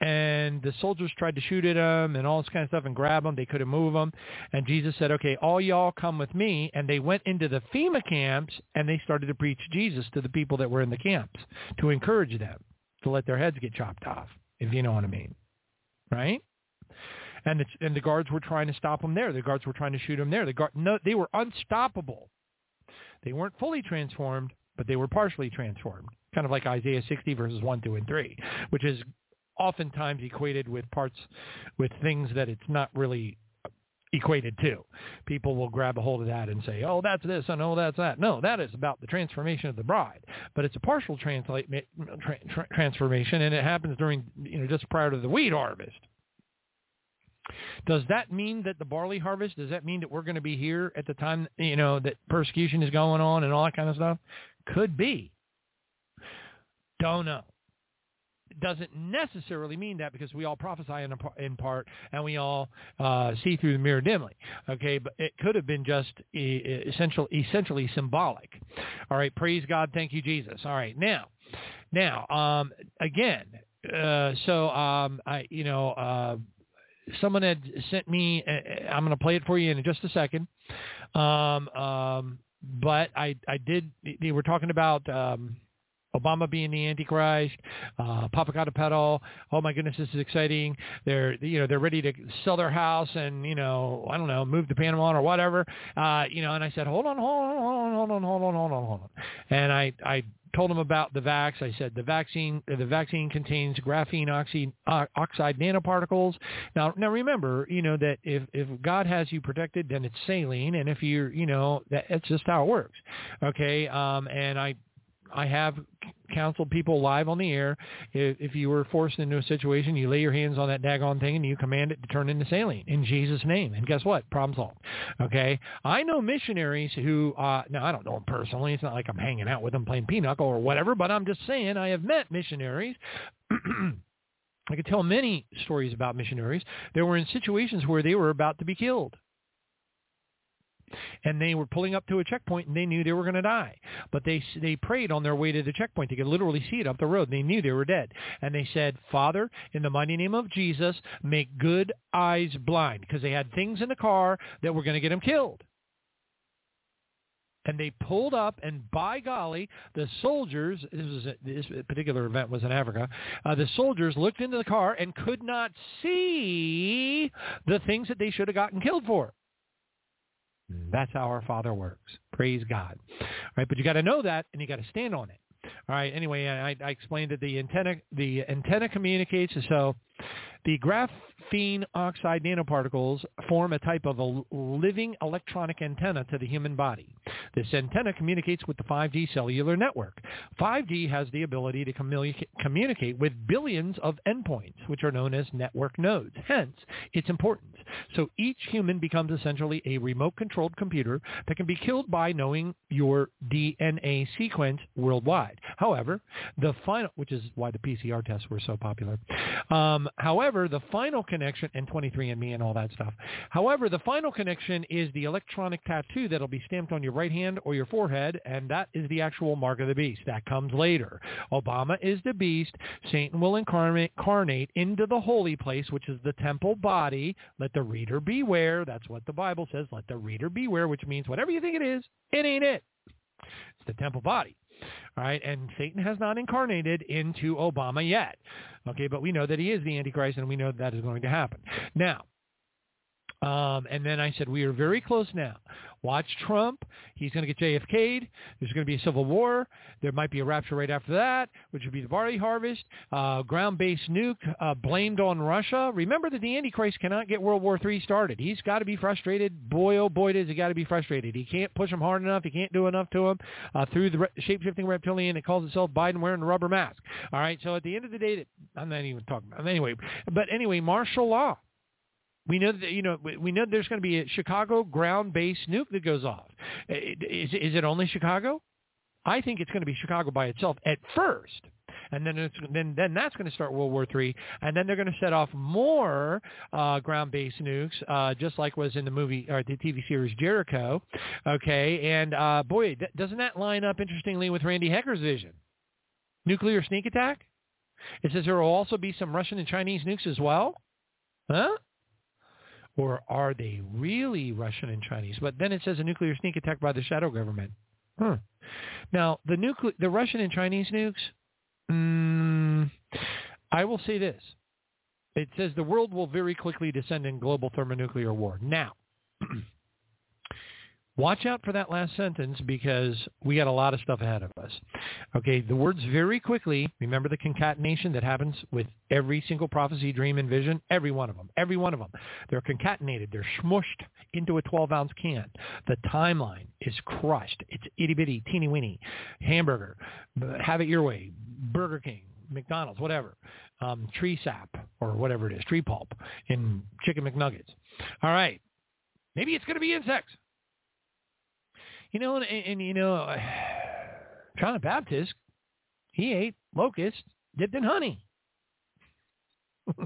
and the soldiers tried to shoot at them and all this kind of stuff and grab them. They couldn't move them. And Jesus said, okay, all y'all come with me. And they went into the FEMA camps and they started to preach Jesus to the people that were in the camps to encourage them to let their heads get chopped off, if you know what I mean. Right? And and the guards were trying to stop them there. The guards were trying to shoot them there. The guard, no, they were unstoppable. They weren't fully transformed, but they were partially transformed kind of like Isaiah 60 verses 1, 2, and 3, which is oftentimes equated with parts, with things that it's not really equated to. People will grab a hold of that and say, oh, that's this and oh, that's that. No, that is about the transformation of the bride. But it's a partial translate, tra- tra- transformation, and it happens during, you know, just prior to the wheat harvest. Does that mean that the barley harvest, does that mean that we're going to be here at the time, you know, that persecution is going on and all that kind of stuff? Could be. Don't know. It doesn't necessarily mean that because we all prophesy in, in part and we all uh, see through the mirror dimly. Okay, but it could have been just essential, essentially symbolic. All right, praise God, thank you, Jesus. All right, now, now, um, again, uh, so um, I, you know, uh, someone had sent me. Uh, I'm going to play it for you in just a second. Um, um, but I, I did. They were talking about. Um, Obama being the Antichrist, uh, Popocatépetl. Oh my goodness, this is exciting. They're you know they're ready to sell their house and you know I don't know move to Panama or whatever. Uh, you know, and I said, hold on, hold on, hold on, hold on, hold on, hold on. And I I told them about the vax. I said the vaccine the vaccine contains graphene oxide, uh, oxide nanoparticles. Now now remember, you know that if if God has you protected, then it's saline, and if you're you know that it's just how it works. Okay, um, and I I have counseled people live on the air. If, if you were forced into a situation, you lay your hands on that daggone thing and you command it to turn into saline in Jesus' name. And guess what? Problem solved. Okay. I know missionaries who, uh, now I don't know them personally. It's not like I'm hanging out with them playing pinochle or whatever, but I'm just saying I have met missionaries. I could tell many stories about missionaries that were in situations where they were about to be killed and they were pulling up to a checkpoint and they knew they were going to die. But they they prayed on their way to the checkpoint. They could literally see it up the road. They knew they were dead. And they said, Father, in the mighty name of Jesus, make good eyes blind. Because they had things in the car that were going to get them killed. And they pulled up, and by golly, the soldiers, this, was a, this particular event was in Africa, uh, the soldiers looked into the car and could not see the things that they should have gotten killed for. That's how our Father works. Praise God. All right, but you got to know that, and you got to stand on it. All right. Anyway, I, I explained that the antenna the antenna communicates. So the graphene oxide nanoparticles form a type of a living electronic antenna to the human body. This antenna communicates with the 5G cellular network. 5G has the ability to communicate, with billions of endpoints, which are known as network nodes, hence its importance. So each human becomes essentially a remote-controlled computer that can be killed by knowing your DNA sequence worldwide. However, the final, which is why the PCR tests were so popular. Um, however, the final connection, and 23andMe and all that stuff. However, the final connection is the electronic tattoo that'll be stamped on your right hand or your forehead, and that is the actual mark of the beast. That comes later. Obama is the beast. Satan will incarnate into the holy place, which is the temple body. Let the reader beware. That's what the Bible says. Let the reader beware, which means whatever you think it is, it ain't it. It's the temple body. Right, and Satan has not incarnated into Obama yet. Okay, but we know that he is the Antichrist, and we know that, that is going to happen. Now, um, and then I said, we are very close now. Watch Trump. He's going to get JFK'd. There's going to be a civil war. There might be a rapture right after that, which would be the barley harvest. Uh, ground-based nuke uh, blamed on Russia. Remember that the Antichrist cannot get World War III started. He's got to be frustrated. Boy, oh boy, does he got to be frustrated. He can't push them hard enough. He can't do enough to them uh, through the re- shape-shifting reptilian that calls itself Biden wearing a rubber mask. All right, so at the end of the day, that, I'm not even talking about Anyway, but anyway, martial law. We know that you know we know there's going to be a Chicago ground-based nuke that goes off. Is is it only Chicago? I think it's going to be Chicago by itself at first, and then it's, then then that's going to start World War III, and then they're going to set off more uh, ground-based nukes, uh, just like was in the movie or the TV series Jericho. Okay, and uh, boy, th- doesn't that line up interestingly with Randy Hecker's vision? Nuclear sneak attack. It says there will also be some Russian and Chinese nukes as well. Huh? Or are they really Russian and Chinese? But then it says a nuclear sneak attack by the shadow government. Huh. Now, the nucle- the Russian and Chinese nukes, mm, I will say this. It says the world will very quickly descend in global thermonuclear war. Now, Watch out for that last sentence because we got a lot of stuff ahead of us. Okay, the words very quickly, remember the concatenation that happens with every single prophecy, dream, and vision? Every one of them. Every one of them. They're concatenated. They're smushed into a 12-ounce can. The timeline is crushed. It's itty-bitty, teeny-weeny. Hamburger, have it your way, Burger King, McDonald's, whatever. Um, tree sap or whatever it is, tree pulp in chicken McNuggets. All right. Maybe it's going to be insects. You know, and, and you know, John the Baptist, he ate locusts dipped in honey.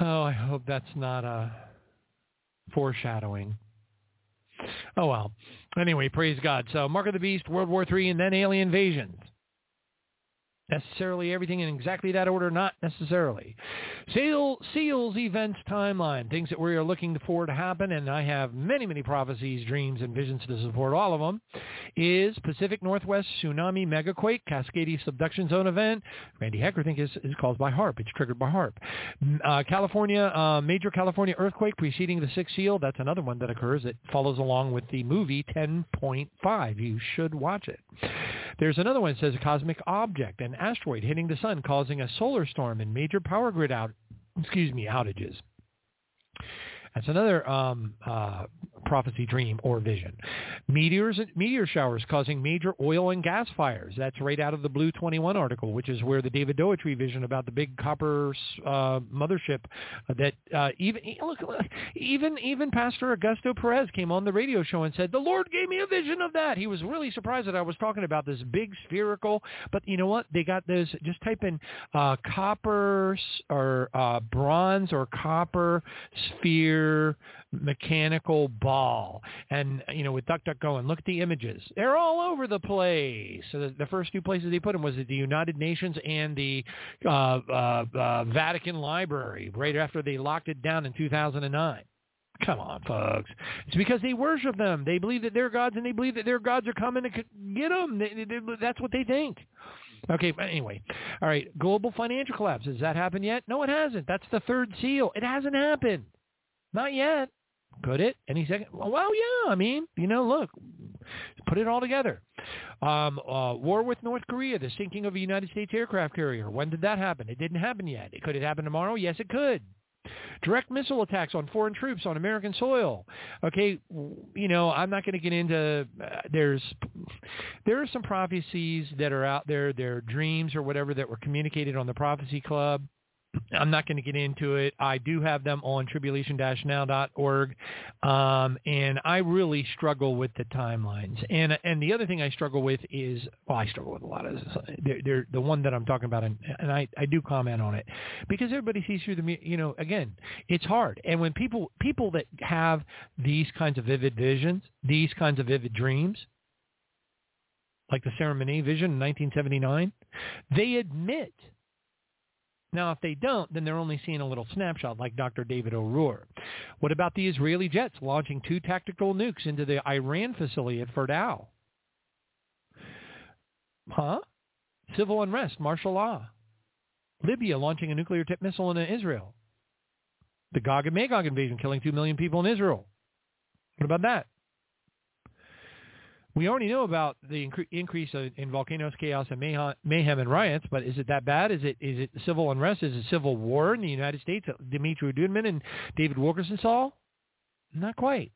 oh, I hope that's not a foreshadowing. Oh well. Anyway, praise God. So Mark of the Beast, World War III, and then alien invasions. Necessarily everything in exactly that order, not necessarily. Seal, Seals events timeline, things that we are looking for to happen, and I have many, many prophecies, dreams, and visions to support all of them, is Pacific Northwest tsunami megaquake, Cascadia subduction zone event. Randy Hecker think is, is caused by HAARP. It's triggered by HAARP. Uh, California, uh, major California earthquake preceding the sixth seal. That's another one that occurs It follows along with the movie 10.5. You should watch it. There's another one that says a cosmic object, an asteroid hitting the sun causing a solar storm and major power grid out, excuse me, outages. That's another um, uh, prophecy, dream, or vision. Meteors, meteor showers causing major oil and gas fires. That's right out of the Blue 21 article, which is where the David Doherty vision about the big copper uh, mothership that uh, even look, even even Pastor Augusto Perez came on the radio show and said the Lord gave me a vision of that. He was really surprised that I was talking about this big spherical. But you know what? They got this. Just type in uh, copper or uh, bronze or copper sphere mechanical ball. And, you know, with DuckDuckGo and look at the images. They're all over the place. So the, the first two places they put them was the United Nations and the uh, uh, uh, Vatican Library right after they locked it down in 2009. Come on, folks. It's because they worship them. They believe that they're gods, and they believe that their gods are coming to get them. They, they, that's what they think. Okay, but anyway. All right, global financial collapse. Has that happened yet? No, it hasn't. That's the third seal. It hasn't happened. Not yet. Could it? Any second? Well, yeah. I mean, you know, look, put it all together. Um, uh, war with North Korea, the sinking of a United States aircraft carrier. When did that happen? It didn't happen yet. Could it happen tomorrow? Yes, it could. Direct missile attacks on foreign troops on American soil. Okay, you know, I'm not going to get into. Uh, there's, there are some prophecies that are out there. There are dreams or whatever that were communicated on the Prophecy Club I'm not going to get into it. I do have them on tribulation-now.org, um, and I really struggle with the timelines. And and the other thing I struggle with is, well, I struggle with a lot of this. They're, they're the one that I'm talking about, and, and I, I do comment on it because everybody sees through the, you know, again, it's hard. And when people people that have these kinds of vivid visions, these kinds of vivid dreams, like the ceremony vision in 1979, they admit – now, if they don't, then they're only seeing a little snapshot like Dr. David Owuor. What about the Israeli jets launching two tactical nukes into the Iran facility at Fordow? Huh? Civil unrest, martial law. Libya launching a nuclear tip missile into Israel. The Gog and Magog invasion killing 2 million people in Israel. What about that? We already know about the incre- increase in volcanoes, chaos, and mayhem and riots, but is it that bad? Is it is it civil unrest? Is it civil war in the United States? Uh, Dimitri Duduman and David Wilkerson saw? Not quite.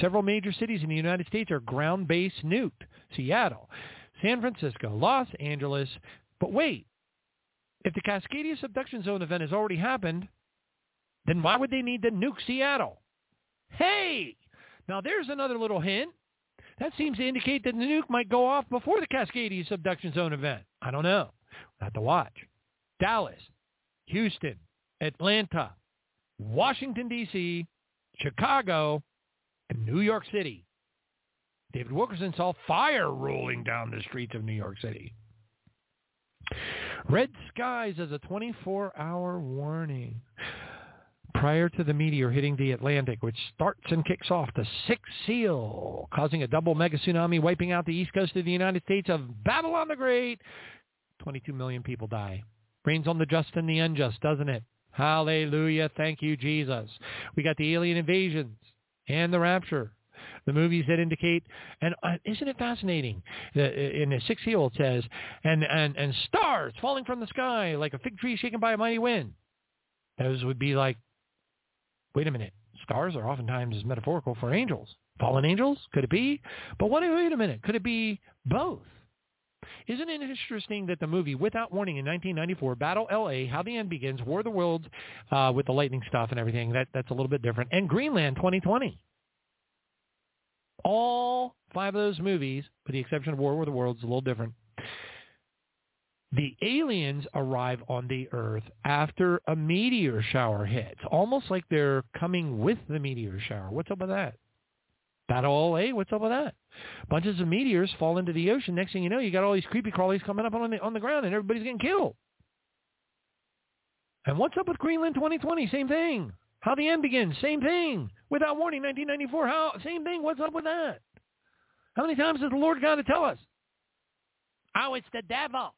Several major cities in the United States are ground-based nuked. Seattle, San Francisco, Los Angeles. But wait, if the Cascadia subduction zone event has already happened, then why would they need to nuke Seattle? Hey! Now there's another little hint. That seems to indicate that the nuke might go off before the Cascadia subduction zone event. I don't know. We'll have to watch. Dallas, Houston, Atlanta, Washington, D.C., Chicago, and New York City. David Wilkerson saw fire rolling down the streets of New York City. Red skies as a 24-hour warning prior to the meteor hitting the Atlantic, which starts and kicks off the sixth seal, causing a double mega tsunami wiping out the east coast of the United States of Babylon the Great. 22 million people die. Rains on the just and the unjust, doesn't it? Hallelujah. Thank you, Jesus. We got the alien invasions and the rapture. The movies that indicate, and uh, isn't it fascinating? In the sixth seal it says, and, and, and stars falling from the sky like a fig tree shaken by a mighty wind. Those would be like wait a minute, stars are oftentimes metaphorical for angels. Fallen angels? Could it be? But what, wait a minute, could it be both? Isn't it interesting that the movie Without Warning in 1994, Battle L.A., How the End Begins, War of the Worlds uh, with the lightning stuff and everything, that, that's a little bit different, and Greenland 2020. All five of those movies, with the exception of War of the Worlds, is a little different the aliens arrive on the Earth after a meteor shower hits, almost like they're coming with the meteor shower. What's up with that? That all, hey, what's up with that? Bunches of meteors fall into the ocean. Next thing you know, you got all these creepy crawlies coming up on the on the ground, and everybody's getting killed. And what's up with Greenland 2020? Same thing. How the end begins? Same thing. Without warning, 1994. How? Same thing. What's up with that? How many times has the Lord got to tell us? Oh, it's the devil.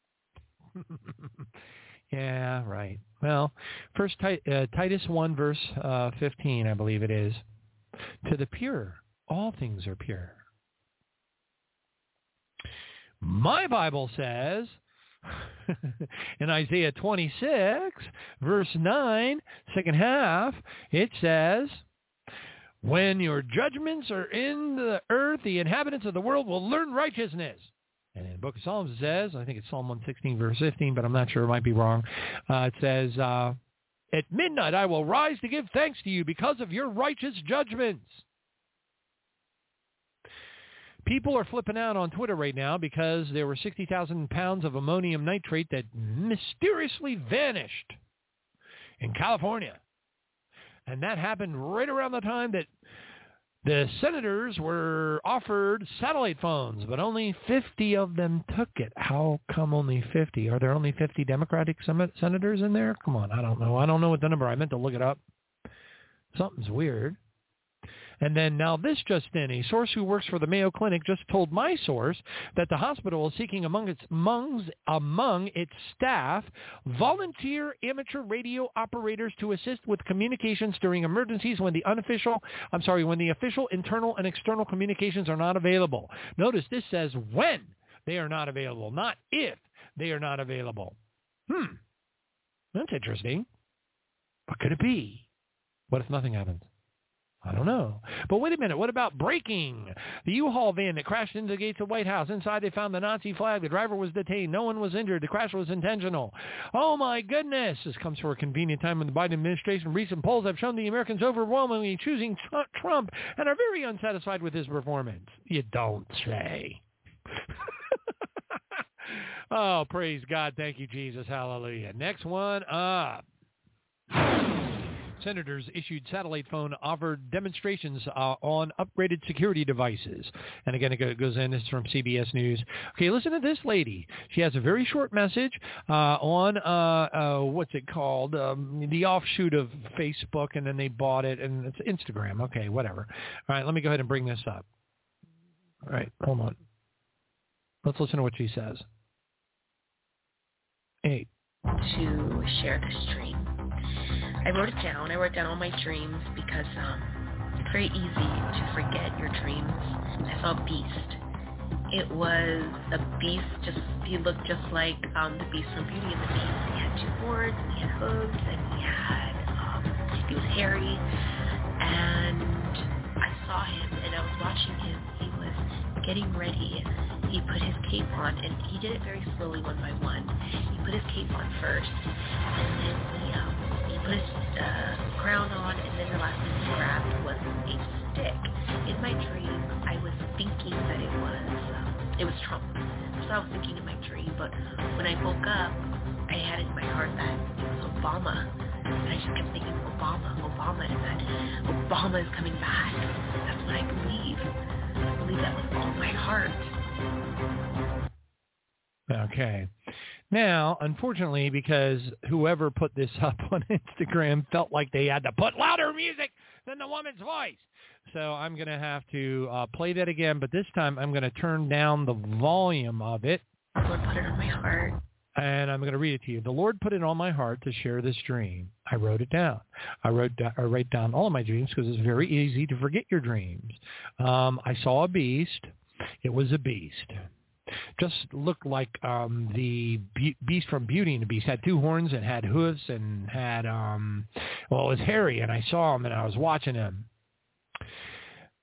yeah, right. Well, first uh, Titus 1 verse uh, 15, I believe it is. To the pure, all things are pure. My Bible says in Isaiah 26, verse 9, second half, it says, when your judgments are in the earth, the inhabitants of the world will learn righteousness. And in the book of Psalms it says, I think it's Psalm 116, verse 15, but I'm not sure. It might be wrong. Uh, it says, uh, at midnight I will rise to give thanks to you because of your righteous judgments. People are flipping out on Twitter right now because there were 60,000 pounds of ammonium nitrate that mysteriously vanished in California. And that happened right around the time that the senators were offered satellite phones, but only 50 of them took it. How come only 50? Are there only 50 Democratic senators in there? Come on, I don't know. I don't know what the number. I meant to look it up. Something's weird. And then now this just in, a source who works for the Mayo Clinic just told my source that the hospital is seeking among its among, among its staff volunteer amateur radio operators to assist with communications during emergencies when the unofficial, I'm sorry, when the official internal and external communications are not available. Notice this says when they are not available, not if they are not available. Hmm. That's interesting. What could it be? What if nothing happens? I don't know. But wait a minute. What about breaking? The U-Haul van that crashed into the gates of the White House. Inside they found the Nazi flag. The driver was detained. No one was injured. The crash was intentional. Oh my goodness. This comes for a convenient time in the Biden administration. Recent polls have shown the Americans overwhelmingly choosing Trump and are very unsatisfied with his performance. You don't say. oh, praise God. Thank you, Jesus. Hallelujah. Next one up. Senators issued satellite phone offered demonstrations uh, on upgraded security devices. And again, it goes in. This is from CBS News. Okay, listen to this lady. She has a very short message uh, on uh, uh, what's it called, um, the offshoot of Facebook, and then they bought it, and it's Instagram. Okay, whatever. All right, let me go ahead and bring this up. All right, hold on. Let's listen to what she says. Eight. To share the stream I wrote it down. I wrote down all my dreams because um, it's very easy to forget your dreams. I saw beast. It was a beast. Just he looked just like um, the beast from Beauty and the Beast. He had two horns, and he had hooves, and he had um, he was hairy. And I saw him, and I was watching him. He was getting ready. He put his cape on, and he did it very slowly, one by one. He put his cape on first, and then he um, put his uh, crown on, and then the last thing he grabbed was a stick. In my dream, I was thinking that it was um, it was Trump. So I was thinking in my dream, but when I woke up, I had in my heart that it was Obama. And I just kept thinking, Obama, Obama, and that Obama is coming back. That's what I believe. I believe that with all my heart. Okay. Now, unfortunately, because whoever put this up on Instagram felt like they had to put louder music than the woman's voice. So I'm going to have to uh, play that again, but this time I'm going to turn down the volume of it. The Lord put it on my heart. And I'm going to read it to you. The Lord put it on my heart to share this dream. I wrote it down. I wrote I write down all of my dreams because it's very easy to forget your dreams. Um, I saw a beast. It was a beast just looked like um the be- beast from Beauty and the Beast had two horns and had hooves and had um well it was hairy and I saw him and I was watching him.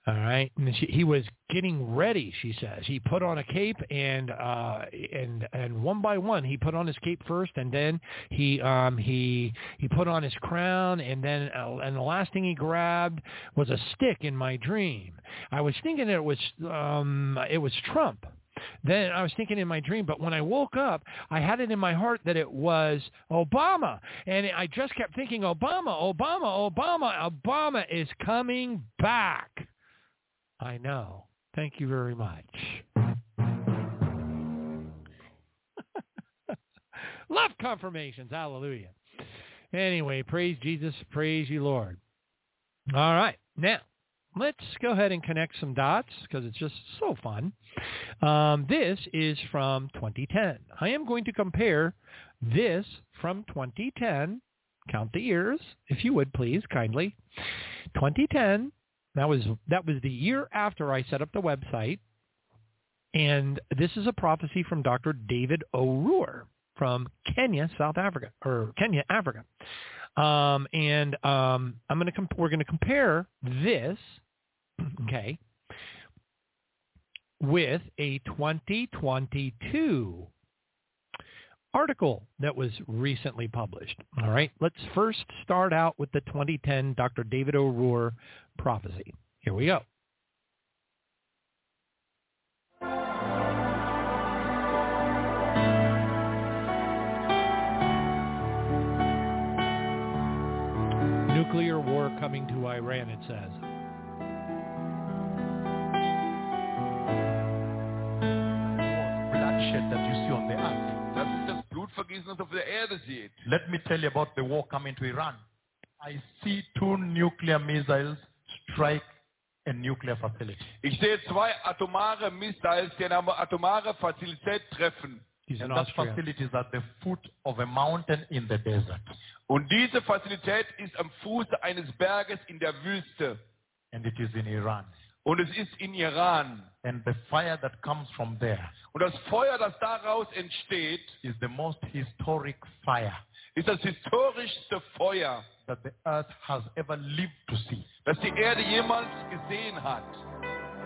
All right, and she, he was getting ready. She says he put on a cape and uh and and one by one he put on his cape first and then he um he he put on his crown and then uh, and the last thing he grabbed was a stick in my dream. I was thinking it was um it was Trump then I was thinking in my dream, but when I woke up, I had it in my heart that it was Obama. And I just kept thinking, Obama, Obama, Obama, Obama is coming back. I know. Thank you very much. Love confirmations. Hallelujah. Anyway, praise Jesus. Praise you, Lord. All right. Now, let's go ahead and connect some dots because it's just so fun. Um, this is from 2010. I am going to compare this from 2010. Count the years, if you would, please, kindly. 2010. That was that was the year after I set up the website, and this is a prophecy from Dr. David Owuor from Kenya, South Africa, or Kenya, Africa. Um, and um, I'm going to comp- we're going to compare this, Mm-hmm. okay, with a 2022 article that was recently published. All right, let's first start out with the 2010 Dr. David Owuor prophecy. Here we go. Nuclear war coming to Iran, it says. Bloodshed that you see on the earth. Das ist das Blutvergießen, das auf der Erde seht. Let me tell you about the war coming to Iran. I see two nuclear missiles strike a nuclear facility. Ich sehe zwei atomare Missiles, die eine atomare Fazilität treffen. He's in And that Austria. facility is at the foot of a mountain in the desert. Und diese Fazilität ist am Fuße eines Berges in der Wüste. And it is in Iran. Und es ist in Iran. And the fire that comes from there Und das Feuer, das daraus entsteht, is the most historic fire ist das historischste Feuer, that the earth has ever lived to see. das die Erde jemals gesehen hat.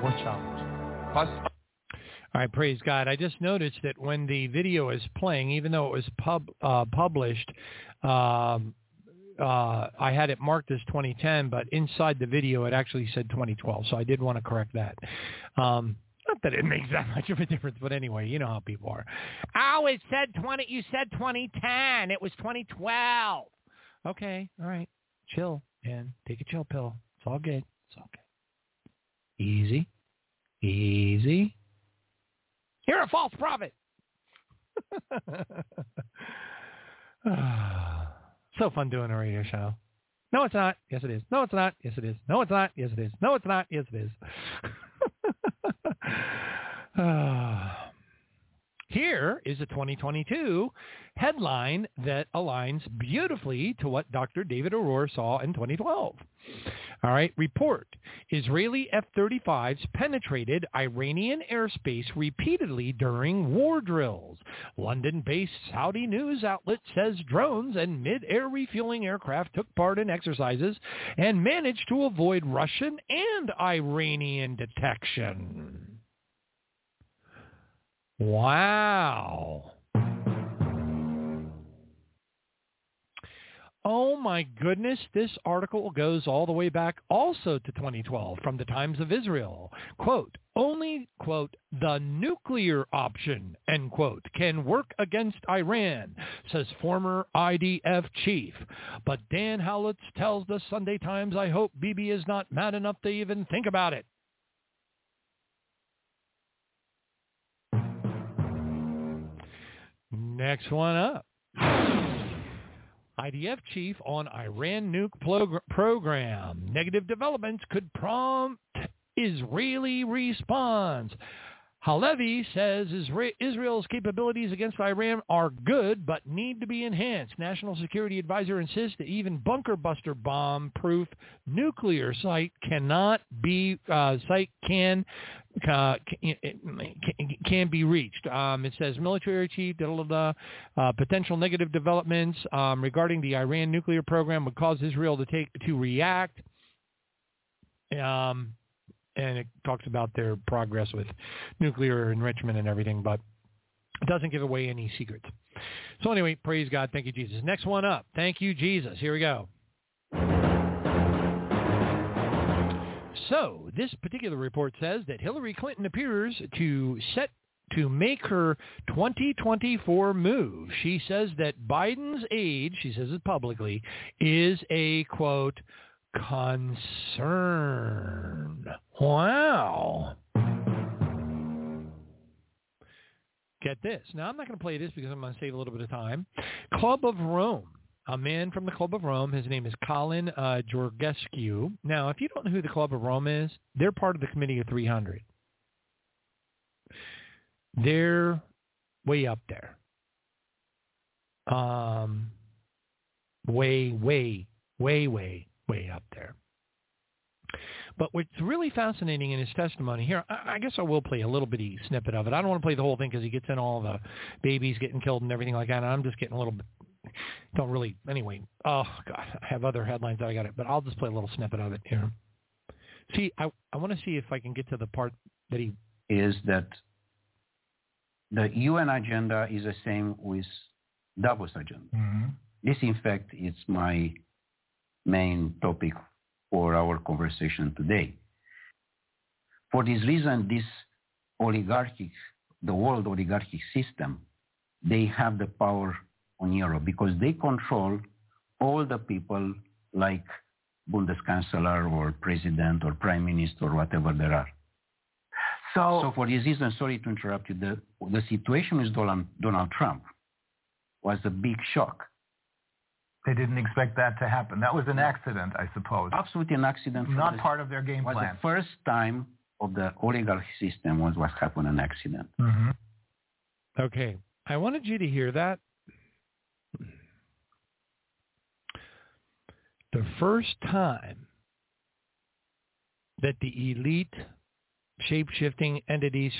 Watch out. Passt All right, praise God. I just noticed that when the video is playing, even though it was pub, uh, published, um, uh, I had it marked as 2010, but inside the video it actually said 2012. So I did want to correct that. Um, not that it makes that much of a difference, but anyway, you know how people are. Oh, it said 20. You said 2010. It was 2012. Okay, all right. Chill, man. Take a chill pill. It's all good. It's all good. Easy. Easy. You're a false prophet. so fun doing a radio show. No, it's not. Yes, it is. No, it's not. Yes, it is. No, it's not. Yes, it is. No, it's not. Yes, it is. Here is a 2022 headline that aligns beautifully to what Dr. David Owuor saw in 2012. All right, report. Israeli F-35s penetrated Iranian airspace repeatedly during war drills. London-based Saudi news outlet says drones and mid-air refueling aircraft took part in exercises and managed to avoid Russian and Iranian detection. Wow. Oh my goodness, this article goes all the way back also to 2012 from the Times of Israel. Quote, only, quote, the nuclear option, end quote, can work against Iran, says former IDF chief. But Dan Halutz tells the Sunday Times, I hope Bibi is not mad enough to even think about it. Next one up. IDF chief on Iran nuke program. Negative developments could prompt Israeli response. Halevi says Israel's capabilities against Iran are good but need to be enhanced. National Security Advisor insists that even bunker buster bomb proof nuclear site cannot be uh, site can uh, can, be reached. Um, it says military chief da, da, da, uh, potential negative developments um, regarding the Iran nuclear program would cause Israel to take to react. Um, and it talks about their progress with nuclear enrichment and everything, but it doesn't give away any secrets. So anyway, praise God. Thank you, Jesus. Next one up. Thank you, Jesus. Here we go. So this particular report says that Hillary Clinton appears to set to make her 2024 move. She says that Biden's age, she says it publicly, is a, quote, concern. Wow. Get this. Now, I'm not going to play this because I'm going to save a little bit of time. Club of Rome. A man from the Club of Rome. His name is Călin uh, Georgescu. Now, if you don't know who the Club of Rome is, they're part of the Committee of 300. They're way up there. Um, way, way, way, way, way up there. But what's really fascinating in his testimony here, I, guess I will play a little bitty snippet of it. I don't want to play the whole thing because he gets in all the babies getting killed and everything like that. And I'm just getting a little bit, don't really, anyway. Oh, God, I have other headlines that I got it, but I'll just play a little snippet of it here. See, I, I want to see if I can get to the part that he... Is that the UN agenda is the same with Davos agenda. Mm-hmm. This, in fact, is my main topic for our conversation today. For this reason, this oligarchic, the world oligarchic system, they have the power on Europe because they control all the people like Bundeskanzler or president or prime minister or whatever there are. So, so for this reason, sorry to interrupt you, the, the situation with Donald, Donald Trump was a big shock. They didn't expect that to happen. That was an accident, I suppose. Absolutely an accident. Not part of their game was plan. the first time of the oligarchy system was what happened an accident. Mm-hmm. Okay. I wanted you to hear that. The first time that the elite shape-shifting entities,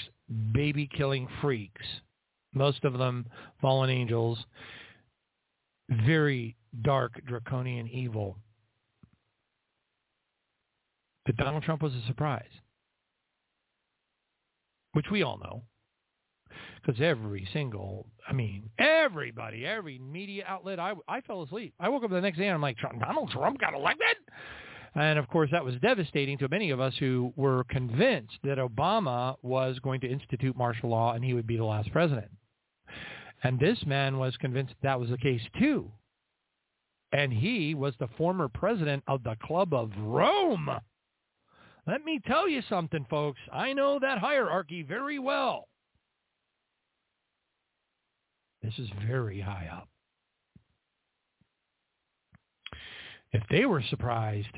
baby-killing freaks, most of them fallen angels, very dark, draconian evil, that Donald Trump was a surprise, which we all know. Because every single, I mean, everybody, every media outlet, I, I fell asleep. I woke up the next day and I'm like, Donald Trump got elected? And of course, that was devastating to many of us who were convinced that Obama was going to institute martial law and he would be the last president. And this man was convinced that was the case too. And he was the former president of the Club of Rome. Let me tell you something, folks. I know that hierarchy very well. This is very high up. If they were surprised,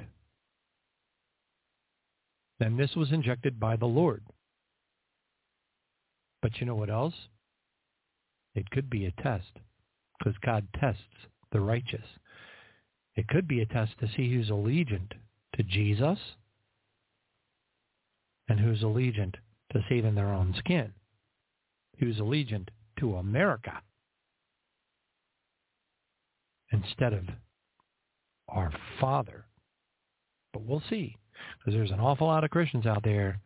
then this was injected by the Lord. But you know what else? It could be a test because God tests the righteous. It could be a test to see who's allegiant to Jesus and who's allegiant to saving their own skin, who's allegiant to America instead of our Father. But we'll see, because there's an awful lot of Christians out there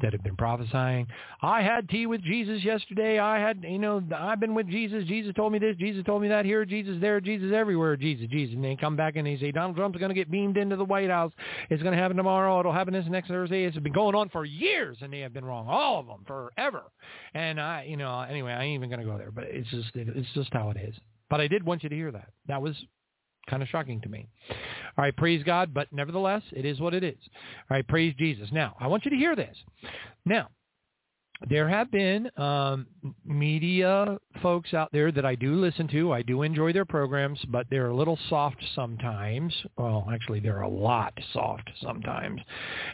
that have been prophesying. I had tea with Jesus yesterday. I had, you know, I've been with Jesus. Jesus told me this. Jesus told me that. Here, Jesus there, Jesus everywhere. Jesus, Jesus. And they come back and they say Donald Trump's going to get beamed into the White House. It's going to happen tomorrow. It'll happen this next Thursday. It's been going on for years, and they have been wrong, all of them, forever. And I, you know, anyway, I ain't even going to go there. But it's just, it's just how it is. But I did want you to hear that. That was kind of shocking to me. All right, praise God, but nevertheless, it is what it is. All right, praise Jesus. Now, I want you to hear this. Now, there have been um, media folks out there that I do listen to. I do enjoy their programs, but they're a little soft sometimes. Well, actually, they're a lot soft sometimes.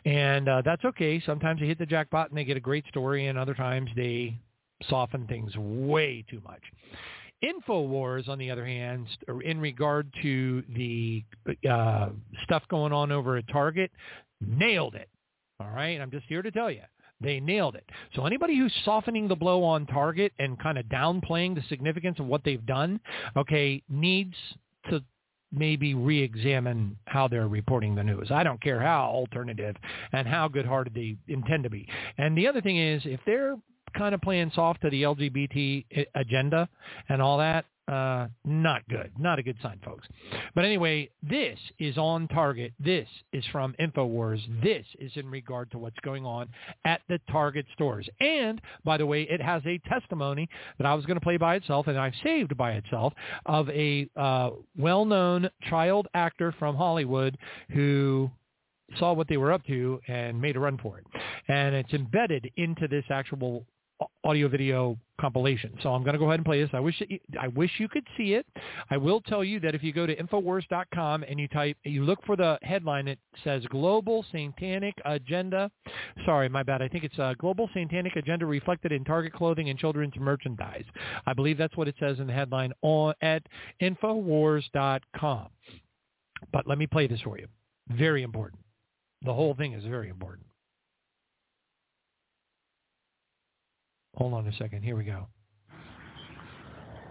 And uh, that's okay. Sometimes they hit the jackpot and they get a great story, and other times they soften things way too much. InfoWars, on the other hand, in regard to the uh, stuff going on over at Target, nailed it. All right, I'm just here to tell you. They nailed it. So anybody who's softening the blow on Target and kind of downplaying the significance of what they've done, okay, needs to maybe re-examine how they're reporting the news. I don't care how alternative and how good-hearted they intend to be. And the other thing is, if they're kind of playing soft to the LGBT agenda and all that, uh, not good. Not a good sign, folks. But anyway, this is on target. This is from InfoWars. This is in regard to what's going on at the Target stores. And, by the way, it has a testimony that I was going to play by itself, and I've saved by itself, of a uh, well-known child actor from Hollywood who saw what they were up to and made a run for it. And it's embedded into this actual audio video compilation. So I'm going to go ahead and play this. I wish it, I wish you could see it. I will tell you that if you go to infowars.com and you type you look for the headline it says global satanic agenda. Sorry, my bad. I think it's a global satanic agenda reflected in Target clothing and children's merchandise. I believe that's what it says in the headline on at infowars.com. But let me play this for you. Very important. The whole thing is very important. Hold on a second. Here we go.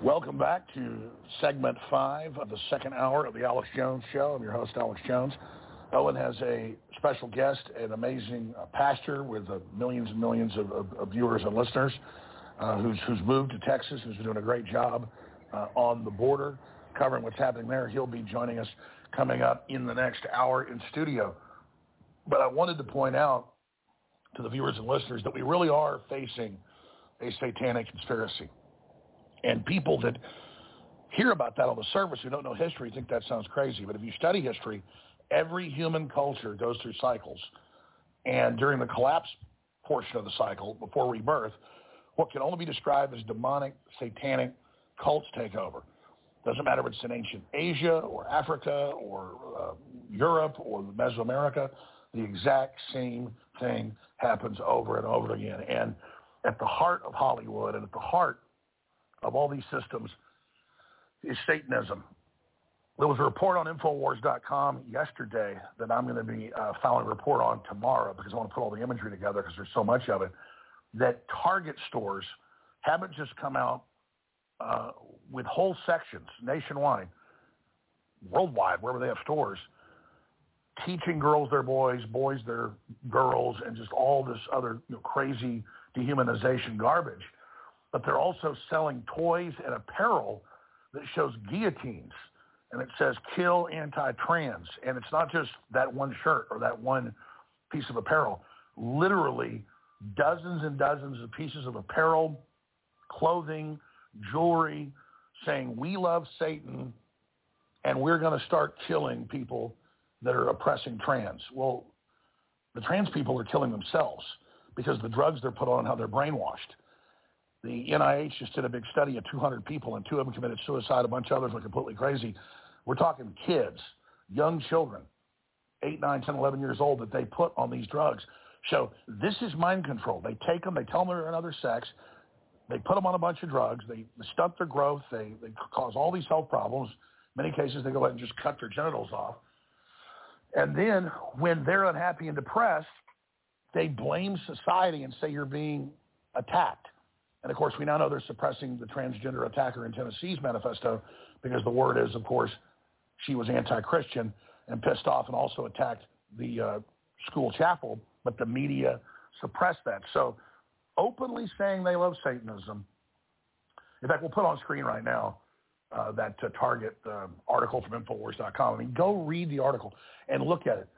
Welcome back to segment five of the second hour of the Alex Jones Show. I'm your host, Alex Jones. Owen has a special guest, an amazing uh, pastor with uh, millions and millions of, of, of, viewers and listeners uh, who's, who's moved to Texas, who's doing a great job uh, on the border, covering what's happening there. He'll be joining us coming up in the next hour in studio. But I wanted to point out to the viewers and listeners that we really are facing a satanic conspiracy. And people that hear about that on the surface who don't know history think that sounds crazy. But if you study history, every human culture goes through cycles. And during the collapse portion of the cycle, before rebirth, what can only be described as demonic, satanic cults take over. Doesn't matter if it's in ancient Asia or Africa or uh, Europe or Mesoamerica, the exact same thing happens over and over again. And at the heart of Hollywood and at the heart of all these systems is Satanism. There was a report on Infowars.com yesterday that I'm going to be uh, filing a report on tomorrow because I want to put all the imagery together because there's so much of it, that Target stores haven't just come out uh, with whole sections nationwide, worldwide, wherever they have stores, teaching girls their boys, boys their girls, and just all this other you know, crazy dehumanization garbage. But they're also selling toys and apparel that shows guillotines and it says kill anti-trans. And it's not just that one shirt or that one piece of apparel. Literally dozens and dozens of pieces of apparel, clothing, jewelry, saying we love Satan and we're going to start killing people that are oppressing trans. Well, the trans people are killing themselves because the drugs they're put on, how they're brainwashed. The NIH just did a big study of 200 people, and two of them committed suicide. A bunch of others were completely crazy. We're talking kids, young children, 8, 9, 10, 11 years old that they put on these drugs. So this is mind control. They take them, they tell them they're another sex, they put them on a bunch of drugs, they stunt their growth, they, they cause all these health problems. In many cases, they go ahead and just cut their genitals off. And then when they're unhappy and depressed, they blame society and say you're being attacked. And of course, we now know they're suppressing the transgender attacker in Tennessee's manifesto because the word is, of course, she was anti-Christian and pissed off and also attacked the uh, school chapel, but the media suppressed that. So openly saying they love Satanism. In fact, we'll put on screen right now uh, that uh, Target uh, article from Infowars.com. I mean, go read the article and look at it.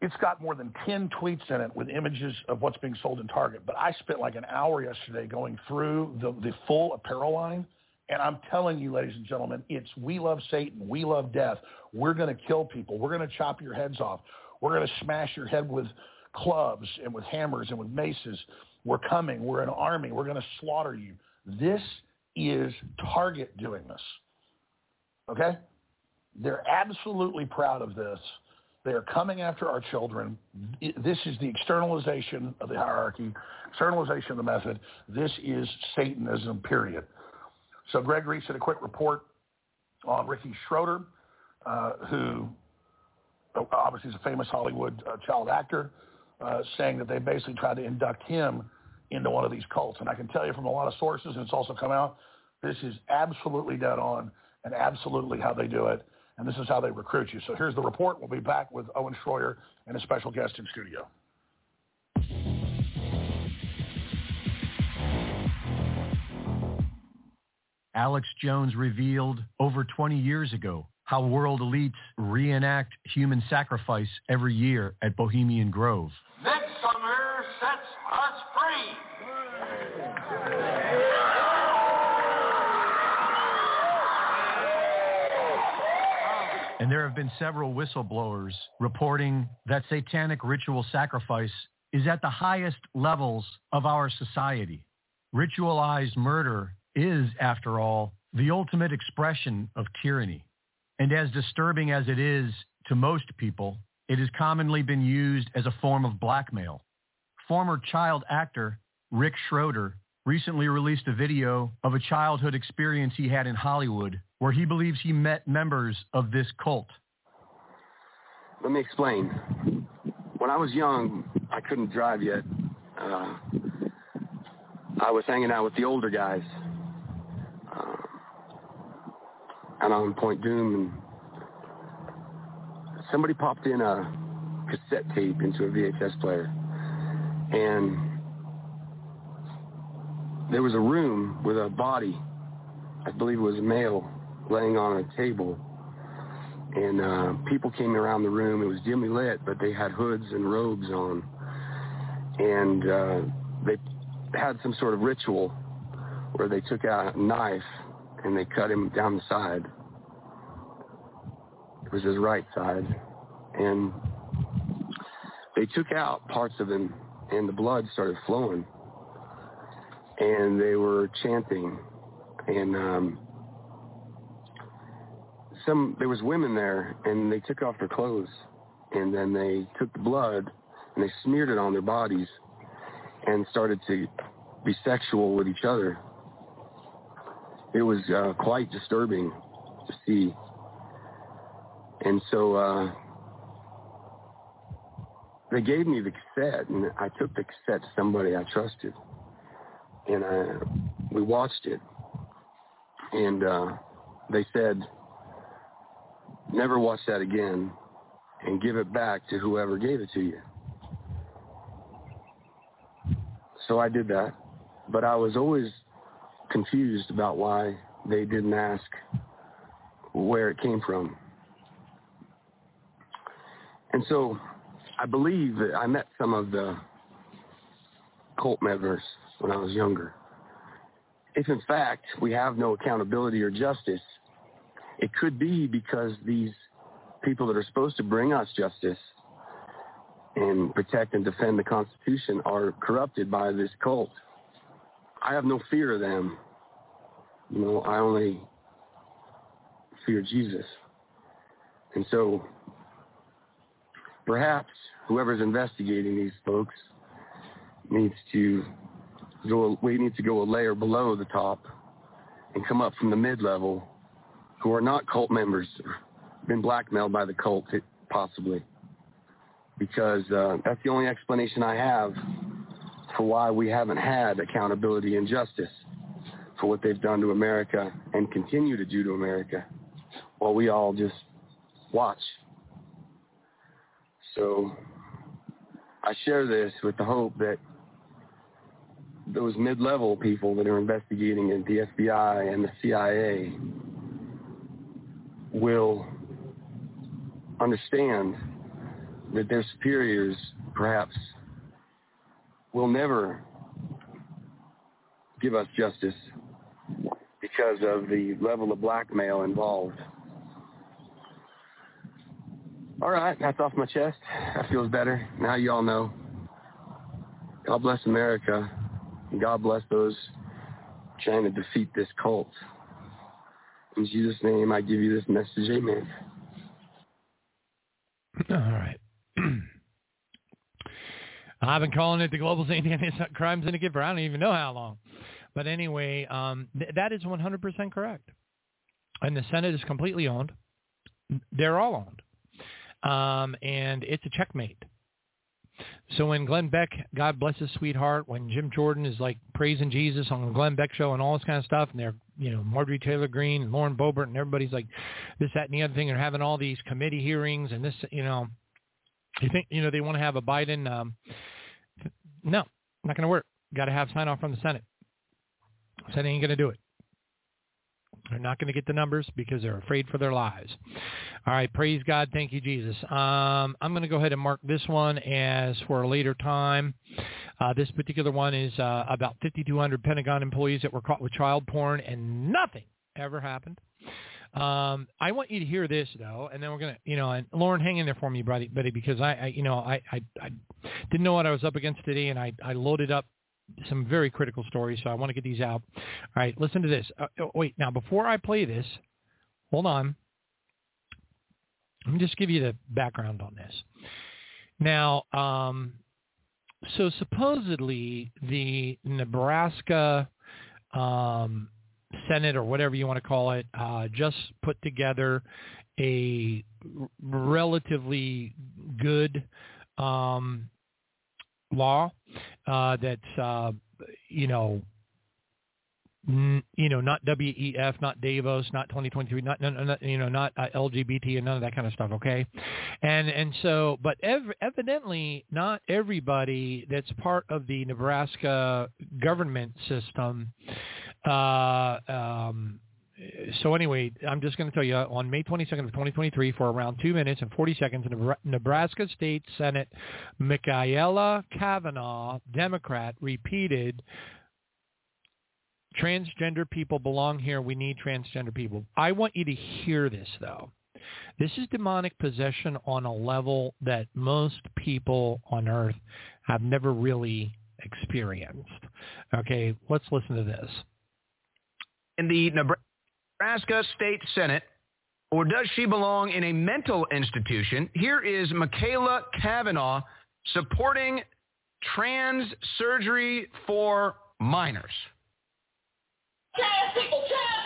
It's got more than 10 tweets in it with images of what's being sold in Target. But I spent like an hour yesterday going through the, the full apparel line. And I'm telling you, ladies and gentlemen, it's we love Satan. We love death. We're going to kill people. We're going to chop your heads off. We're going to smash your head with clubs and with hammers and with maces. We're coming. We're an army. We're going to slaughter you. This is Target doing this. Okay? They're absolutely proud of this. They are coming after our children. This is the externalization of the hierarchy, externalization of the method. This is Satanism, period. So Greg Reese did a quick report on Ricky Schroder, uh, who obviously is a famous Hollywood uh, child actor, uh, saying that they basically tried to induct him into one of these cults. And I can tell you from a lot of sources, and it's also come out, this is absolutely dead on and absolutely how they do it and this is how they recruit you. So here's the report. We'll be back with Owen Schroyer and a special guest in studio. Alex Jones revealed over 20 years ago how world elites reenact human sacrifice every year at Bohemian Grove. Midsummer sets us free. And there have been several whistleblowers reporting that satanic ritual sacrifice is at the highest levels of our society. Ritualized murder is, after all, the ultimate expression of tyranny. And as disturbing as it is to most people, it has commonly been used as a form of blackmail. Former child actor Rick Schroder recently released a video of a childhood experience he had in Hollywood where he believes he met members of this cult. Let me explain. When I was young, I couldn't drive yet. Uh, I was hanging out with the older guys uh, out on Point Dume, and somebody popped in a cassette tape into a VHS player, and there was a room with a body. I believe it was male laying on a table. And uh, people came around the room. It was dimly lit, but they had hoods and robes on. And uh, they had some sort of ritual where they took out a knife and they cut him down the side. It was his right side. And they took out parts of him and the blood started flowing. And they were chanting. And um, some there was women there and they took off their clothes and then they took the blood and they smeared it on their bodies and started to be sexual with each other. It was uh, quite disturbing to see. And so uh, they gave me the cassette, and I took the cassette to somebody I trusted, and I, we watched it. And uh, they said, never watch that again, and give it back to whoever gave it to you. So I did that, but I was always confused about why they didn't ask where it came from. And so I believe that I met some of the cult members when I was younger. If in fact we have no accountability or justice, it could be because these people that are supposed to bring us justice and protect and defend the Constitution are corrupted by this cult. I have no fear of them. You know, I only fear Jesus. And so perhaps whoever's investigating these folks needs to go we need to go a layer below the top and come up from the mid level who are not cult members been blackmailed by the cult possibly because uh, that's the only explanation I have for why we haven't had accountability and justice for what they've done to America and continue to do to America while we all just watch. So I share this with the hope that those mid-level people that are investigating in the FBI and the CIA will understand that their superiors perhaps will never give us justice because of the level of blackmail involved. All right, that's off my chest. That feels better. Now you all know. God bless America. God bless those trying to defeat this cult. In Jesus' name, I give you this message. Amen. All right. I've been calling it the global satanic crime syndicate for I don't even know how long. But anyway, um, th- that is 100% correct. And the Senate is completely owned. They're all owned. Um, and it's a checkmate. So when Glenn Beck, God bless his sweetheart, when Jim Jordan is like praising Jesus on the Glenn Beck show and all this kind of stuff, and they're, you know, Marjorie Taylor Greene and Lauren Boebert and everybody's like this, that, and the other thing, and having all these committee hearings and this, you know, you think, you know, they want to have a Biden, um, no, not going to work. Got to have sign off from the Senate. Senate ain't going to do it. They're not going to get the numbers because they're afraid for their lives. All right, praise God. Thank you, Jesus. Um, I'm going to go ahead and mark this one as for a later time. Uh, this particular one is uh, about 5,200 Pentagon employees that were caught with child porn, and nothing ever happened. Um, I want you to hear this though, and then we're gonna, you know, and Loren, hang in there for me, buddy, buddy, because I, I you know, I, I, I didn't know what I was up against today, and I, I loaded up some very critical stories, so I want to get these out. All right, listen to this. Uh, oh, wait, now before I play this, hold on. Let me just give you the background on this. Now, um, so supposedly the Nebraska um, Senate or whatever you want to call it uh, just put together a relatively good um, law uh, that's uh, you know you know not WEF, not Davos, not 2023, not, not, not you know not uh, LGBT and none of that kind of stuff. Okay, and and so but ev- evidently not everybody that's part of the Nebraska government system. Uh, um, so anyway, I'm just going to tell you on May 22nd of 2023 for around two minutes and 40 seconds, Nebraska State Senate Machaela Cavanaugh, Democrat, repeated, transgender people belong here. We need transgender people. I want you to hear this though. This is demonic possession on a level that most people on earth have never really experienced. Okay, let's listen to this. In the Nebraska State Senate, or does she belong in a mental institution? Here is Machaela Cavanaugh supporting trans surgery for minors. Trans people, trans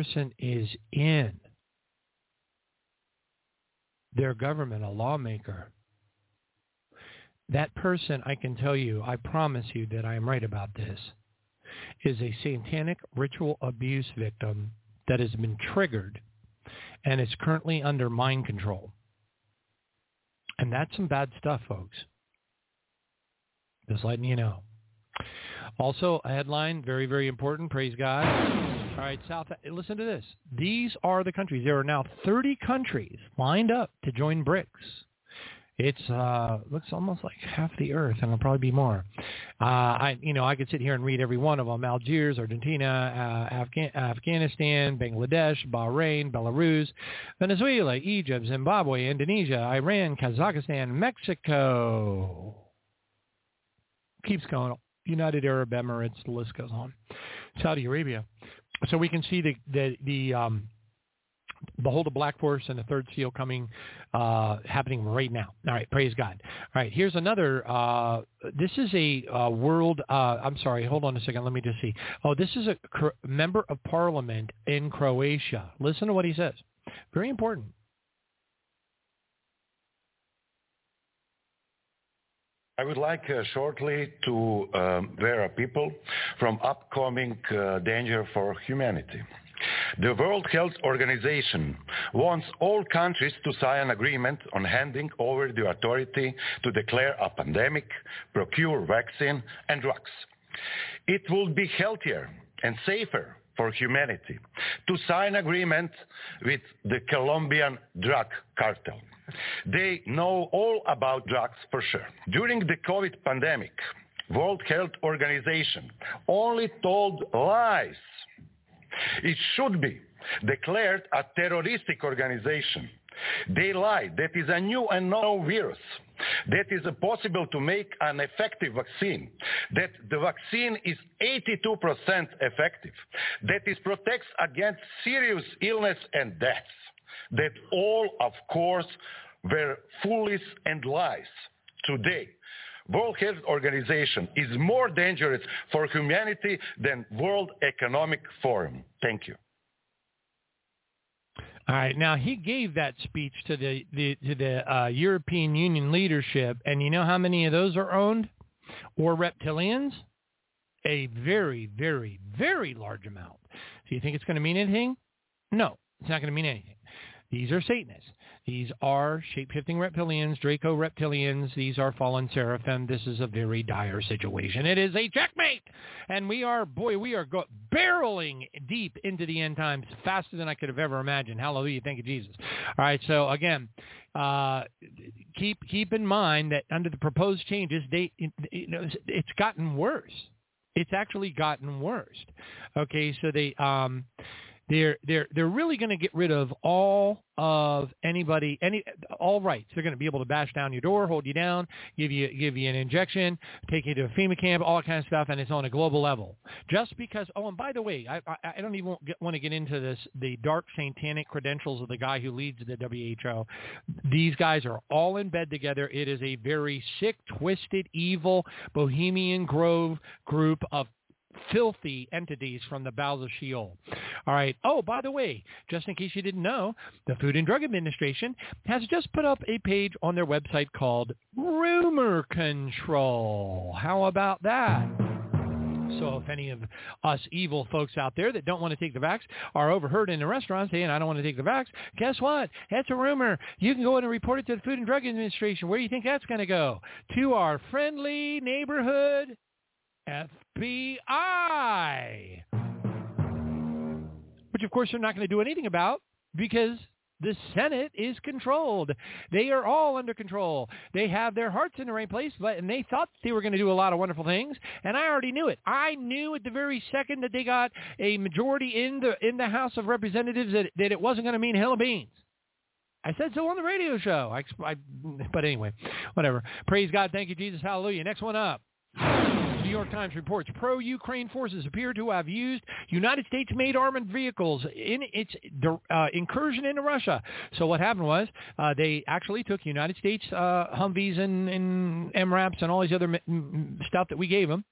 person is in their government, a lawmaker. That person, I can tell you, I promise you that I am right about this, is a satanic ritual abuse victim that has been triggered and is currently under mind control. And that's some bad stuff, folks. Just letting you know. Also, a headline, very, very important. Praise God. All right, South. Listen to this. These are the countries. There are now 30 countries lined up to join BRICS. It's uh, looks almost like half the earth, and it'll probably be more. Uh, I, you know, I could sit here and read every one of them: Algiers, Argentina, uh, Afghan- Afghanistan, Bangladesh, Bahrain, Belarus, Venezuela, Egypt, Zimbabwe, Indonesia, Iran, Kazakhstan, Mexico. Keeps going. United Arab Emirates. The list goes on. Saudi Arabia. So we can see the the the um, Behold the Black Force and the Third Seal coming, uh, happening right now. All right, praise God. All right, here's another. Uh, this is a uh, world. Uh, I'm sorry, hold on a second. Let me just see. Oh, this is a cr- member of Parliament in Croatia. Listen to what he says. Very important. I would like uh, shortly to um, wear people from upcoming uh, danger for humanity. The World Health Organization wants all countries to sign an agreement on handing over the authority to declare a pandemic, procure vaccine and drugs. It would be healthier and safer for humanity to sign agreement with the Colombian drug cartel. They know all about drugs for sure. During the COVID pandemic, World Health Organization only told lies. It should be declared a terroristic organization. They lied. That is a new and novel virus. That is possible to make an effective vaccine. That the vaccine is 82% effective. That it protects against serious illness and deaths. That all, of course, were foolish and lies. Today, World Health Organization is more dangerous for humanity than World Economic Forum. Thank you. All right. Now he gave that speech to the, the to the uh, European Union leadership, and you know how many of those are owned or reptilians? A very, very, very large amount. Do you think it's going to mean anything? No, it's not going to mean anything. These are Satanists. These are shape-shifting reptilians, Draco reptilians. These are fallen seraphim. This is a very dire situation. It is a checkmate. And we are, boy, we are go- barreling deep into the end times faster than I could have ever imagined. Hallelujah. Thank you, Jesus. All right. So again, uh, keep keep in mind that under the proposed changes, they, you know, it's gotten worse. It's actually gotten worse. Okay. So they, um, they're they're they're really going to get rid of all of anybody any all rights. They're going to be able to bash down your door, hold you down, give you give you an injection, take you to a FEMA camp, all kind of stuff, and it's on a global level. Just because. Oh, and by the way, I I, I don't even want to get into this the dark satanic credentials of the guy who leads the WHO. These guys are all in bed together. It is a very sick, twisted, evil Bohemian Grove group of filthy entities from the bowels of Sheol. All right. Oh, by the way, just in case you didn't know, the Food and Drug Administration has just put up a page on their website called Rumor Control. How about that? So if any of us evil folks out there that don't want to take the vax are overheard in a restaurant saying, I don't want to take the vax, guess what? That's a rumor. You can go in and report it to the Food and Drug Administration. Where do you think that's going to go? To our friendly neighborhood FBI. Which, of course, they're not going to do anything about because the Senate is controlled. They are all under control. They have their hearts in the right place, but and they thought they were going to do a lot of wonderful things, and I already knew it. I knew at the very second that they got a majority in the in the House of Representatives that, that it wasn't going to mean hell of beans. I said so on the radio show. I, I, but anyway, whatever. Praise God. Thank you, Jesus. Hallelujah. Next one up. New York Times reports pro-Ukraine forces appear to have used United States-made armored vehicles in its uh, incursion into Russia. So what happened was uh, they actually took United States uh, Humvees and, and MRAPs and all these other m- m- stuff that we gave them,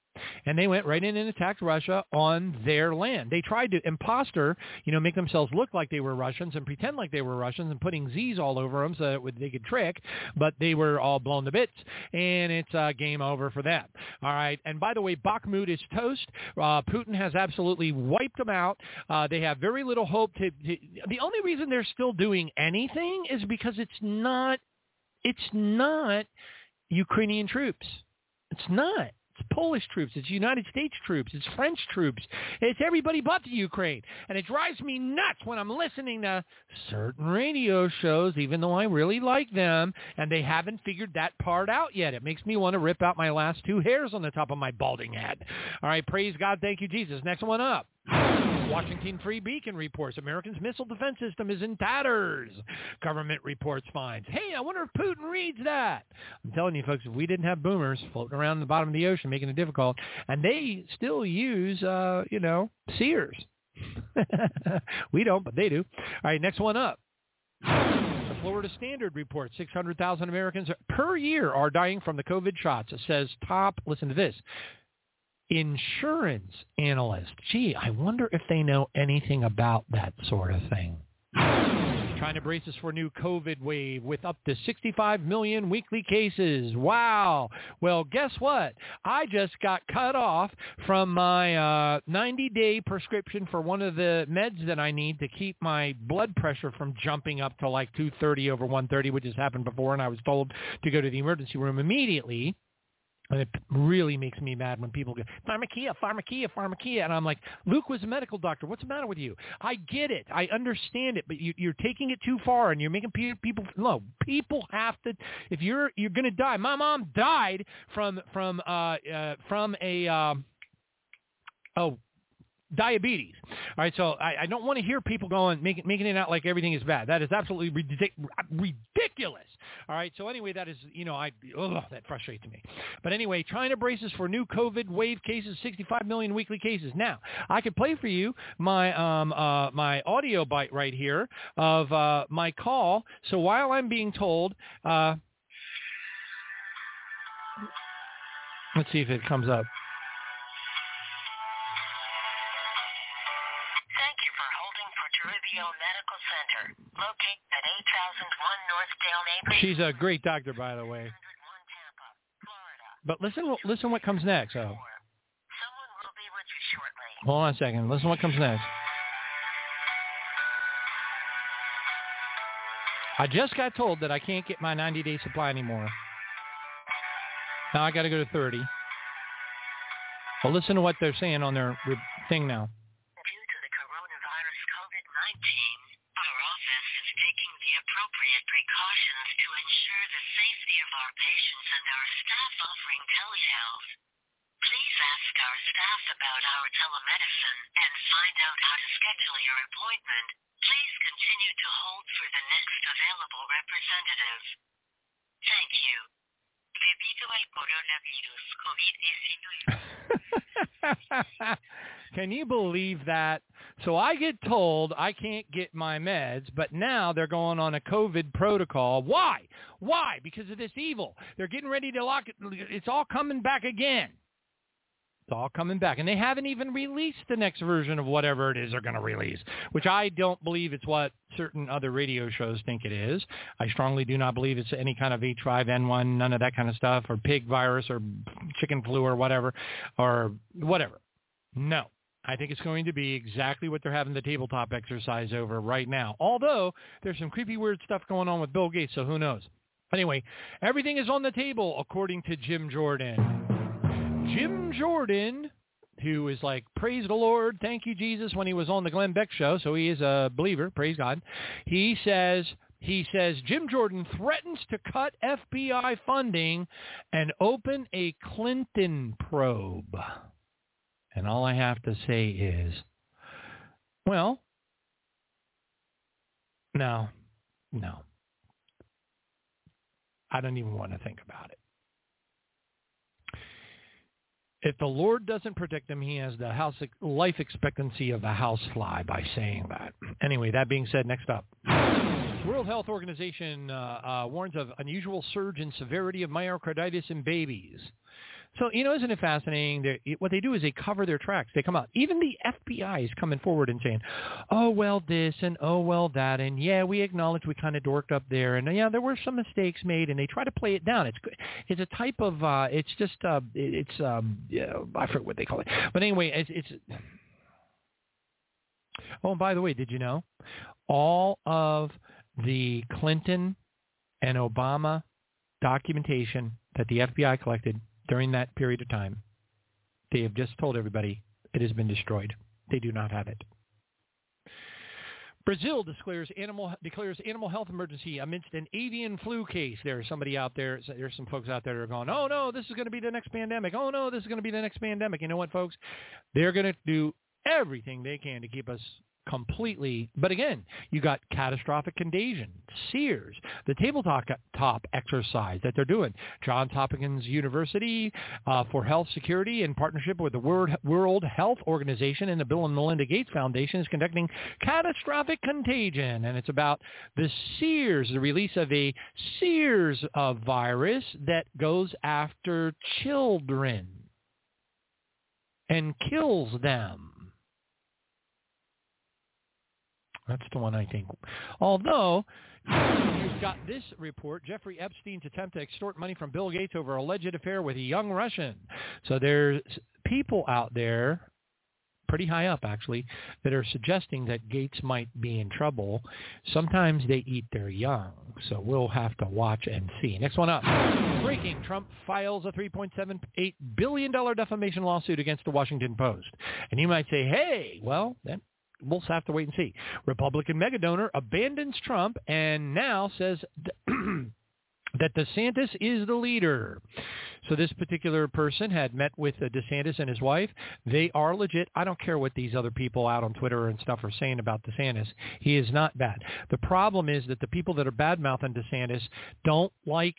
and they went right in and attacked Russia on their land. They tried to imposter, you know, make themselves look like they were Russians and pretend like they were Russians and putting Z's all over them so that they could trick, but they were all blown to bits, and it's uh, game over for them. All right, and by the way, Bakhmut is toast. Uh, Putin has absolutely wiped them out. Uh, they have very little hope to, to. The only reason they're still doing anything is because it's not. It's not Ukrainian troops. It's not. Polish troops. It's United States troops. It's French troops. It's everybody but the Ukraine. And it drives me nuts when I'm listening to certain radio shows, even though I really like them, and they haven't figured that part out yet. It makes me want to rip out my last two hairs on the top of my balding head. All right, praise God. Thank you, Jesus. Next one up. Washington Free Beacon reports Americans' missile defense system is in tatters. Government reports finds. Hey, I wonder if Putin reads that. I'm telling you, folks, if we didn't have boomers floating around the bottom of the ocean making it difficult, and they still use, uh, you know, Sears. we don't, but they do. All right, next one up. The Florida Standard reports 600,000 Americans per year are dying from the COVID shots. It says top, listen to this, insurance analyst. Gee, I wonder if they know anything about that sort of thing. Trying to brace us for a new COVID wave with up to 65 million weekly cases. Wow. Well, guess what? I just got cut off from my uh, 90-day prescription for one of the meds that I need to keep my blood pressure from jumping up to like 230 over 130, which has happened before, and I was told to go to the emergency room immediately. And it really makes me mad when people go, pharmakeia, pharmakeia, pharmakeia. And I'm like, Luke was a medical doctor. What's the matter with you? I get it. I understand it. But you, you're taking it too far and you're making people, no, people have to, if you're, you're going to die. My mom died from, from, uh, uh, from a, um, oh, diabetes. All right, so I, I don't want to hear people going making making it out like everything is bad. That is absolutely ridic- ridiculous. All right, so anyway, that is you know I ugh, that frustrates me. But anyway, China braces for new COVID wave cases, 65 million weekly cases. Now I could play for you my um uh my audio bite right here of uh my call. So while I'm being told. uh Let's see if it comes up. Medical Center, located at 8001 North Dale Neighborhood. She's a great doctor, by the way. But listen, listen what comes next. Oh. Hold on a second. Listen what comes next. I just got told that I can't get my 90-day supply anymore. Now I got to go to 30. Well, listen to what they're saying on their thing now. Due to the coronavirus COVID-19, our office is taking the appropriate precautions to ensure the safety of our patients and our staff offering telehealth. Please ask our staff about our telemedicine and find out how to schedule your appointment. Please continue to hold for the next available representative. Thank you. Debido al coronavirus COVID-19, Can you believe that? So I get told I can't get my meds, but now they're going on a COVID protocol. Why? Why? Because of this evil. They're getting ready to lock it. It's all coming back again. It's all coming back. And they haven't even released the next version of whatever it is they're going to release, which I don't believe it's what certain other radio shows think it is. I strongly do not believe it's any kind of H5N1, none of that kind of stuff, or pig virus or chicken flu or whatever, or whatever. No. I think it's going to be exactly what they're having the tabletop exercise over right now. Although there's some creepy weird stuff going on with Bill Gates, so who knows? Anyway, everything is on the table according to Jim Jordan. Jim Jordan, who is like, praise the Lord, thank you, Jesus, when he was on the Glenn Beck show, so he is a believer, praise God. He says, he says Jim Jordan threatens to cut FBI funding and open a Clinton probe. And all I have to say is, well, no, no. I don't even want to think about it. If the Lord doesn't protect him, he has the house life expectancy of a housefly by saying that. Anyway, that being said, next up. World Health Organization uh, uh, warns of unusual surge in severity of myocarditis in babies. So, you know, isn't it fascinating? They're, what they do is they cover their tracks. They come out. Even the FBI is coming forward and saying, oh, well, this and oh, well, that. And yeah, we acknowledge we kind of dorked up there. And yeah, there were some mistakes made. And they try to play it down. It's it's a type of, uh, it's just, uh, it's, um, yeah, I forget what they call it. But anyway, it's, it's, oh, and by the way, did you know all of the Clinton and Obama documentation that the FBI collected during that period of time, they have just told everybody it has been destroyed. They do not have it. Brazil declares animal declares animal health emergency amidst an avian flu case. There's somebody out there. There's some folks out there that are going, "Oh no, this is going to be the next pandemic. Oh no, this is going to be the next pandemic." You know what, folks? They're going to do everything they can to keep us completely. But again, you got catastrophic contagion, SEERS, the tabletop top exercise that they're doing. Johns Hopkins University uh, for Health Security in partnership with the World Health Organization and the Bill and Melinda Gates Foundation is conducting catastrophic contagion. And it's about the SEERS, the release of a SEERS uh, virus that goes after children and kills them. That's the one I think. Although you've got this report, Jeffrey Epstein's attempt to extort money from Bill Gates over alleged affair with a young Russian. So there's people out there, pretty high up actually, that are suggesting that Gates might be in trouble. Sometimes they eat their young, so we'll have to watch and see. Next one up. Breaking. Trump files a $3.78 billion defamation lawsuit against the Washington Post. And you might say, hey, well, then we'll have to wait and see. Republican megadonor abandons Trump and now says that DeSantis is the leader. So this particular person had met with uh, DeSantis and his wife. They are legit. I don't care what these other people out on Twitter and stuff are saying about DeSantis. He is not bad. The problem is that the people that are bad-mouthing DeSantis don't like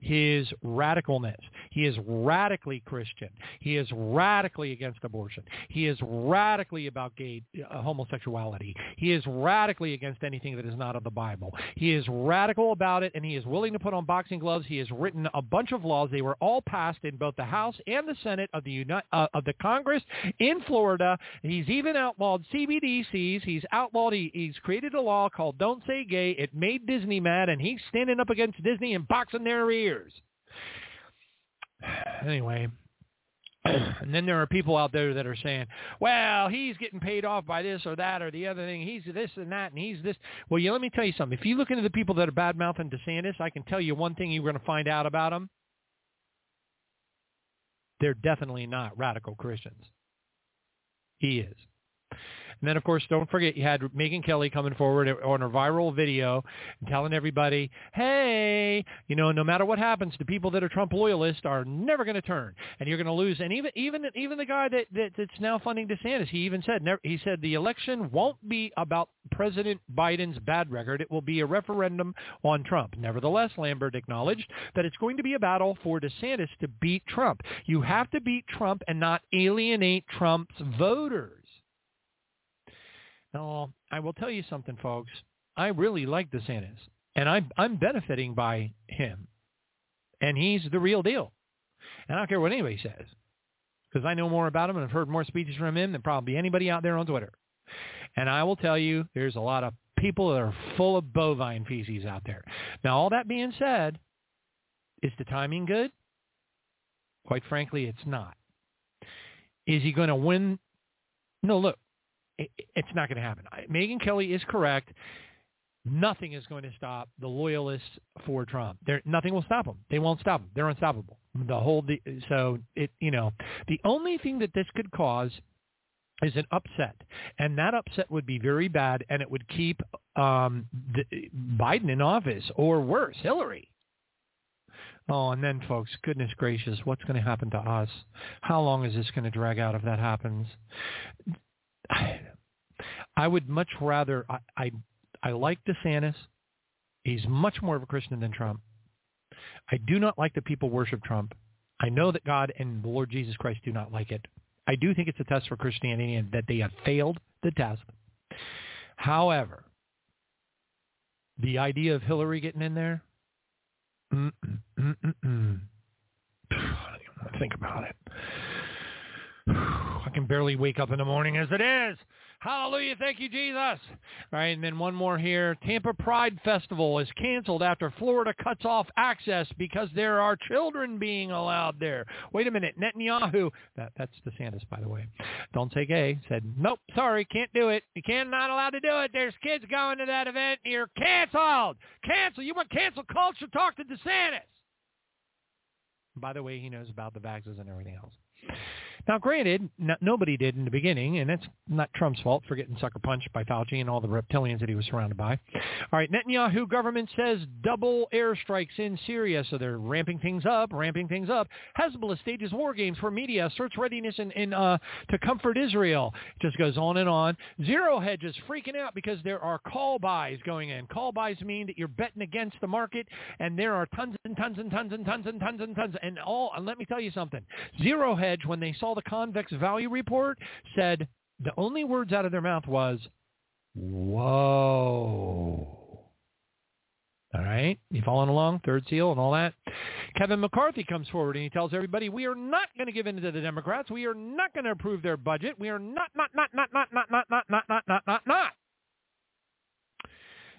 his radicalness. He is radically Christian. He is radically against abortion. He is radically about gay uh, homosexuality. He is radically against anything that is not of the Bible. He is radical about it, and he is willing to put on boxing gloves. He has written a bunch of laws. They were all passed in both the House and the Senate of the Uni- uh, of the Congress in Florida. He's even outlawed CBDCs. He's outlawed. He, he's created a law called "Don't Say Gay." It made Disney mad, and he's standing up against Disney and boxing their ears. Anyway, and then there are people out there that are saying, well, he's getting paid off by this or that or the other thing. He's this and that, and he's this. Well, you, let me tell you something. If you look into the people that are bad-mouthing DeSantis, I can tell you one thing you're going to find out about them. They're definitely not radical Christians. He is. And then, of course, don't forget you had Megyn Kelly coming forward on a viral video and telling everybody, hey, you know, no matter what happens, the people that are Trump loyalists are never going to turn, and you're going to lose. And even even even the guy that, that that's now funding DeSantis, he even said he said the election won't be about President Biden's bad record. It will be a referendum on Trump. Nevertheless, Lambert acknowledged that it's going to be a battle for DeSantis to beat Trump. You have to beat Trump and not alienate Trump's voters. Now, I will tell you something, folks. I really like DeSantis, and I'm I'm benefiting by him, and he's the real deal. And I don't care what anybody says, because I know more about him and I've heard more speeches from him than probably anybody out there on Twitter. And I will tell you, there's a lot of people that are full of bovine feces out there. Now, all that being said, is the timing good? Quite frankly, it's not. Is he going to win? No, look, it's not going to happen. Megyn Kelly is correct. Nothing is going to stop the loyalists for Trump. There, nothing will stop them. They won't stop them. They're unstoppable. The whole, so it, you know, the only thing that this could cause is an upset, and that upset would be very bad, and it would keep um, the, Biden in office, or worse, Hillary. Oh, and then, folks, goodness gracious, what's going to happen to us? How long is this going to drag out if that happens? I would much rather. I, I I like DeSantis. He's much more of a Christian than Trump. I do not like that people worship Trump. I know that God and the Lord Jesus Christ do not like it. I do think it's a test for Christianity and that they have failed the test. However, the idea of Hillary getting in there, mm, mm, mm, I don't even want to think about it. I can barely wake up in the morning as it is. Hallelujah. Thank you, Jesus. All right, and then one more here. Tampa Pride Festival is canceled after Florida cuts off access because there are children being allowed there. Wait a minute. Netanyahu, that, that's DeSantis, by the way, don't say gay, said, nope, sorry, can't do it. You can't, not allowed to do it. There's kids going to that event. You're canceled. Cancel. You want cancel culture? Talk to DeSantis. By the way, he knows about the vaxes and everything else. Now, granted, nobody did in the beginning, and it's not Trump's fault for getting sucker punched by Fauci and all the reptilians that he was surrounded by. All right, Netanyahu government says double airstrikes in Syria, so they're ramping things up, ramping things up. Hezbollah stages war games for media, asserts readiness in, in uh, to comfort Israel. It just goes on and on. Zero Hedge is freaking out because there are call buys going in. Call buys mean that you're betting against the market, and there are tons and tons and tons and tons and tons and tons and all. And let me tell you something. Zero Hedge, when they saw the convex value report said the only words out of their mouth was, whoa. All right, you following along? Third seal and all that. Kevin McCarthy comes forward and he tells everybody, we are not going to give in to the Democrats. We are not going to approve their budget. We are not, not, not, not, not, not, not, not, not, not, not, not, not.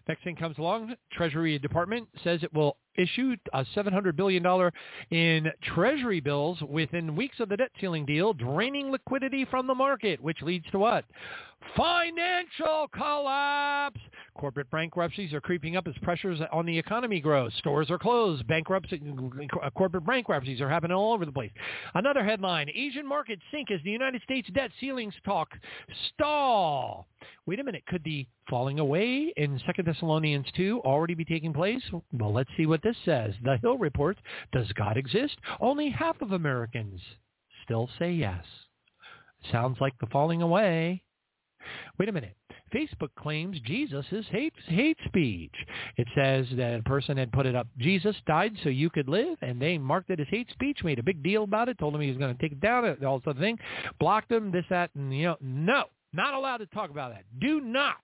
Next thing comes along, Treasury Department says it will issue a $700 billion in Treasury bills within weeks of the debt ceiling deal, draining liquidity from the market, which leads to what? Financial collapse. Corporate bankruptcies are creeping up as pressures on the economy grow. Stores are closed. Bankruptcy, corporate bankruptcies are happening all over the place. Another headline, Asian markets sink as the United States debt ceilings talk stall. Wait a minute, could the falling away in 2 Thessalonians 2 already be taking place? Well, let's see what this says. The Hill reports, does God exist? Only half of Americans still say yes. Sounds like the falling away Wait a minute. Facebook claims Jesus is hate hate speech. It says that a person had put it up, Jesus died so you could live, and they marked it as hate speech, made a big deal about it, told him he was going to take it down, all sort of thing, blocked him, this, that, and you know, no, not allowed to talk about that. Do not.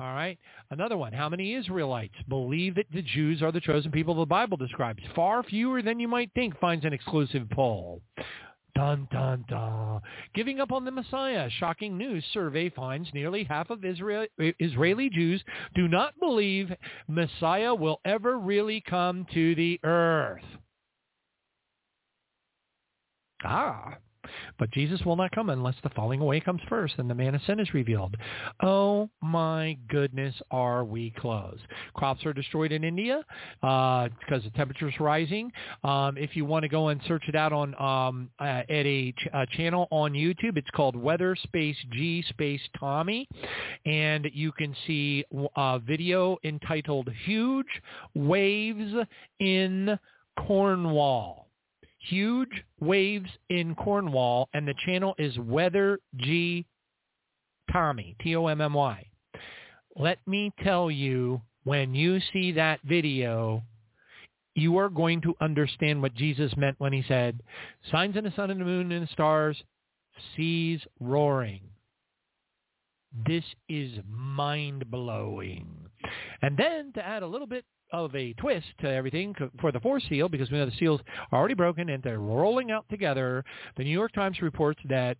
All right. Another one. How many Israelites believe that the Jews are the chosen people the Bible describes? Far fewer than you might think finds an exclusive poll. Dun, dun, dun. Giving up on the Messiah. Shocking news survey finds nearly half of Israel, Israeli Jews do not believe Messiah will ever really come to the earth. Ah, but Jesus will not come unless the falling away comes first and the man of sin is revealed. Oh my goodness, are we close? Crops are destroyed in India uh, because the temperature is rising. Um, if you want to go and search it out on um, uh, at a, ch- a channel on YouTube, it's called Weather Space G Space Tommy, and you can see a video entitled "Huge Waves in Cornwall." Huge waves in Cornwall, and the channel is Weather G Tommy, T-O-M-M-Y. Let me tell you, when you see that video, you are going to understand what Jesus meant when he said, signs in the sun and the moon and the stars, seas roaring. This is mind-blowing. And then to add a little bit of a twist to everything for the fourth seal because we know the seals are already broken and they're rolling out together. The New York Times reports that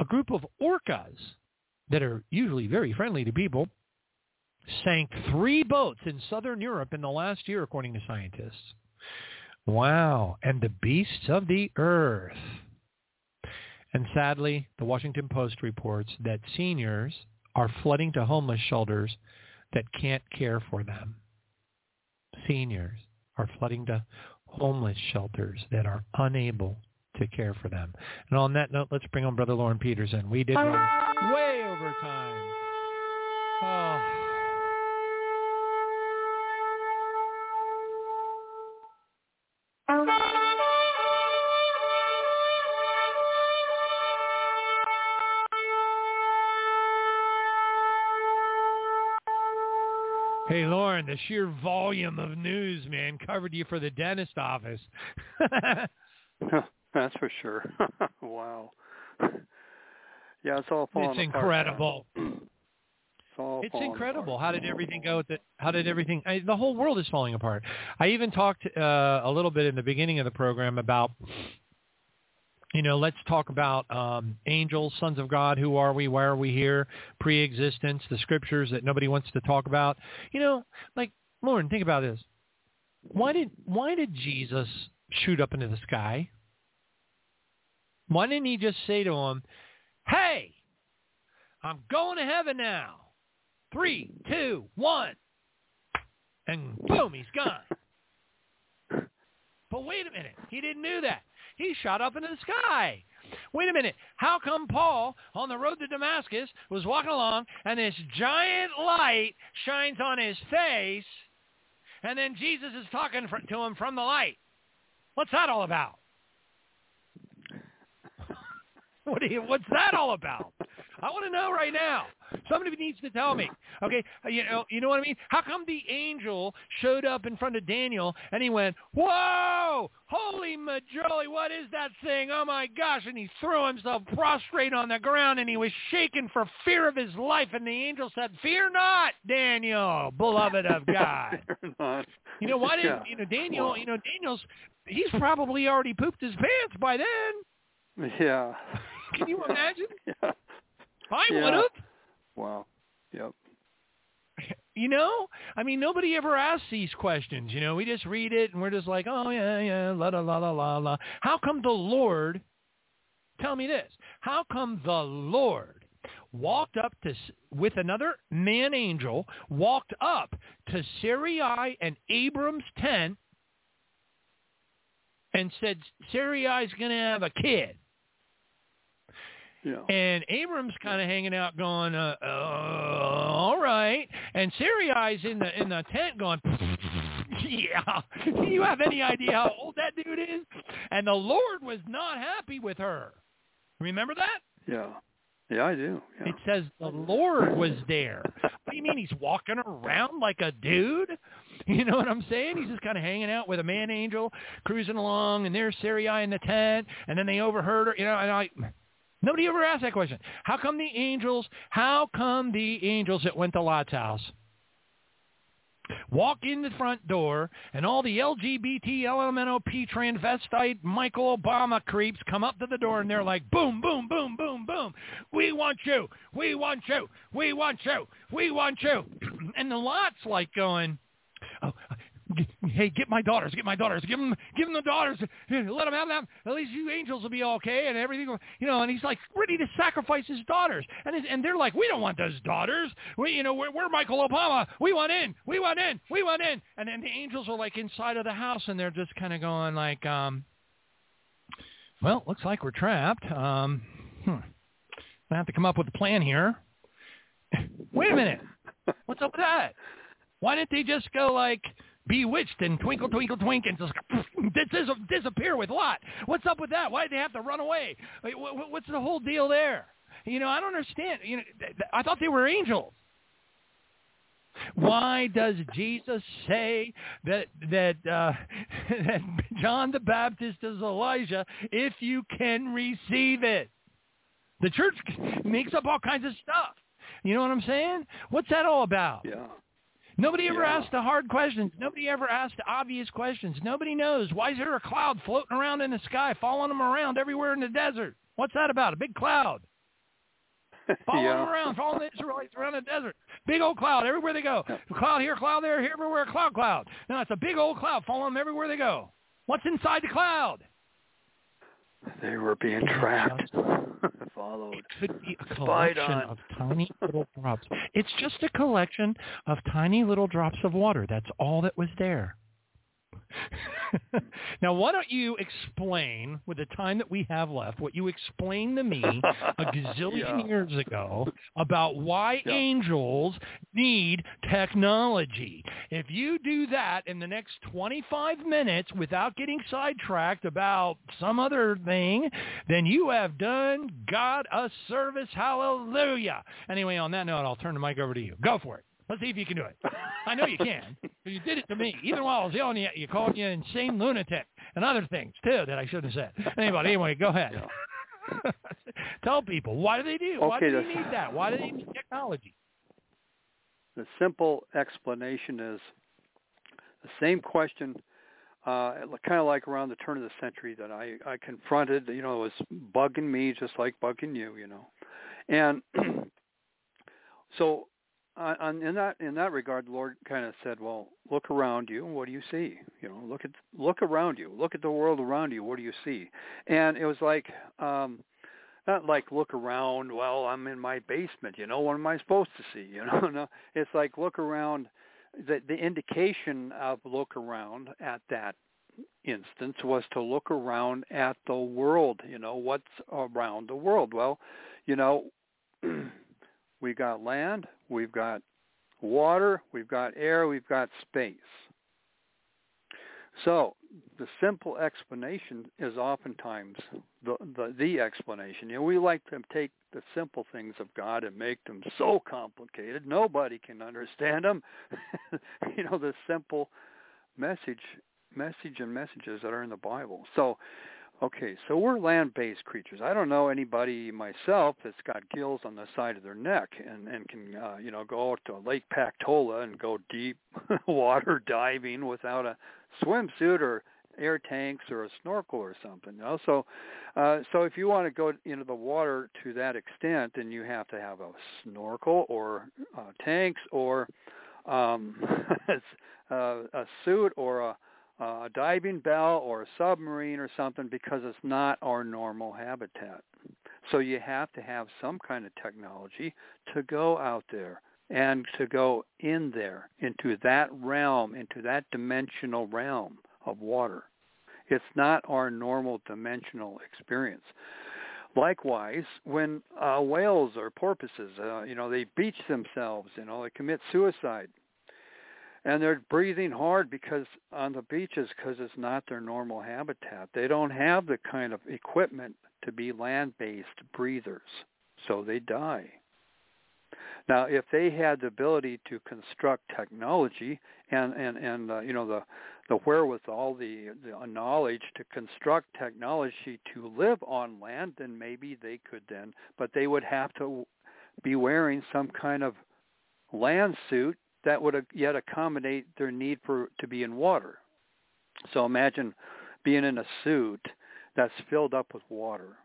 a group of orcas that are usually very friendly to people sank three boats in southern Europe in the last year, according to scientists. Wow. And the beasts of the earth. And sadly, the Washington Post reports that seniors are flooding to homeless shelters that can't care for them seniors are flooding to homeless shelters that are unable to care for them. And on that note, let's bring on Brother Loren Pedersen. We did way over time. Oh. The sheer volume of news, man, covered you for the dentist office. That's for sure. wow. Yeah, it's all falling It's incredible. Apart it's all it's incredible. Apart. How did everything go? With the, how did everything? I, the whole world is falling apart. I even talked uh, a little bit in the beginning of the program about you know, let's talk about um, angels, sons of God. Who are we? Why are we here? Pre-existence, the scriptures that nobody wants to talk about. You know, like Loren, think about this. Why did why did Jesus shoot up into the sky? Why didn't he just say to him, "Hey, I'm going to heaven now. Three, two, one, and boom, he's gone. But wait a minute, he didn't do that. He shot up into the sky. Wait a minute. How come Paul on the road to Damascus was walking along and this giant light shines on his face and then Jesus is talking to him from the light? What's that all about? What you, what's that all about? I want to know right now. Somebody needs to tell me. Okay, uh, you know, you know what I mean? How come the angel showed up in front of Daniel and he went, "Whoa, holy majoli, what is that thing? Oh my gosh!" And he threw himself prostrate on the ground and he was shaking for fear of his life. And the angel said, "Fear not, Daniel, beloved of God." you know why did you know Daniel? You know Daniel's he's probably already pooped his pants by then. Yeah. Can you imagine? yeah. I yeah. would have. Wow. Yep. You know, I mean, nobody ever asks these questions. You know, we just read it and we're just like, oh yeah, yeah, la la la la la la. How come the Lord? Tell me this. How come the Lord walked up to with another man angel walked up to Sarai and Abram's tent and said Sarai's going to have a kid. Yeah. And Abram's kind of hanging out, going, uh, uh, "All right." And Sarai's in the in the tent, going, "Yeah." Do you have any idea how old that dude is? And the Lord was not happy with her. Remember that? Yeah. Yeah, I do. Yeah. It says the Lord was there. What do you mean he's walking around like a dude? You know what I'm saying? He's just kind of hanging out with a man angel, cruising along, and there's Sarai in the tent, and then they overheard her. You know, and I nobody ever asked that question. How come the angels? How come the angels that went to Lot's house walk in the front door and all the LGBT, LMNOP, transvestite, Michael Obama creeps come up to the door and they're like, boom, boom, boom, boom, boom. We want you. We want you. We want you. We want you. and the lot's like going, hey, get my daughters, get my daughters, give them, give them the daughters, let them have them. At least you angels will be okay and everything, you know. And he's like ready to sacrifice his daughters, and his, and they're like, we don't want those daughters. We, you know, we're, we're Michael Obama. We want in, we want in, we want in. And then the angels are like inside of the house, and they're just kind of going like, um, well, looks like we're trapped. Um, hmm. I have to come up with a plan here. Wait a minute. What's up with that? Why didn't they just go like bewitched and twinkle twinkle twink and just dis- disappear with Lot? What's up with that? Why did they have to run away? What's the whole deal there? You know, I don't understand. You know, I thought they were angels. Why does Jesus say that that, uh, that John the Baptist is Elijah if you can receive it? The church makes up all kinds of stuff. You know what I'm saying? What's that all about? Yeah. Nobody ever Yeah. asked the hard questions. Nobody ever asked the obvious questions. Nobody knows. Why is there a cloud floating around in the sky, following them around everywhere in the desert? What's that about? A big cloud. Following Yeah. them around, following the Israelites around the desert. Big old cloud everywhere they go. Cloud here, cloud there, here, everywhere, cloud, cloud. No, it's a big old cloud following them everywhere they go. What's inside the cloud? They were being trapped, followed, it could be a collection of tiny little drops. It's just a collection of tiny little drops of water. That's all that was there. now, why don't you explain, with the time that we have left, what you explained to me a gazillion Yeah. years ago about why Yeah. angels need technology. If you do that in the next 25 minutes without getting sidetracked about some other thing, then you have done God a service. Hallelujah. Anyway, on that note, I'll turn the mic over to you. Go for it. Let's see if you can do it. I know you can. 'cause You did it to me. Even while I was yelling at you, you called you an insane lunatic and other things too that I shouldn't have said. Anybody, anyway, go ahead. Tell people why do they do? Why Okay, do they need that? Why do they need technology? The simple explanation is the same question, uh, kind of like around the turn of the century that I, I confronted. You know, it was bugging me just like bugging you. You know, and so on, on, in that in that regard, the Lord kind of said, "Well, look around you. What do you see? You know, look at look around you. Look at the world around you. What do you see?" And it was like. um not like look around well i'm in my basement you know what am i supposed to see you know no it's like look around the the indication of look around at that instance was to look around at the world you know what's around the world well you know we got land we've got water we've got air we've got space so the simple explanation is oftentimes the, the the explanation. You know, we like to take the simple things of God and make them so complicated nobody can understand them. you know, the simple message message and messages that are in the Bible. So Okay, so we're land-based creatures. I don't know anybody myself that's got gills on the side of their neck and and can uh, you know go out to Lake Pactola and go deep water diving without a swimsuit or air tanks or a snorkel or something. You know, so uh, so if you want to go into the water to that extent, then you have to have a snorkel or uh, tanks or um, uh, a suit or a a diving bell or a submarine or something because it's not our normal habitat. So you have to have some kind of technology to go out there and to go in there into that realm, into that dimensional realm of water. It's not our normal dimensional experience. Likewise, when uh, whales or porpoises, uh, you know, they beach themselves, you know, they commit suicide and they're breathing hard because on the beaches because it's not their normal habitat. They don't have the kind of equipment to be land-based breathers. so they die. Now, if they had the ability to construct technology and and and uh, you know the the wherewithal, the the knowledge to construct technology to live on land, then maybe they could then, but they would have to be wearing some kind of land suit that would yet accommodate their need for to be in water. So imagine being in a suit that's filled up with water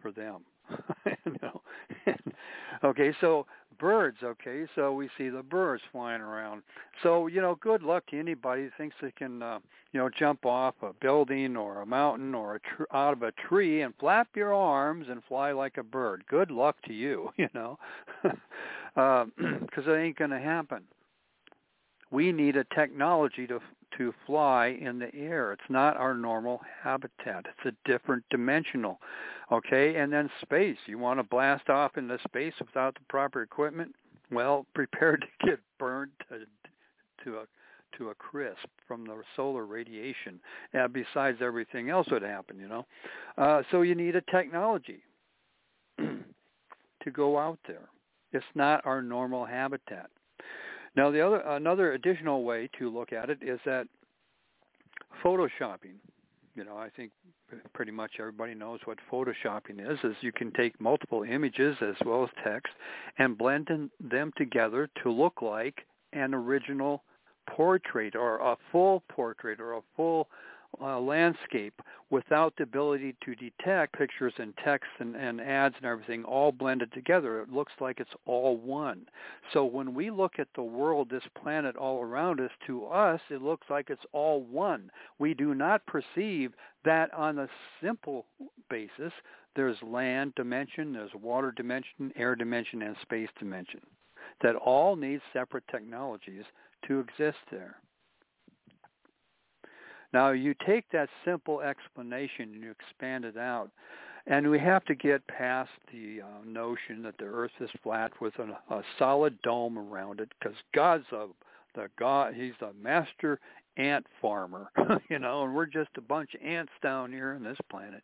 for them. know. okay, so birds, okay, so we see the birds flying around. So, you know, good luck to anybody who thinks they can uh, you know, jump off a building or a mountain or a tr- out of a tree and flap your arms and fly like a bird. Good luck to you, you know. Because uh, it ain't going to happen. We need a technology to to fly in the air. It's not our normal habitat. It's a different dimensional. Okay, and then space. You want to blast off into space without the proper equipment? Well, prepare to get burned to to a to a crisp from the solar radiation. And besides everything else would happen, you know. Uh, so you need a technology to go out there. It's not our normal habitat. Now, the other another additional way to look at it is that photoshopping. You know, I think pretty much everybody knows what photoshopping is. Is you can take multiple images as well as text and blend them together to look like an original portrait or a full portrait or a full uh, landscape without the ability to detect pictures and text and, and ads and everything all blended together. It looks like it's all one. So when we look at the world, this planet all around us, to us, it looks like it's all one. We do not perceive that on a simple basis. There's land dimension, there's water dimension, air dimension, and space dimension that all need separate technologies to exist there. Now you take that simple explanation and you expand it out, and we have to get past the uh, notion that the Earth is flat with a, a solid dome around it, because God's a the God. He's a master ant farmer, you know, and we're just a bunch of ants down here on this planet.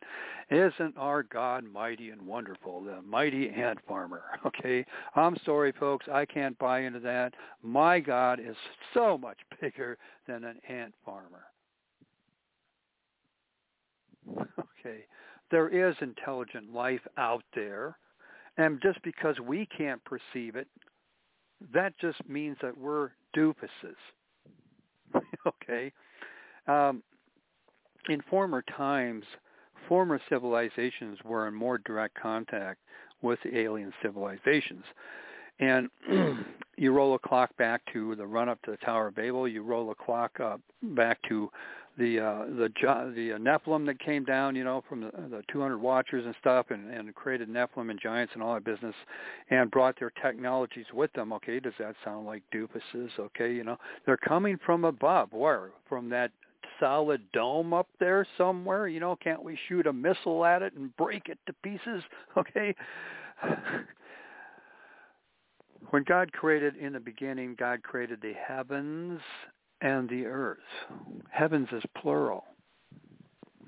Isn't our God mighty and wonderful, the mighty ant farmer? Okay, I'm sorry, folks, I can't buy into that. My God is so much bigger than an ant farmer. Okay. There is intelligent life out there. And just because we can't perceive it, that just means that we're doofuses. okay. Um, in former times, former civilizations were in more direct contact with alien civilizations. And you roll a clock back to the run up to the Tower of Babel. You roll a clock up back to the uh, the the uh, Nephilim that came down, you know, from the, the 200 Watchers and stuff, and, and created Nephilim and giants and all that business, and brought their technologies with them. Okay, does that sound like doofuses? Okay, you know, they're coming from above. Where? From that solid dome up there somewhere? You know, can't we shoot a missile at it and break it to pieces? Okay. when God created in the beginning, God created the heavens and the earth. Heavens is plural.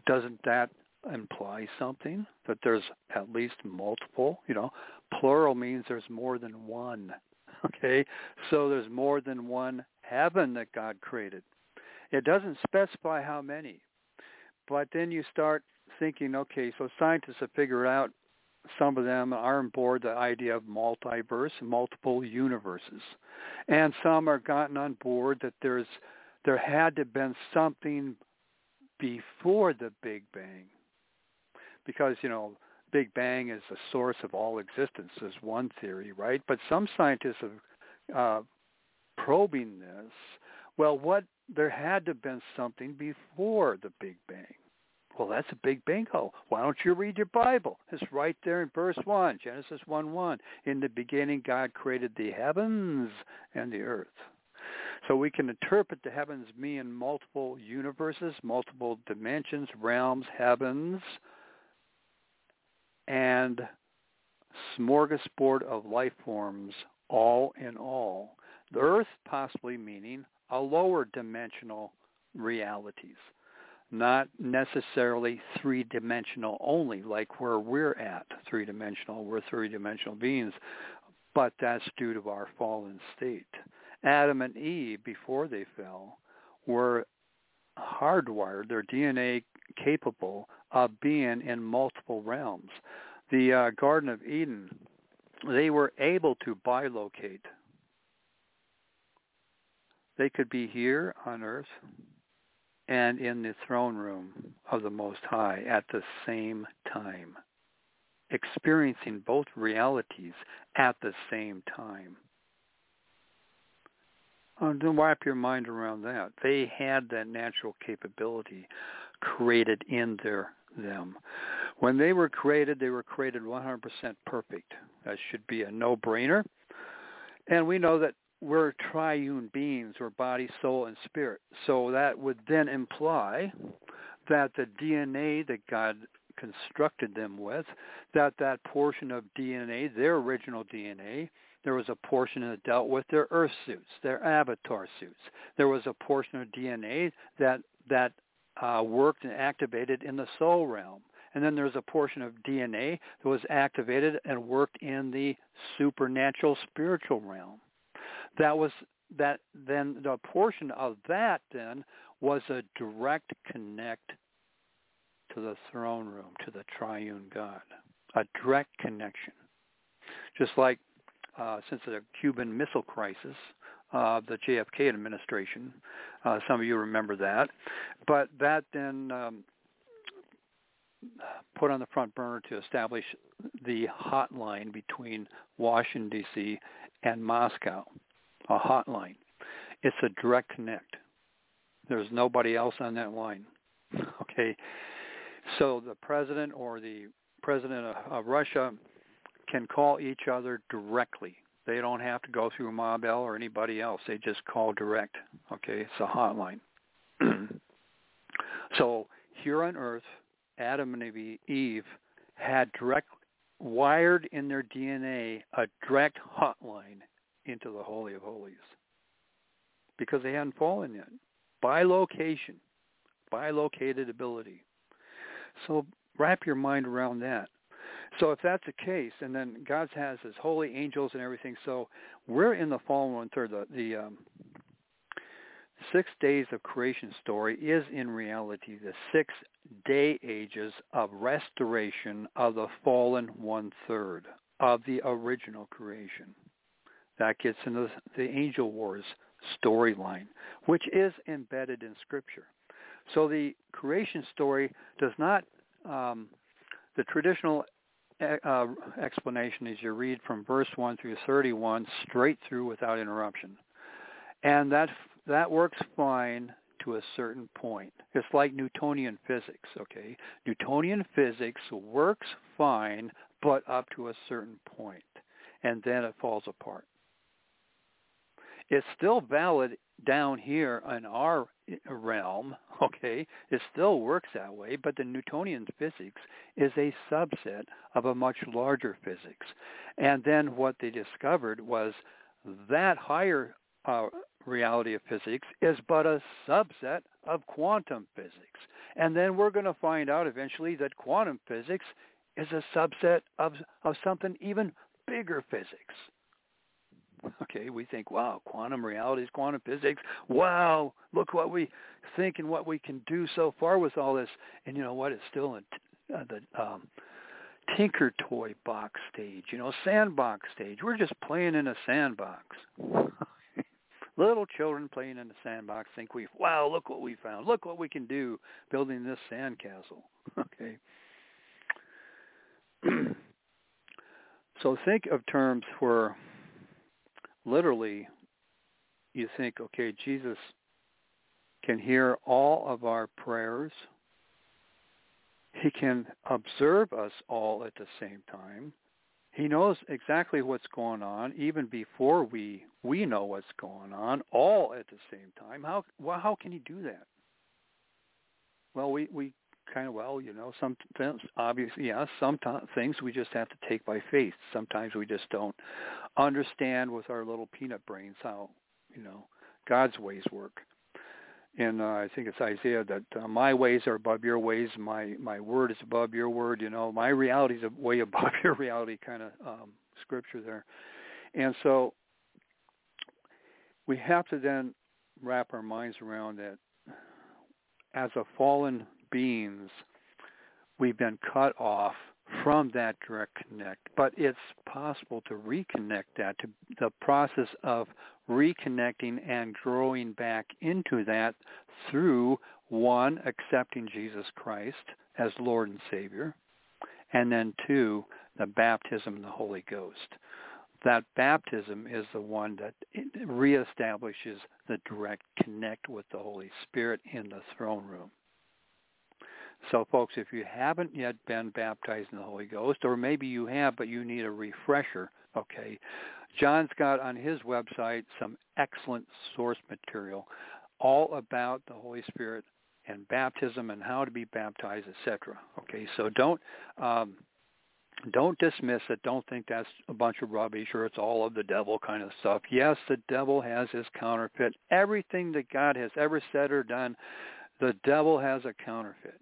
Doesn't that imply something? That there's at least multiple? You know, plural means there's more than one. Okay? So there's more than one heaven that God created. It doesn't specify how many. But then you start thinking, okay, so scientists have figured out some of them are on board the idea of multiverse, multiple universes. And some are gotten on board that there's there had to have been something before the Big Bang. Because, you know, Big Bang is the source of all existence is one theory, right? But some scientists are uh, probing this. Well, what there had to have been something before the Big Bang. Well, that's a big bingo. Why don't you read your Bible? It's right there in verse 1, Genesis 1 1. In the beginning, God created the heavens and the earth. So we can interpret the heavens mean multiple universes, multiple dimensions, realms, heavens, and smorgasbord of life forms, all in all. The earth possibly meaning a lower dimensional realities not necessarily three-dimensional only, like where we're at, three-dimensional. We're three-dimensional beings, but that's due to our fallen state. Adam and Eve, before they fell, were hardwired, their DNA capable of being in multiple realms. The uh, Garden of Eden, they were able to bilocate. They could be here on earth and in the throne room of the Most High at the same time, experiencing both realities at the same time. Uh, oh, don't wrap your mind around that. They had that natural capability created in their them. When they were created, they were created 100% perfect. That should be a no-brainer. And we know that we're triune beings, we're body, soul, and spirit. So that would then imply that the DNA that God constructed them with, that that portion of DNA, their original DNA, there was a portion that dealt with their earth suits, their avatar suits. There was a portion of DNA that that uh, worked and activated in the soul realm. And then there's a portion of DNA that was activated and worked in the supernatural spiritual realm. That was that then the portion of that then was a direct connect to the throne room, to the triune God. A direct connection. Just like uh, since the Cuban Missile Crisis, uh, the JFK administration. Uh, some of you remember that. But that then um, put on the front burner to establish the hotline between Washington, D.C. and Moscow, a hotline. It's a direct connect. There's nobody else on that line. Okay. So the president or the president of, of Russia can call each other directly. They don't have to go through Mabel or anybody else. They just call direct. Okay, it's a hotline. so here on Earth, Adam and Eve had direct wired in their DNA a direct hotline into the Holy of Holies because they hadn't fallen yet. Bilocation, by located ability. So wrap your mind around that. So if that's the case, and then God has His holy angels and everything, so we're in the fallen one third. The, the um, six days of creation story is in reality the six day ages of restoration of the fallen one third of the original creation. That gets into the angel wars storyline, which is embedded in Scripture. So the creation story does not, um, the traditional uh, explanation is you read from verse 1 through 31 straight through without interruption. And that that works fine to a certain point. It's like Newtonian physics, okay? Newtonian physics works fine but up to a certain point and then it falls apart. It's still valid down here in our realm, okay, it still works that way, but the Newtonian physics is a subset of a much larger physics. And then what they discovered was that higher uh, reality of physics is but a subset of quantum physics. And then we're going to find out eventually that quantum physics is a subset of, of something even bigger physics. Okay, we think, wow, quantum reality is quantum physics. Wow, look what we think and what we can do so far with all this. And you know what? It's still in uh, the um, Tinker Toy box stage, you know, sandbox stage. We're just playing in a sandbox. Little children playing in a sandbox think we, wow, look what we found. Look what we can do building this sandcastle. Okay. so think of terms where literally you think, okay, Jesus can hear all of our prayers. He can observe us all at the same time. He knows exactly what's going on even before we we know what's going on, all at the same time. How well how can he do that? Well, we we kind of well, you know, some things obviously, yeah, some things we just have to take by faith. Sometimes we just don't understand with our little peanut brains how, you know, God's ways work. And uh, I think it's Isaiah that uh, my ways are above your ways, my my word is above your word. You know, my reality is way above your reality, kind of um, scripture there. And so we have to then wrap our minds around that as a fallen beings, we've been cut off from that direct connect. But it's possible to reconnect that to the process of reconnecting and growing back into that through one, accepting Jesus Christ as Lord and Savior, and then two, the baptism of the Holy Ghost. That baptism is the one that reestablishes the direct connect with the Holy Spirit in the throne room. So, folks, if you haven't yet been baptized in the Holy Ghost, or maybe you have, but you need a refresher, okay, John's got on his website some excellent source material all about the Holy Spirit and baptism and how to be baptized, etc. Okay, so don't um, don't dismiss it. Don't think that's a bunch of rubbish or it's all of the devil kind of stuff. Yes, the devil has his counterfeit. Everything that God has ever said or done, the devil has a counterfeit.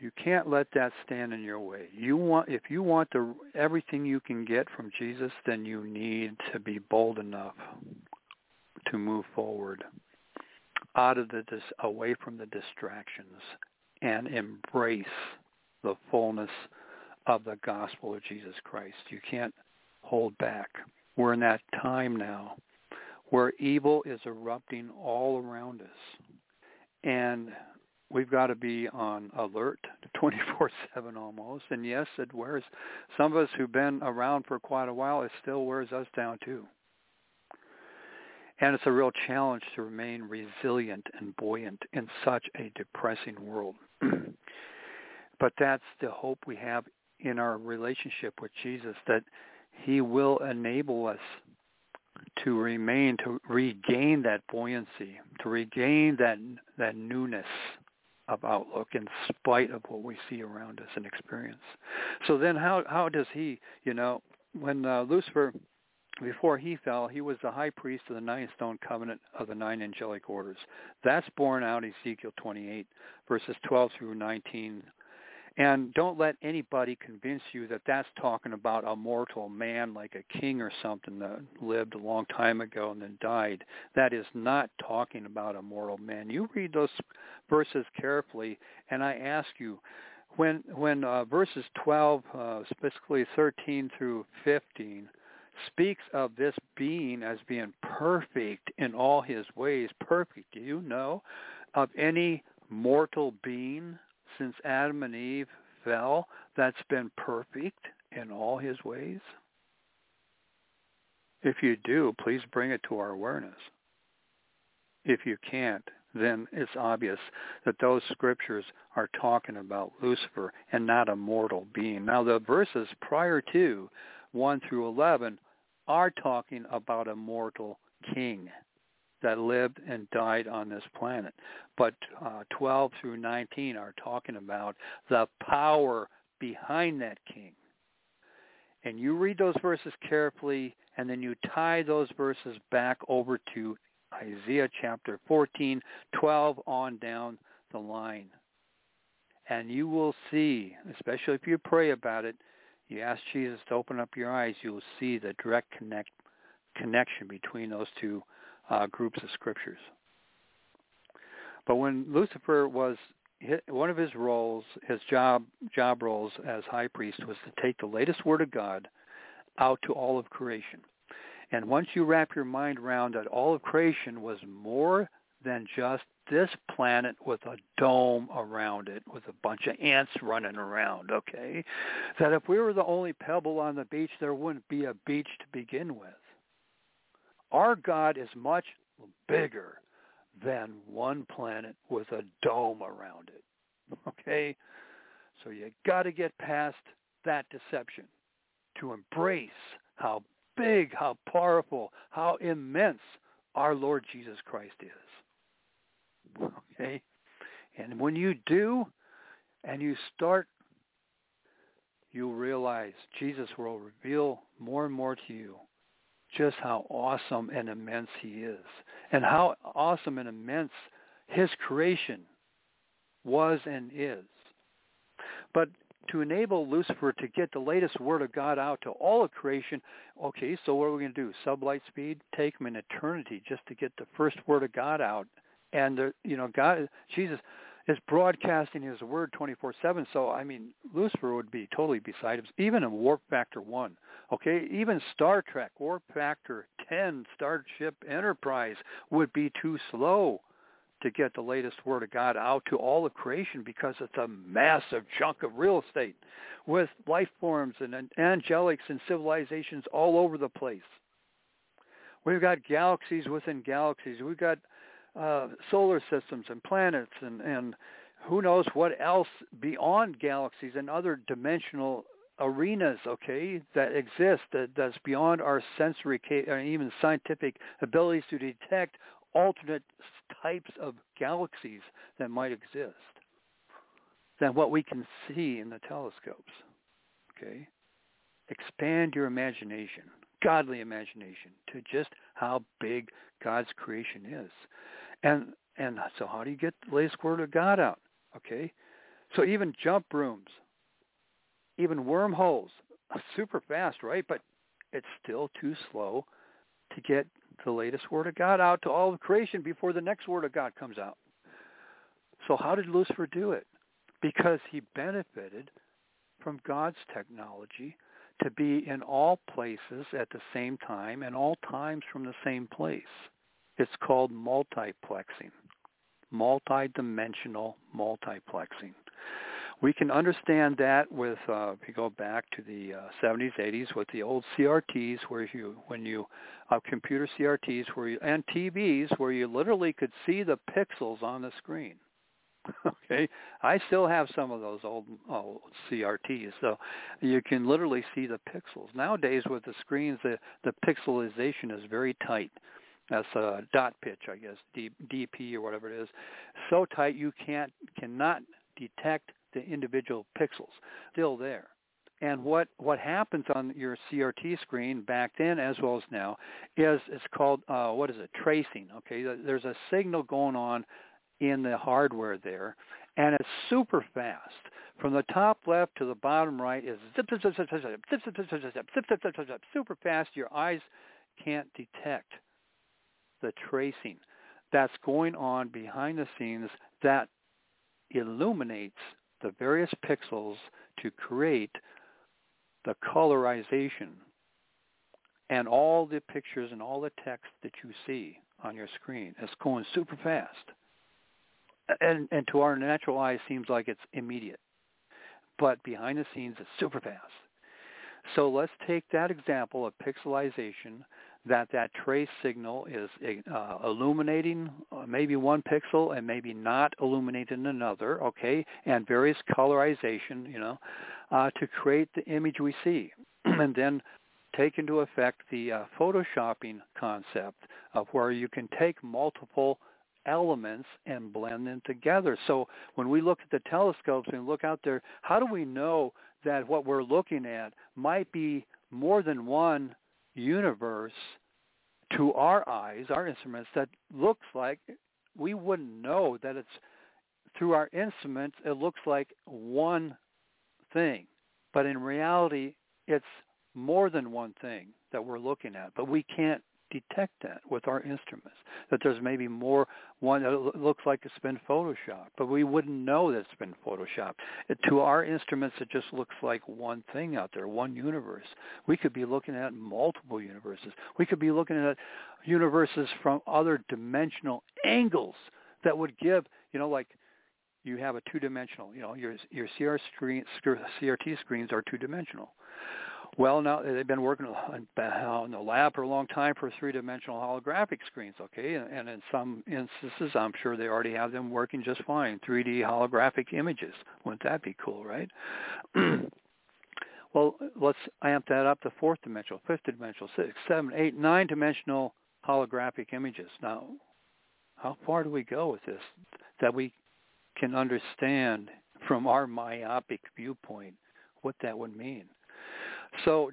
You can't let that stand in your way. You want if you want the everything you can get from Jesus, then you need to be bold enough to move forward out of the away from the distractions and embrace the fullness of the gospel of Jesus Christ. You can't hold back. We're in that time now where evil is erupting all around us. And we've got to be on alert 24/7 almost. And yes, it wears some of us who've been around for quite a while. It still wears us down too. And it's a real challenge to remain resilient and buoyant in such a depressing world. but that's the hope we have in our relationship with Jesus that he will enable us to remain to regain that buoyancy, to regain that that newness of outlook in spite of what we see around us and experience. So then how how does he, you know, when uh, Lucifer before he fell, he was the high priest of the nine stone covenant of the nine angelic orders. That's borne out Ezekiel 28, verses 12 through 19. And don't let anybody convince you that that's talking about a mortal man like a king or something that lived a long time ago and then died. That is not talking about a mortal man. You read those verses carefully, and I ask you, when when uh, verses 12, uh, specifically 13 through 15, speaks of this being as being perfect in all his ways. Perfect. Do you know of any mortal being since Adam and Eve fell that's been perfect in all his ways? If you do, please bring it to our awareness. If you can't, then it's obvious that those scriptures are talking about Lucifer and not a mortal being. Now, the verses prior to 1 through 11 are talking about a mortal king that lived and died on this planet. But uh, 12 through 19 are talking about the power behind that king. And you read those verses carefully, and then you tie those verses back over to Isaiah chapter 14, 12 on down the line. And you will see, especially if you pray about it, you ask Jesus to open up your eyes, you will see the direct connect, connection between those two uh, groups of scriptures. But when Lucifer was one of his roles, his job job roles as high priest was to take the latest word of God out to all of creation. And once you wrap your mind around that all of creation was more than just this planet with a dome around it with a bunch of ants running around, okay? That if we were the only pebble on the beach, there wouldn't be a beach to begin with. Our God is much bigger than one planet with a dome around it. Okay? So you got to get past that deception to embrace how big, how powerful, how immense our Lord Jesus Christ is. Okay? And when you do, and you start, you'll realize Jesus will reveal more and more to you just how awesome and immense he is and how awesome and immense his creation was and is. But to enable Lucifer to get the latest word of God out to all of creation, okay, so what are we going to do? Sublight speed? Take him an eternity just to get the first word of God out. And, the, you know, God, Jesus is broadcasting his word 24-7. So, I mean, Lucifer would be totally beside him, even in Warp Factor 1. Okay, even Star Trek, Warp Factor 10, Starship Enterprise would be too slow to get the latest word of God out to all of creation because it's a massive chunk of real estate with life forms and angelics and civilizations all over the place. We've got galaxies within galaxies. We've got uh, solar systems and planets and, and who knows what else beyond galaxies and other dimensional arenas, okay, that exist that, that's beyond our sensory or even scientific abilities to detect alternate types of galaxies that might exist than what we can see in the telescopes. Okay? Expand your imagination, godly imagination, to just how big God's creation is. And and so how do you get the latest word of God out? Okay? So even jump rooms, even wormholes, super fast, right? But it's still too slow to get the latest word of God out to all of creation before the next word of God comes out. So how did Lucifer do it? Because he benefited from God's technology to be in all places at the same time and all times from the same place. It's called multiplexing, multidimensional multiplexing we can understand that with uh, if you go back to the uh, 70s, 80s with the old CRTs, where you when you uh, computer CRTs, where you and TVs, where you literally could see the pixels on the screen. okay, I still have some of those old, old CRTs, so you can literally see the pixels. Nowadays, with the screens, the the pixelization is very tight. That's a dot pitch, I guess, D, DP or whatever it is, so tight you can't cannot detect the individual pixels still there. And what, what happens on your CRT screen back then as well as now is it's called, uh, what is it, tracing. Okay, there's a signal going on in the hardware there, and it's super fast. From the top left to the bottom right is zip, zip, zip, zip, zip, zip, zip, zip, zip, zip, zip, zip, zip, zip, zip, super fast. Your eyes can't detect the tracing that's going on behind the scenes that illuminates the various pixels to create the colorization and all the pictures and all the text that you see on your screen. It's going super fast. And, and to our natural eye, seems like it's immediate. But behind the scenes, it's super fast. So let's take that example of pixelization that that trace signal is uh, illuminating uh, maybe one pixel and maybe not illuminating another, okay, and various colorization, you know, uh, to create the image we see. and then take into effect the uh, photoshopping concept of where you can take multiple elements and blend them together. So when we look at the telescopes and look out there, how do we know that what we're looking at might be more than one universe to our eyes, our instruments, that looks like we wouldn't know that it's through our instruments it looks like one thing. But in reality it's more than one thing that we're looking at. But we can't detect that with our instruments, that there's maybe more one that looks like it's been photoshopped, but we wouldn't know that it's been photoshopped. To our instruments, it just looks like one thing out there, one universe. We could be looking at multiple universes. We could be looking at universes from other dimensional angles that would give, you know, like you have a two-dimensional, you know, your your CR screen, CRT screens are two-dimensional. Well, now they've been working on the lab for a long time for three-dimensional holographic screens, okay? And in some instances, I'm sure they already have them working just fine, 3D holographic images. Wouldn't that be cool, right? well, let's amp that up to fourth dimensional, fifth dimensional, six, seven, eight, nine dimensional holographic images. Now, how far do we go with this that we can understand from our myopic viewpoint what that would mean? So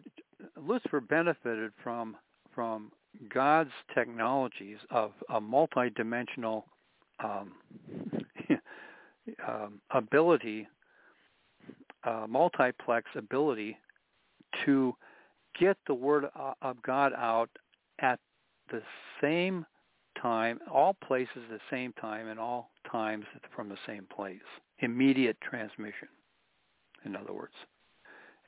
Lucifer benefited from from God's technologies of a multidimensional um, um, ability, multiplex ability to get the word of God out at the same time, all places at the same time, and all times from the same place. Immediate transmission, in other words.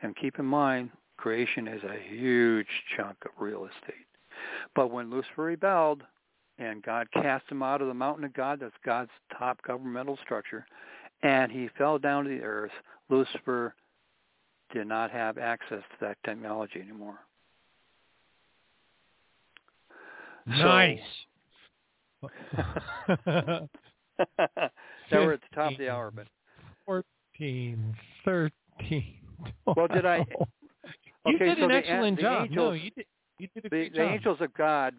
And keep in mind, creation is a huge chunk of real estate. But when Lucifer rebelled and God cast him out of the mountain of God, that's God's top governmental structure, and he fell down to the earth, Lucifer did not have access to that technology anymore. Nice. So, now we're at the top of the hour, but 14, 13. Well, did I? Oh. You okay, did so an the, excellent the job. Angels, no, you did. You did a the, great the job. angels of God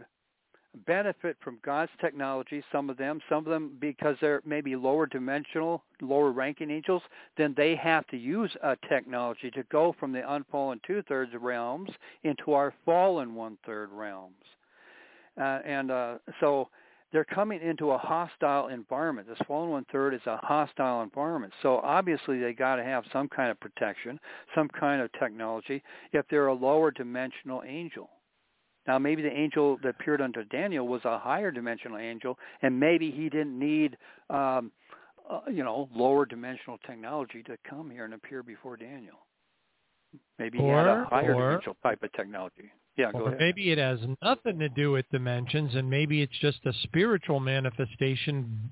benefit from God's technology. Some of them, some of them because they're maybe lower dimensional, lower ranking angels, then they have to use a technology to go from the unfallen two thirds realms into our fallen one third realms. Uh, and uh, so they're coming into a hostile environment. This fallen one third is a hostile environment. So obviously they got to have some kind of protection, some kind of technology if they're a lower dimensional angel. Now maybe the angel that appeared unto Daniel was a higher dimensional angel, and maybe he didn't need, um, uh, you know, lower dimensional technology to come here and appear before Daniel. Maybe he had a higher or- dimensional type of technology. Yeah, go Or ahead. maybe it has nothing to do with dimensions, and maybe it's just a spiritual manifestation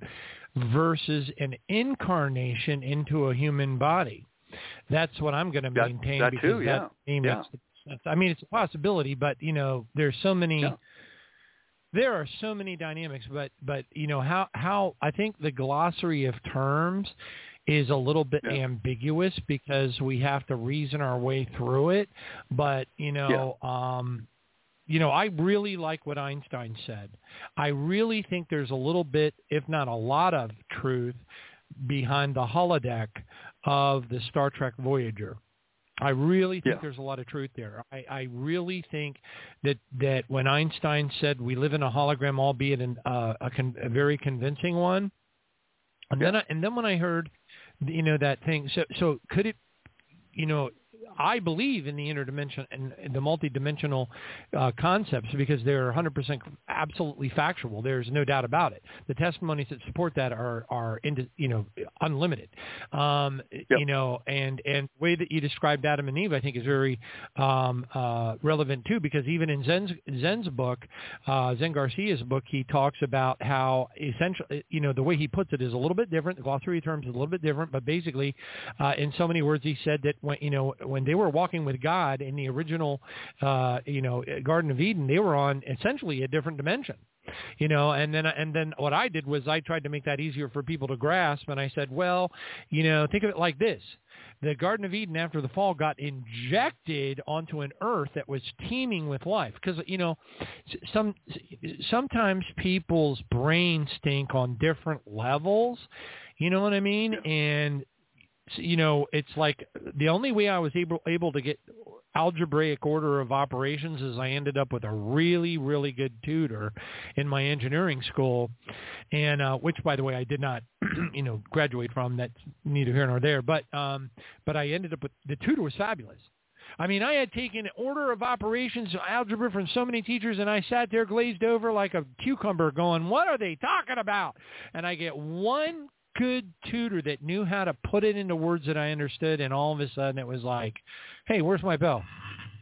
versus an incarnation into a human body. That's what I'm going to maintain that because too, yeah. that Yeah. I mean, it's a possibility, but you know, there's so many. There are so many dynamics, but but you know how how I think the glossary of terms is a little bit ambiguous because we have to reason our way through it. But you know, um, you know, I really like what Einstein said. I really think there's a little bit, if not a lot of truth behind the holodeck of the Star Trek Voyager. I really think Yeah. there's a lot of truth there. I, I really think that that when Einstein said we live in a hologram, albeit an, uh, a, con- a very convincing one, and then I, and then when I heard, you know, that thing, so so could it, you know, I believe in the interdimension and the multidimensional uh, concepts because they're 100% absolutely factual. There's no doubt about it. The testimonies that support that are are into, you know unlimited. Um, You know, and and the way that you described Adam and Eve, I think, is very um, uh, relevant too because even in Zen's Zen's book, uh, Zen Garcia's book, he talks about how essentially, you know, the way he puts it is a little bit different. The glossary terms is a little bit different, but basically, uh, in so many words, he said that when you know when they were walking with God in the original, uh, you know, Garden of Eden, they were on essentially a different dimension you know and then and then what i did was i tried to make that easier for people to grasp and i said well you know think of it like this. The garden of eden after the fall got injected onto an earth that was teeming with life because you know some sometimes people's brains stink on different levels you know what i mean? And you know it's like the only way i was able able to get algebraic order of operations is I ended up with a really, really good tutor in my engineering school, and uh, which, by the way, I did not, you know, graduate from. That's neither here nor there. But um, but I ended up with the tutor was fabulous. I mean, I had taken order of operations algebra from so many teachers, and I sat there glazed over like a cucumber, going, "What are they talking about?" And I get one good tutor that knew how to put it into words that I understood, and all of a sudden it was like, "Hey, where's my bell?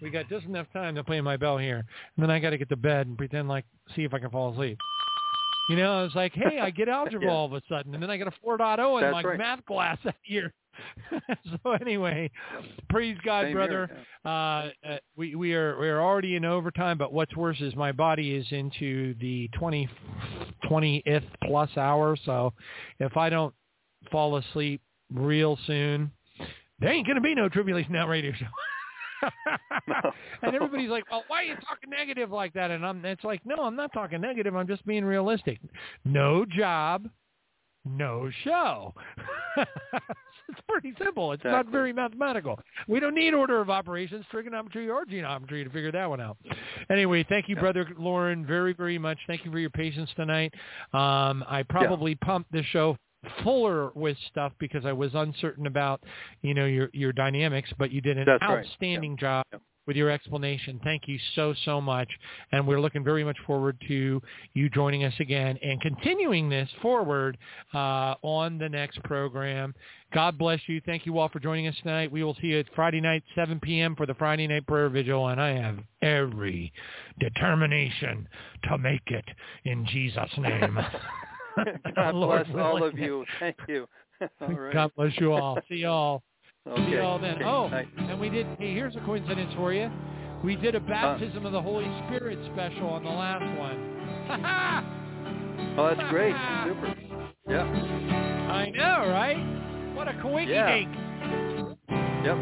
We got just enough time to play my bell here, and then I got to get to bed and pretend like see if I can fall asleep." You know, I was like, "Hey, I get algebra Yeah. all of a sudden, and then I got a 4.0 in That's my right. math class that year." so anyway, praise God, Same brother. here, Uh, uh, we we are we are already in overtime, but what's worse is my body is into the 20 20th plus hour. So if I don't fall asleep real soon, there ain't gonna be no tribulation now radio show. and everybody's like, "Well, why are you talking negative like that?" And I'm, it's like, no, I'm not talking negative. I'm just being realistic. No job, no show. it's pretty simple. It's not very mathematical. We don't need order of operations, trigonometry, or geometry to figure that one out. Anyway, thank you, Brother Loren, very, very much. Thank you for your patience tonight. Um, I probably pumped the show fuller with stuff because I was uncertain about, you know, your your dynamics, but you did an That's right. outstanding job with your explanation. Thank you so, so much. And we're looking very much forward to you joining us again and continuing this forward uh, on the next program. God bless you. Thank you all for joining us tonight. We will see you at Friday night, 7 p.m. for the Friday night prayer vigil. And I have every determination to make it in Jesus' name. God bless all of you. Thank you. All right. God bless you all. See you all. See Okay. all then. Okay. Oh, and we did. Hey, here's a coincidence for you. We did a baptism of the Holy Spirit special on the last one. Oh, that's great. Super. Yeah. I know, right? What a coinky Yeah. Yep.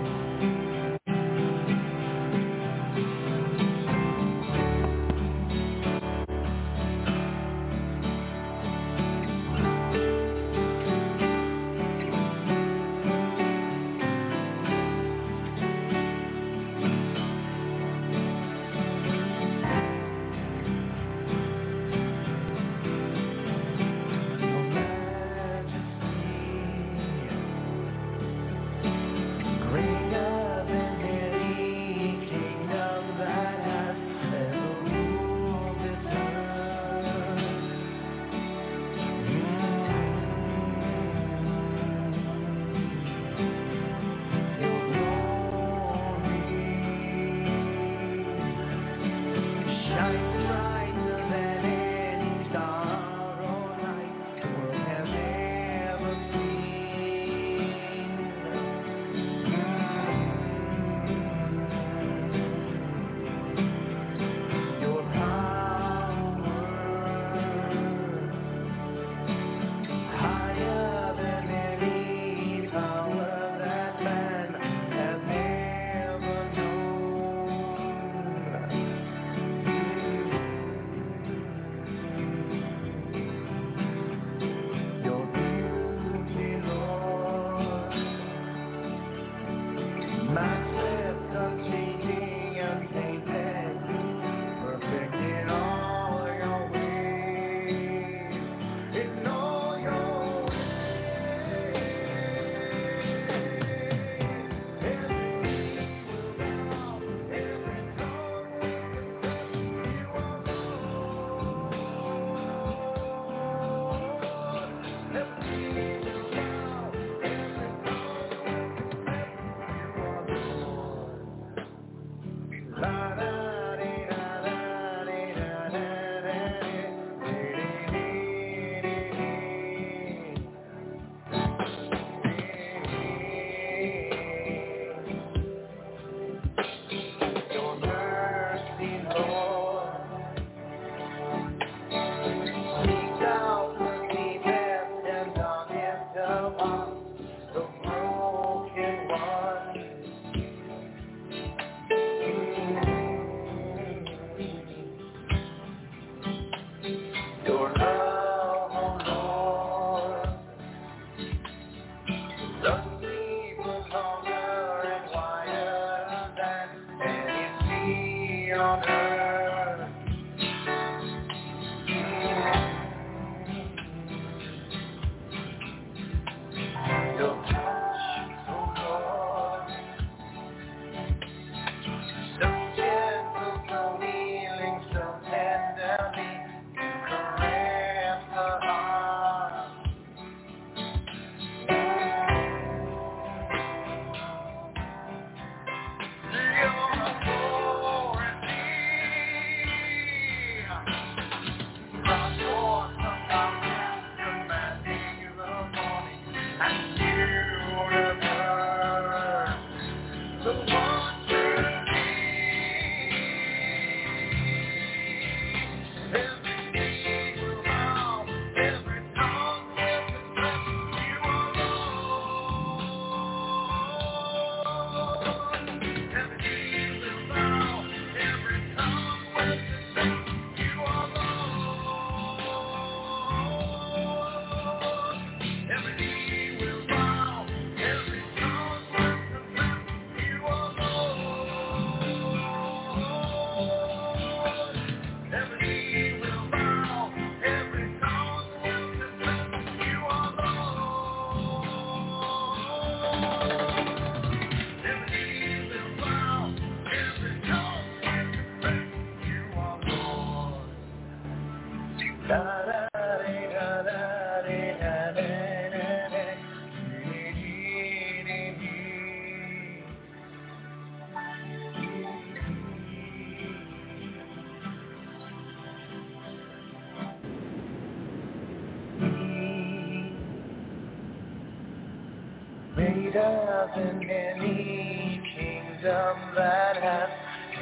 Up in any kingdom that has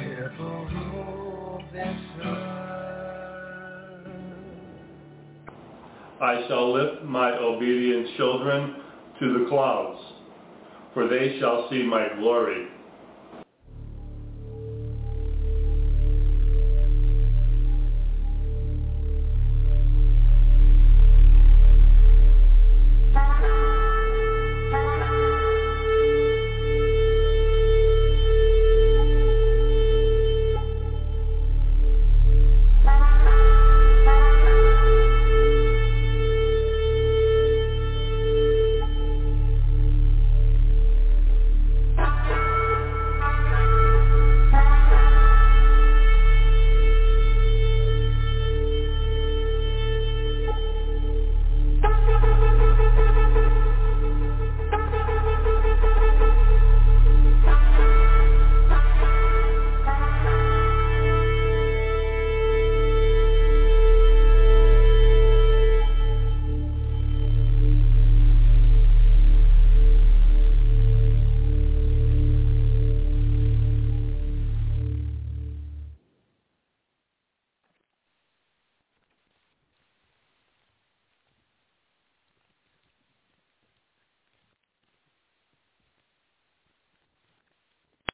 ever ruled this earth. I shall lift my obedient children to the clouds, for they shall see my glory.